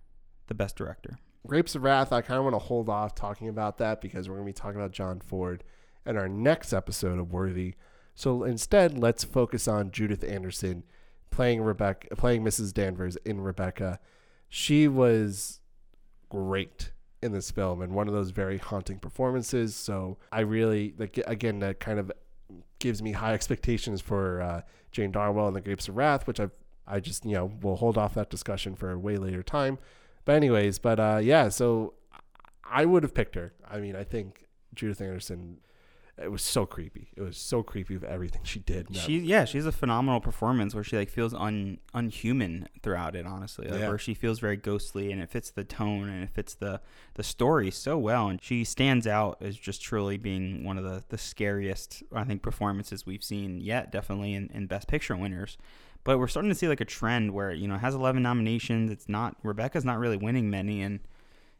the Best Director. Grapes of Wrath, I kind of want to hold off talking about that because we're going to be talking about John Ford in our next episode of Worthy. So instead, let's focus on Judith Anderson playing Rebecca, playing Mrs. Danvers in Rebecca. She was great in this film and one of those very haunting performances. So I really, like, again, that kind of gives me high expectations for uh, Jane Darwell and the Grapes of Wrath, which I I just you know we'll hold off that discussion for a way later time. But anyways, but uh, yeah, so I would have picked her. I mean, I think Judith Anderson. It was so creepy. It was so creepy of everything she did. No. She yeah, she's a phenomenal performance where she like feels un unhuman throughout it. Honestly, like, Yeah. where she feels very ghostly and it fits the tone and it fits the the story so well. And she stands out as just truly being one of the the scariest I think performances we've seen yet. Definitely in, in Best Picture winners. But we're starting to see like a trend where you know it has 11 nominations. It's not Rebecca's not really winning many, and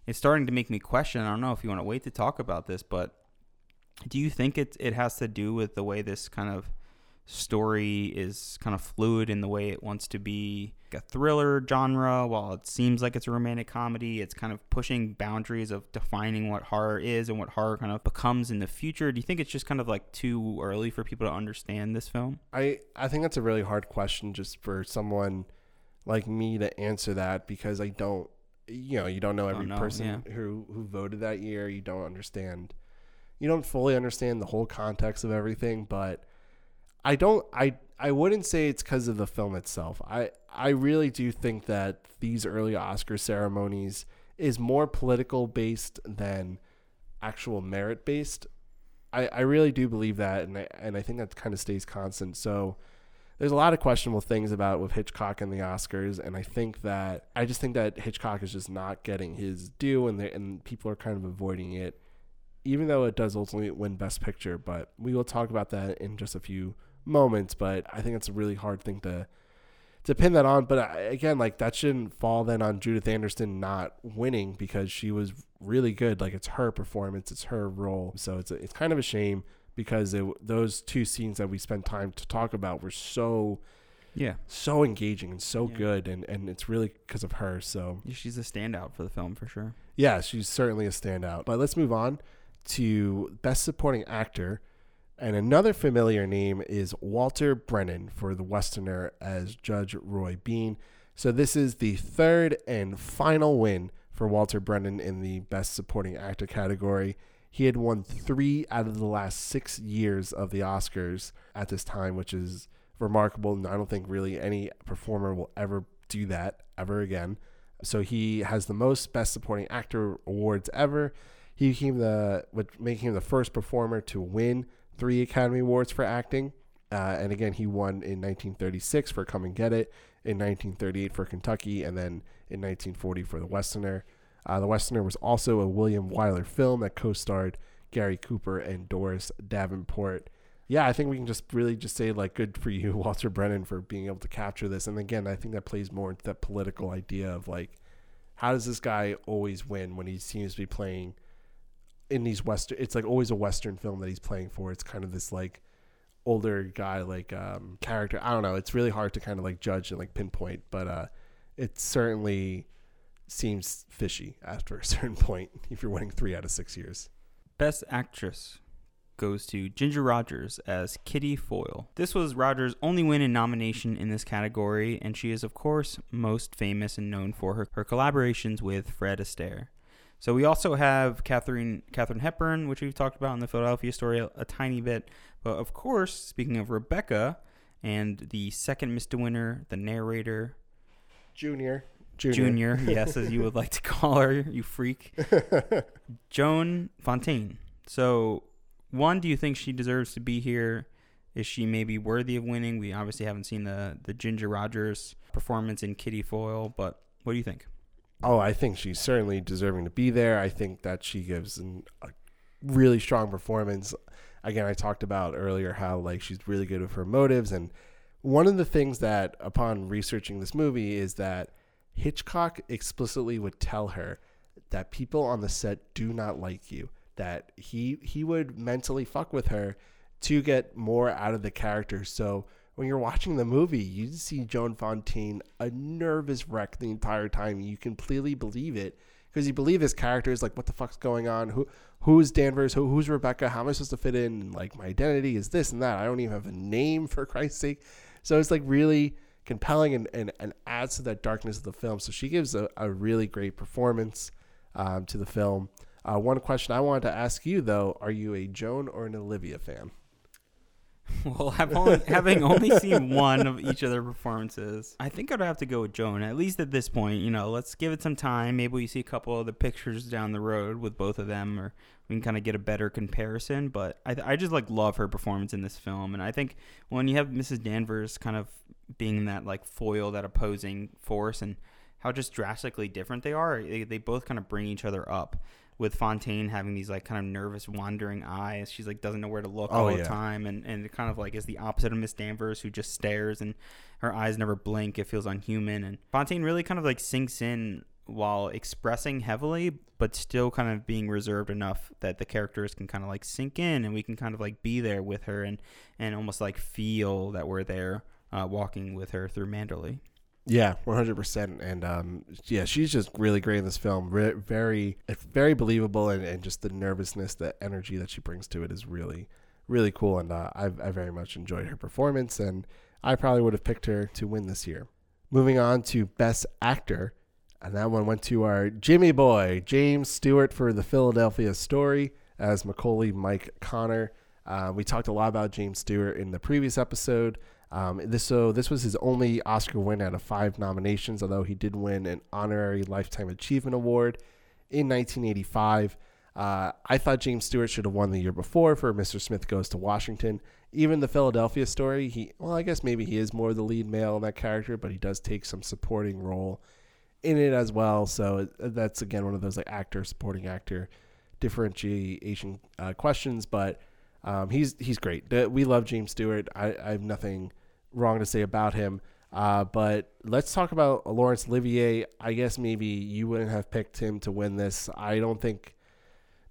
it's starting to make me question. I don't know if you want to wait to talk about this, but do you think it it has to do with the way this kind of story is kind of fluid in the way it wants to be a thriller genre while it seems like it's a romantic comedy it's kind of pushing boundaries of defining what horror is and what horror kind of becomes in the future do you think it's just kind of like too early for people to understand this film I I think that's a really hard question just for someone like me to answer that because I don't you know, you don't know every know, person yeah. who who voted that year. You don't understand you don't fully understand the whole context of everything, but I don't I I wouldn't say it's cuz of the film itself. I I really do think that these early Oscar ceremonies is more political based than actual merit based. I, I really do believe that, and I, and I think that kind of stays constant. So there's a lot of questionable things about with Hitchcock and the Oscars, and I think that I just think that Hitchcock is just not getting his due, and and people are kind of avoiding it, even though it does ultimately win Best Picture. But we will talk about that in just a few moments. But I think it's a really hard thing to to pin that on. But I- again, like that shouldn't fall then on Judith Anderson not winning because she was really good. Like it's her performance, it's her role. So it's a, it's kind of a shame because it, those two scenes that we spent time to talk about were so yeah so engaging and so Yeah. good, and and it's really because of her. So she's a standout for the film for sure yeah, she's certainly a standout. But let's move on to Best Supporting Actor. And another familiar name is Walter Brennan for The Westerner as Judge Roy Bean. So this is the third and final win for Walter Brennan in the Best Supporting Actor category. He had won three out of the last six years of the Oscars at this time, which is remarkable. And I don't think really any performer will ever do that ever again. So he has the most Best Supporting Actor awards ever. He became the, making him the first performer to win three Academy Awards for acting. Uh, and again, he won in 1936 for Come and Get It, in 1938 for Kentucky, and then in 1940 for The Westerner. Uh, the Westerner was also a William Wyler film that co-starred Gary Cooper and Doris Davenport. Yeah, I think we can just really just say like good for you, [laughs] Walter Brennan, for being able to capture this. And again, I think that plays more into that political idea of like, how does this guy always win when he seems to be playing in these western? It's like always a western film that he's playing for. It's kind of this like older guy like um, character. I don't know. It's really hard to kind of like judge and like pinpoint, but uh, it certainly seems fishy after a [laughs] certain point if you're winning three out of six years. Best Actress goes to Ginger Rogers as Kitty Foyle. This was Rogers' only win and nomination in this category, and she is, of course, most famous and known for her, her collaborations with Fred Astaire. So we also have Katharine Katharine Hepburn, which we've talked about in the Philadelphia story a, a tiny bit. But of course, speaking of Rebecca and the second Mr. Winner, the narrator, Junior. Junior. Junior, [laughs] yes, as you would like to call her, you freak. [laughs] Joan Fontaine. So, one, do you think she deserves to be here? Is she maybe worthy of winning? We obviously haven't seen the the Ginger Rogers performance in Kitty Foyle, but what do you think? Oh, I think she's certainly deserving to be there. I think that she gives an, a really strong performance. Again, I talked about earlier how like she's really good with her motives, and one of the things that upon researching this movie is that Hitchcock explicitly would tell her that people on the set do not like you. That he he would mentally fuck with her to get more out of the character. So when you're watching the movie, you see Joan Fontaine a nervous wreck the entire time. You completely believe it because you believe his character is like, what the fuck's going on? Who who's Danvers? Who, who's Rebecca? How am I supposed to fit in? Like my identity is this and that. I don't even have a name for [laughs] Christ's sake. So it's like really compelling and, and, and adds to that darkness of the film. So she gives a, a really great performance um, to the film. Uh, one question I wanted to ask you though: Are you a Joan or an Olivia fan? [laughs] Well, only, having only seen one of each of their performances, I think I'd have to go with Joan. At least at this point, you know, let's give it some time. Maybe we see a couple of the pictures down the road with both of them, or we can kind of get a better comparison. But I, I just like love her performance in this film, and I think when you have Mrs. Danvers kind of being that like foil, that opposing force, and how just drastically different they are, they, they both kind of bring each other up. With Fontaine having these like kind of nervous, wandering eyes, she's like doesn't know where to look Oh, all the time, and and it kind of like is the opposite of Miss Danvers, who just stares and her eyes never blink. It feels unhuman, and Fontaine really kind of like sinks in while expressing heavily, but still kind of being reserved enough that the characters can kind of like sink in and we can kind of like be there with her and, and almost like feel that we're there uh, walking with her through Manderley. Yeah, one hundred percent, and um, yeah, she's just really great in this film. Re- very, very believable, and, and just the nervousness, the energy that she brings to it is really, really cool. And uh, I, I very much enjoyed her performance, and I probably would have picked her to win this year. Moving on to Best Actor, and that one went to our Jimmy boy James Stewart for the Philadelphia Story as Macaulay Mike Connor. Uh, we talked a lot about James Stewart in the previous episode. Um, this so this was his only Oscar win out of five nominations, although he did win an honorary Lifetime Achievement Award in 1985. Uh, I thought James Stewart should have won the year before for Mr. Smith Goes to Washington. Even the Philadelphia story, he well, I guess maybe he is more the lead male in that character, but he does take some supporting role in it as well. So that's again one of those like actor supporting actor differentiation uh, questions, but. Um, he's he's great. We love James Stewart. I, I have nothing wrong to say about him. Uh, but let's talk about Laurence Olivier. I guess maybe you wouldn't have picked him to win this. I don't think.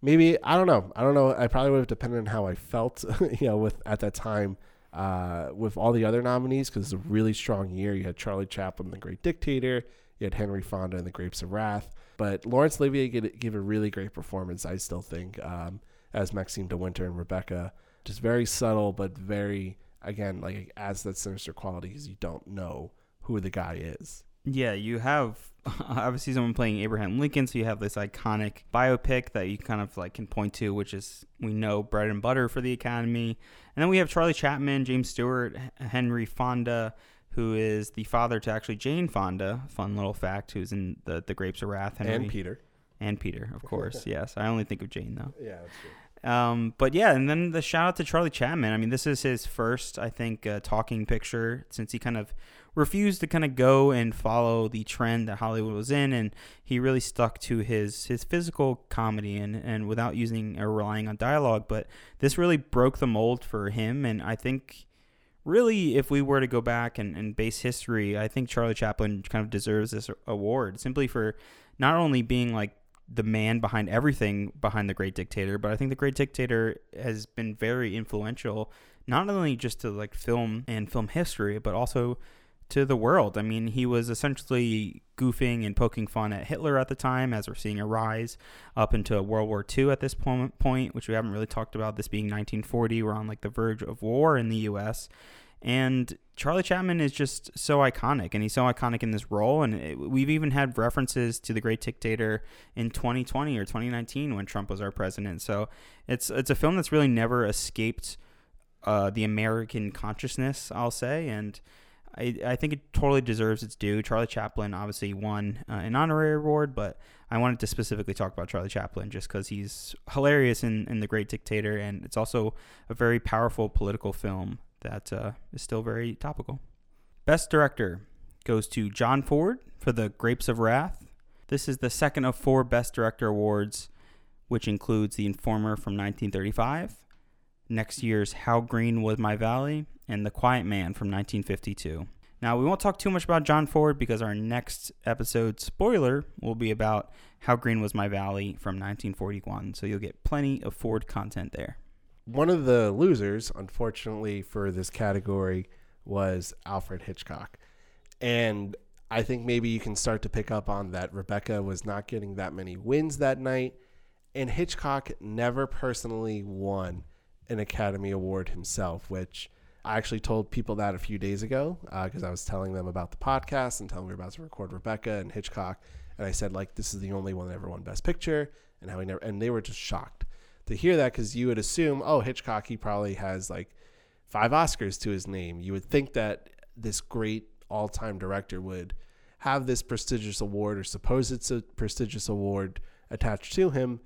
Maybe I don't know. I don't know. I probably would have depended on how I felt, [laughs] you know, with at that time uh, with all the other nominees because it's a really strong year. You had Charlie Chaplin, The Great Dictator. You had Henry Fonda in The Grapes of Wrath. But Laurence Olivier gave, gave a really great performance. I still think um, as Maxim de Winter and Rebecca, just very subtle but very again, like it adds that sinister quality because you don't know who the guy is. Yeah, you have [laughs] obviously someone playing Abraham Lincoln, so you have this iconic biopic that you kind of like can point to, which is we know bread and butter for the Academy. And then we have Charlie Chaplin, James Stewart, Henry Fonda, who is the father to actually Jane Fonda. Fun little fact, who's in the the Grapes of Wrath. Henry. And Peter. And Peter, of course. [laughs] yes, I only think of Jane though. Yeah, that's true. Um, but yeah, and then the shout out to Charlie Chaplin. I mean, this is his first, I think, uh, talking picture since he kind of refused to kind of go and follow the trend that Hollywood was in, and he really stuck to his his physical comedy and and without using or relying on dialogue. But this really broke the mold for him, and I think. Really, if we were to go back and, and base history, I think Charlie Chaplin kind of deserves this award simply for not only being like the man behind everything behind the great dictator but i think the great dictator has been very influential not only just to like film and film history but also to the world. I mean he was essentially goofing and poking fun at hitler at the time as we're seeing a rise up into world war ii at this point which we haven't really talked about this being 1940 we're on like the verge of war in the us and Charlie Chaplin is just so iconic, and he's so iconic in this role. And it, we've even had references to the Great Dictator in 2020 or 2019 when Trump was our president. So it's it's a film that's really never escaped uh, the American consciousness, I'll say, and. I, I think it totally deserves its due. Charlie Chaplin obviously won uh, an honorary award, but I wanted to specifically talk about Charlie Chaplin just because he's hilarious in, in The Great Dictator, and it's also a very powerful political film that uh, is still very topical. Best Director goes to John Ford for The Grapes of Wrath. This is the second of four Best Director awards, which includes The Informer from 1935, next year's How Green Was My Valley, and The Quiet Man from 1952. Now, we won't talk too much about John Ford because our next episode spoiler will be about How Green Was My Valley from 1941, so you'll get plenty of Ford content there one of the losers, unfortunately, for this category was Alfred Hitchcock. And I think maybe you can start to pick up on that Rebecca was not getting that many wins that night. And Hitchcock never personally won an Academy Award himself, which I actually told people that a few days ago because uh, I was telling them about the podcast and telling them we were about to record Rebecca and Hitchcock. And I said, like, this is the only one that ever won Best Picture and how he never, and they were just shocked to hear that because you would assume, oh, Hitchcock, he probably has like five Oscars to his name. You would think that this great all time director would have this prestigious award or suppose it's a prestigious award attached to him,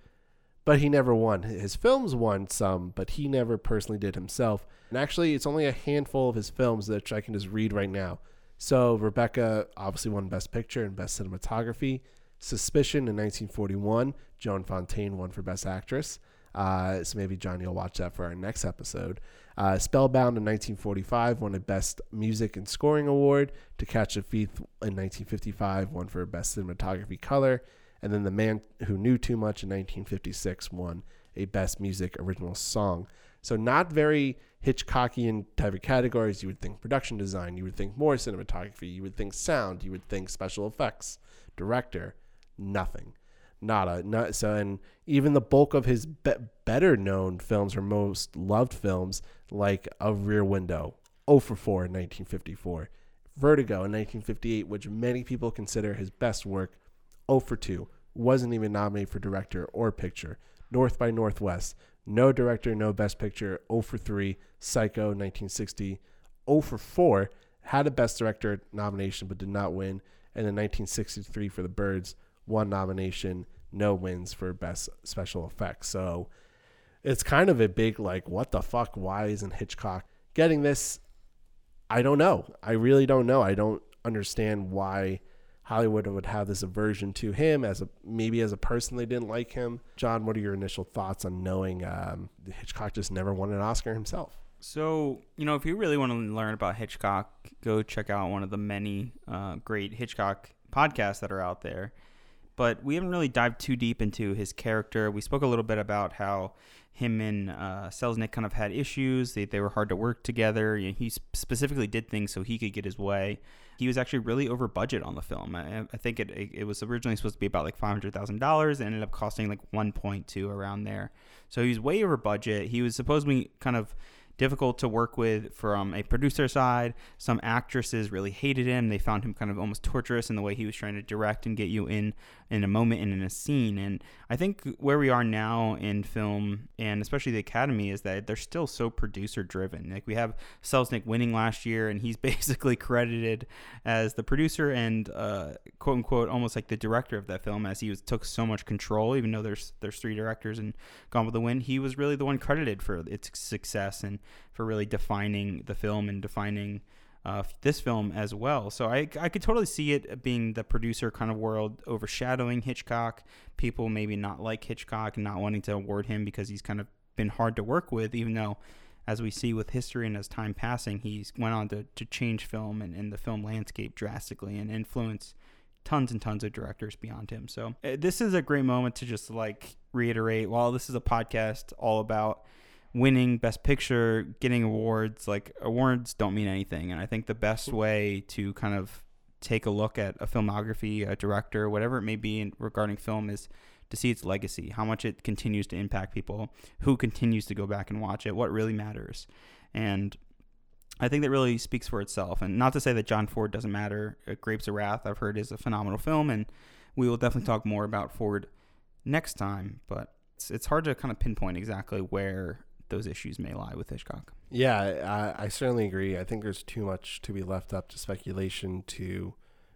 but he never won. His films won some, but he never personally did himself. And actually, it's only a handful of his films that I can just read right now. So, Rebecca obviously won Best Picture and Best Cinematography. Suspicion in 1941, Joan Fontaine won for Best Actress. Uh, so maybe John, you'll watch that for our next episode. Uh, Spellbound in 1945 won a Best Music and Scoring Award. To Catch a Thief in 1955 won for Best Cinematography Color. And then The Man Who Knew Too Much in 1956 won a Best Music Original Song. So not very Hitchcockian type of categories. You would think production design, you would think more cinematography, you would think sound, you would think special effects, director, nothing. Nada. Not, so, and even the bulk of his be- better known films or most loved films, like A Rear Window, 0 for 4 in 1954, Vertigo in 1958, which many people consider his best work, 0 for 2, wasn't even nominated for director or picture. North by Northwest, no director, no best picture, 0 for 3, Psycho 1960, 0 for 4, had a best director nomination but did not win, and then 1963 for The Birds, one nomination, no wins for best special effects. So it's kind of a big like, what the fuck? Why isn't Hitchcock getting this? I don't know. I really don't know. I don't understand why Hollywood would have this aversion to him as a maybe as a person they didn't like him. John, what are your initial thoughts on knowing um, Hitchcock just never won an Oscar himself? So, you know, if you really want to learn about Hitchcock, go check out one of the many uh, great Hitchcock podcasts that are out there but we haven't really dived too deep into his character. We spoke a little bit about how him and uh, Selznick kind of had issues. They, they were hard to work together. You know, he specifically did things so he could get his way. He was actually really over budget on the film. I, I think it, it, was originally supposed to be about like five hundred thousand dollars. It ended up costing like one point two around there. So he was way over budget. He was supposedly kind of difficult to work with from a producer side. Some actresses really hated him. They found him kind of almost torturous in the way he was trying to direct and get you in in a moment and in a scene. And I think where we are now in film and especially the Academy is that they're still so producer driven. Like we have Selznick winning last year, and he's [laughs] basically credited as the producer and uh, quote unquote almost like the director of that film, as he was took so much control. Even though there's there's three directors and Gone with the Wind, he was really the one credited for its success and for really defining the film and defining uh, this film as well. So I, I could totally see it being the producer kind of world overshadowing Hitchcock. People maybe not like Hitchcock and not wanting to award him because he's kind of been hard to work with, even though, as we see with history and as time passing, he's went on to, to change film and, and the film landscape drastically and influence tons and tons of directors beyond him. So uh, this is a great moment to just like reiterate while this is a podcast all about winning best picture getting awards like awards don't mean anything and i think the best way to kind of take a look at a filmography a director whatever it may be in, regarding film is to see its legacy how much it continues to impact people who continues to go back and watch it what really matters and I think that really speaks for itself. And not to say that John Ford doesn't matter. Uh, Grapes of Wrath, I've heard, is a phenomenal film, and we will definitely talk more about Ford next time. But it's, it's hard to kind of pinpoint exactly where those issues may lie with Hitchcock. Yeah, I, I certainly agree. I think there's too much to be left up to speculation to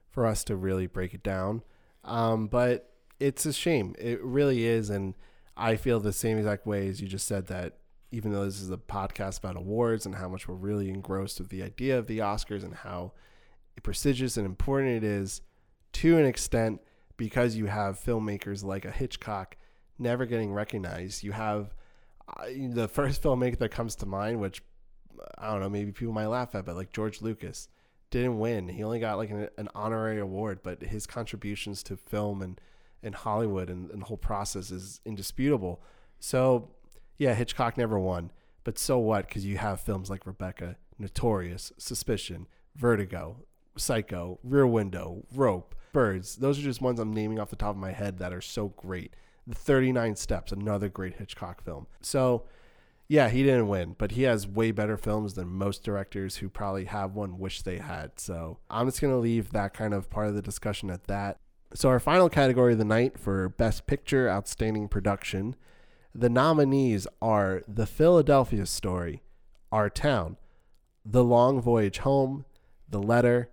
for us to really break it down. Um, but it's a shame. It really is, and I feel the same exact way as you just said that. Even though this is a podcast about awards and how much we're really engrossed with the idea of the Oscars and how prestigious and important it is, to an extent, because you have filmmakers like a Hitchcock never getting recognized. You have the first filmmaker that comes to mind, which I don't know, maybe people might laugh at, but like George Lucas didn't win. He only got like an, an honorary award, but his contributions to film and, and Hollywood and, and the whole process is indisputable. So, yeah, Hitchcock never won, but so what? Because you have films like Rebecca, Notorious, Suspicion, Vertigo, Psycho, Rear Window, Rope, Birds. Those are just ones I'm naming off the top of my head that are so great. The 39 Steps, another great Hitchcock film. So, yeah, he didn't win, but he has way better films than most directors who probably have one wish they had. So, I'm just going to leave that kind of part of the discussion at that. So, our final category of the night for Best Picture Outstanding Production, the nominees are The Philadelphia Story, Our Town, The Long Voyage Home, The Letter,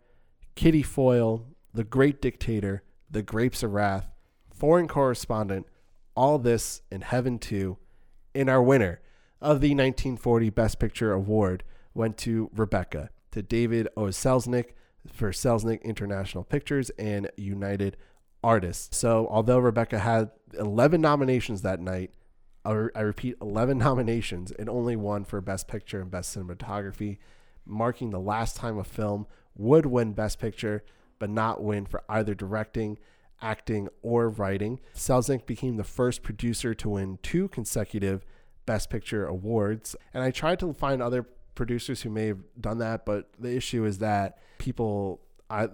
Kitty Foyle, The Great Dictator, The Grapes of Wrath, Foreign Correspondent, All This, and Heaven Too. And our winner of the 1940 Best Picture Award went to Rebecca, to David O. Selznick for Selznick International Pictures and United Artists. So, although Rebecca had 11 nominations that night, I repeat, 11 [laughs] nominations and only one for Best Picture and Best Cinematography, marking the last time a film would win Best Picture but not win for either directing, acting, or writing. Selznick became the first producer to win two consecutive Best Picture awards. And I tried to find other producers who may have done that, but the issue is that people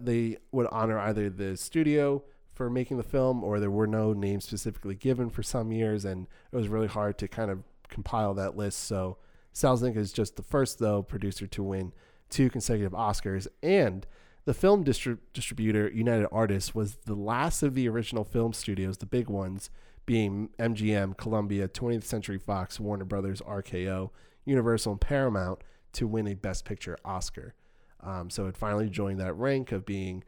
they would honor either the studio for making the film or there were no names specifically given for some years, and it was really hard to kind of compile that list. So Selznick is just the first though producer to win two consecutive Oscars and the film distrib- distributor United Artists was the last of the original film studios, the big ones, being MGM, Columbia, 20th Century Fox, Warner Brothers, RKO, Universal, and Paramount, to win a Best Picture Oscar. Um, so it finally joined that rank of being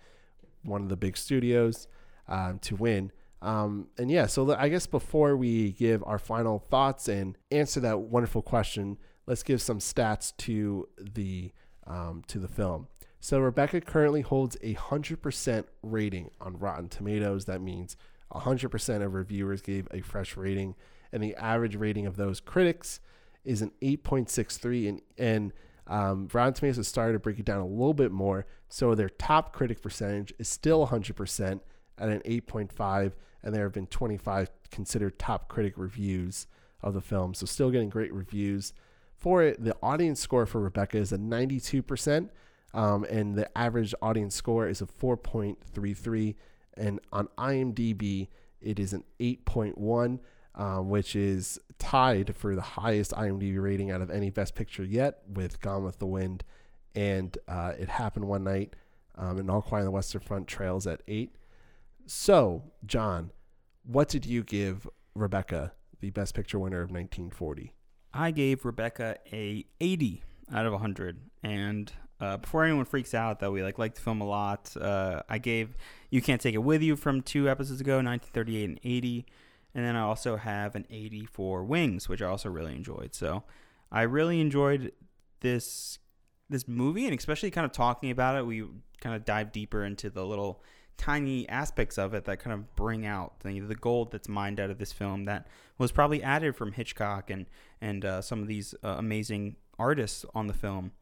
one of the big studios um, to win. Um, and yeah, so I guess before we give our final thoughts and answer that wonderful question, let's give some stats to the um, to the film. So Rebecca currently holds a 100% rating on Rotten Tomatoes. That means 100% of reviewers gave a fresh rating, and the average rating of those critics is an 8.63. And, and um, Rotten Tomatoes has started to break it down a little bit more. So their top critic percentage is still 100% at an 8.5, and there have been 25 considered top critic reviews of the film. So still getting great reviews for it. The audience score for Rebecca is a 92%. Um, and the average audience score is a 4.33. And on IMDb, it is an 8.1, um, which is tied for the highest IMDb rating out of any Best Picture yet with Gone with the Wind. And uh, it happened one night. Um, and All Quiet on the Western Front trails at 8. So, John, what did you give Rebecca, the Best Picture winner of 1940? I gave Rebecca a 80 out of 100. And uh, before anyone freaks out that we like like the film a lot, uh, I gave "You Can't Take It With You" from two episodes ago, 1938 and 80, and then I also have an 84 Wings, which I also really enjoyed. So I really enjoyed this this movie, and especially kind of talking about it. We kind of dive deeper into the little tiny aspects of it that kind of bring out the, the gold that's mined out of this film that was probably added from Hitchcock and and uh, some of these uh, amazing artists on the film.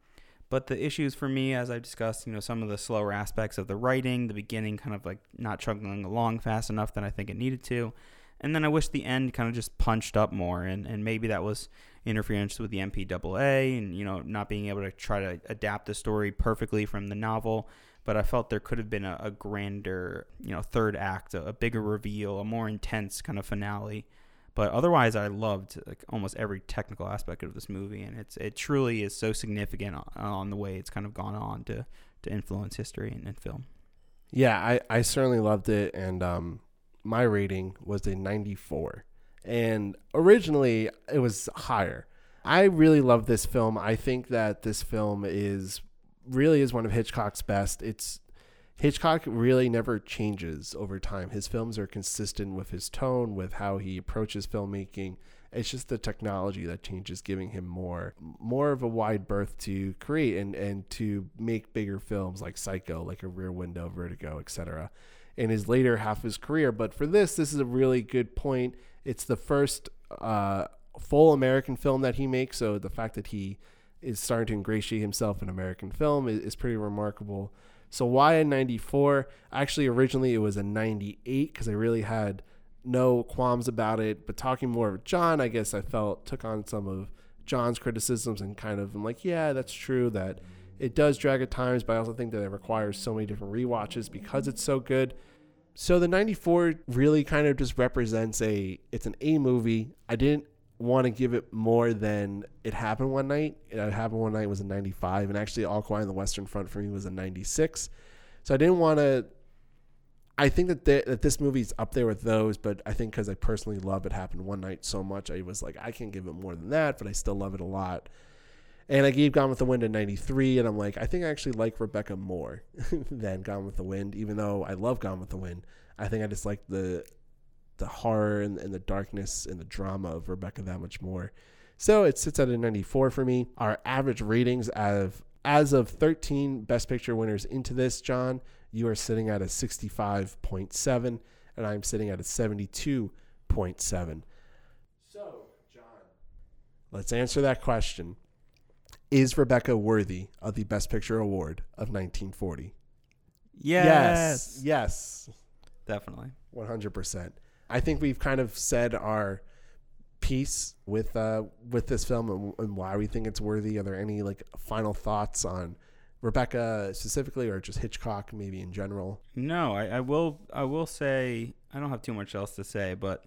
But the issues for me, as I've discussed, you know, some of the slower aspects of the writing, the beginning kind of like not chugging along fast enough that I think it needed to. And then I wish the end kind of just punched up more. And, and maybe that was interference with the MPAA and, you know, not being able to try to adapt the story perfectly from the novel. But I felt there could have been a, a grander, you know, third act, a, a bigger reveal, a more intense kind of finale but otherwise, I loved like, almost every technical aspect of this movie, and it's it truly is so significant on, on the way it's kind of gone on to to influence history and, and film. Yeah, I, I certainly loved it, and um, my rating was a 94. And originally, it was higher. I really love this film. I think that this film is really is one of Hitchcock's best. It's Hitchcock really never changes over time. His films are consistent with his tone, with how he approaches filmmaking. It's just the technology that changes, giving him more more of a wide berth to create and, and to make bigger films like Psycho, like a Rear Window, Vertigo, etc. In his later half of his career, but for this, this is a really good point. It's the first uh, full American film that he makes, so the fact that he is starting to ingratiate himself in American film is, is pretty remarkable. So why a 94? Actually, originally it was a 98 because I really had no qualms about it. But talking more of John, I guess I felt took on some of John's criticisms and kind of I'm like, yeah, that's true that it does drag at times, but I also think that it requires so many different re-watches because it's so good. So the 94 really kind of just represents a it's an A movie. I didn't want to give it more than it happened one night. It happened one night was a 95, and actually All Quiet on the Western Front for me was a 96. So I didn't want to. I think that the, that this movie's up there with those, but I think because I personally love it happened one night so much, I was like, I can't give it more than that, but I still love it a lot. And I gave Gone with the Wind a 93, and I'm like, I think I actually like Rebecca more [laughs] than Gone with the Wind, even though I love Gone with the Wind. I think I just like the the horror and, and the darkness and the drama of Rebecca that much more. So it sits at a 94 for me. Our average ratings of as of 13 Best Picture winners into this, John, you are sitting at a 65.7, and I'm sitting at a 72.7. So John, Let's answer that question. Is Rebecca worthy of the Best Picture award of 1940? Yes. Yes. Definitely. 100%. I think we've kind of said our piece with uh with this film and, and why we think it's worthy. Are there any like final thoughts on Rebecca specifically or just Hitchcock maybe in general? No, I, I will I will say I don't have too much else to say, but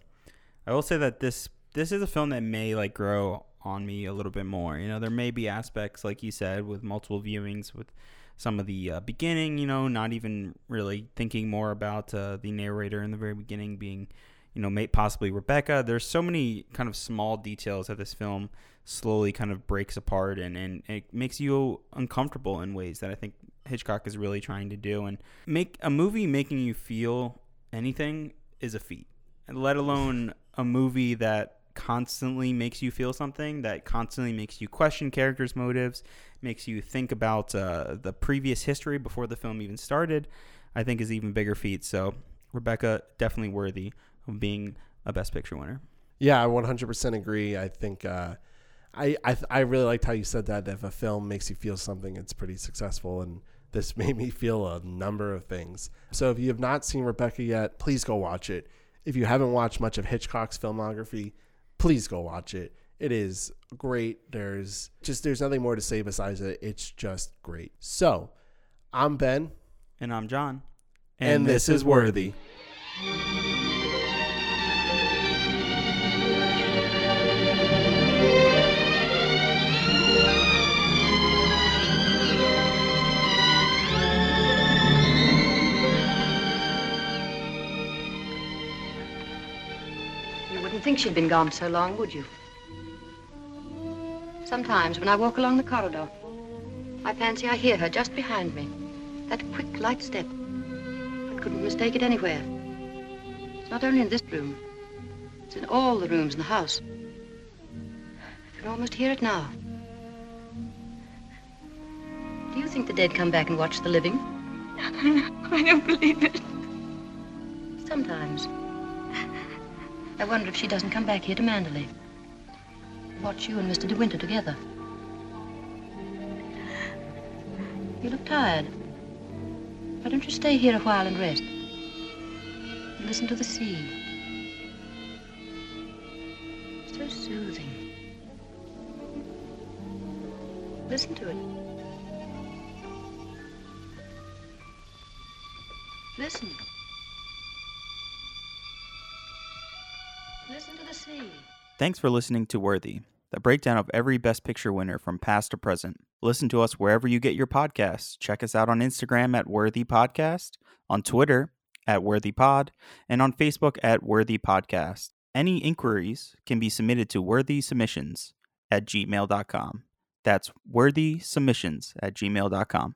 I will say that this this is a film that may like grow on me a little bit more. You know, there may be aspects like you said with multiple viewings with some of the uh, beginning, you know, not even really thinking more about uh, the narrator in the very beginning being, you know, may, possibly Rebecca. There's so many kind of small details that this film slowly kind of breaks apart and, and it makes you uncomfortable in ways that I think Hitchcock is really trying to do. And make a movie making you feel anything is a feat, let alone a movie that constantly makes you feel something, that constantly makes you question characters' motives, makes you think about uh, the previous history before the film even started, I think is even bigger feat. So Rebecca definitely worthy of being a Best Picture winner. Yeah, I 100% agree. I think uh, I I, I really liked how you said that. If a film makes you feel something, it's pretty successful, and this [laughs] made me feel a number of things. So if you have not seen Rebecca yet, please go watch it. If you haven't watched much of Hitchcock's filmography, please go watch it. It is great. There's just there's nothing more to say besides it. It's just great. So, I'm Ben, And I'm John. and, this, is worthy. You think she'd been gone so long, would you? Sometimes when I walk along the corridor, I fancy I hear her just behind me. That quick, light step. I couldn't mistake it anywhere. It's not only in this room. It's in all the rooms in the house. I can almost hear it now. Do you think the dead come back and watch the living? [laughs] I don't believe it. Sometimes. I wonder if she doesn't come back here to Manderley. Watch you and Mr. De Winter together. You look tired. Why don't you stay here a while and rest? And listen to the sea. So soothing. Listen to it. Listen. Listen to the sea. Thanks for listening to Worthy, the breakdown of every Best Picture winner from past to present. Listen to us wherever you get your podcasts. Check us out on Instagram at Worthy Podcast, on Twitter at Worthy Pod, and on Facebook at Worthy Podcast. Any inquiries can be submitted to worthy submissions at gmail.com. That's worthy submissions at gmail.com.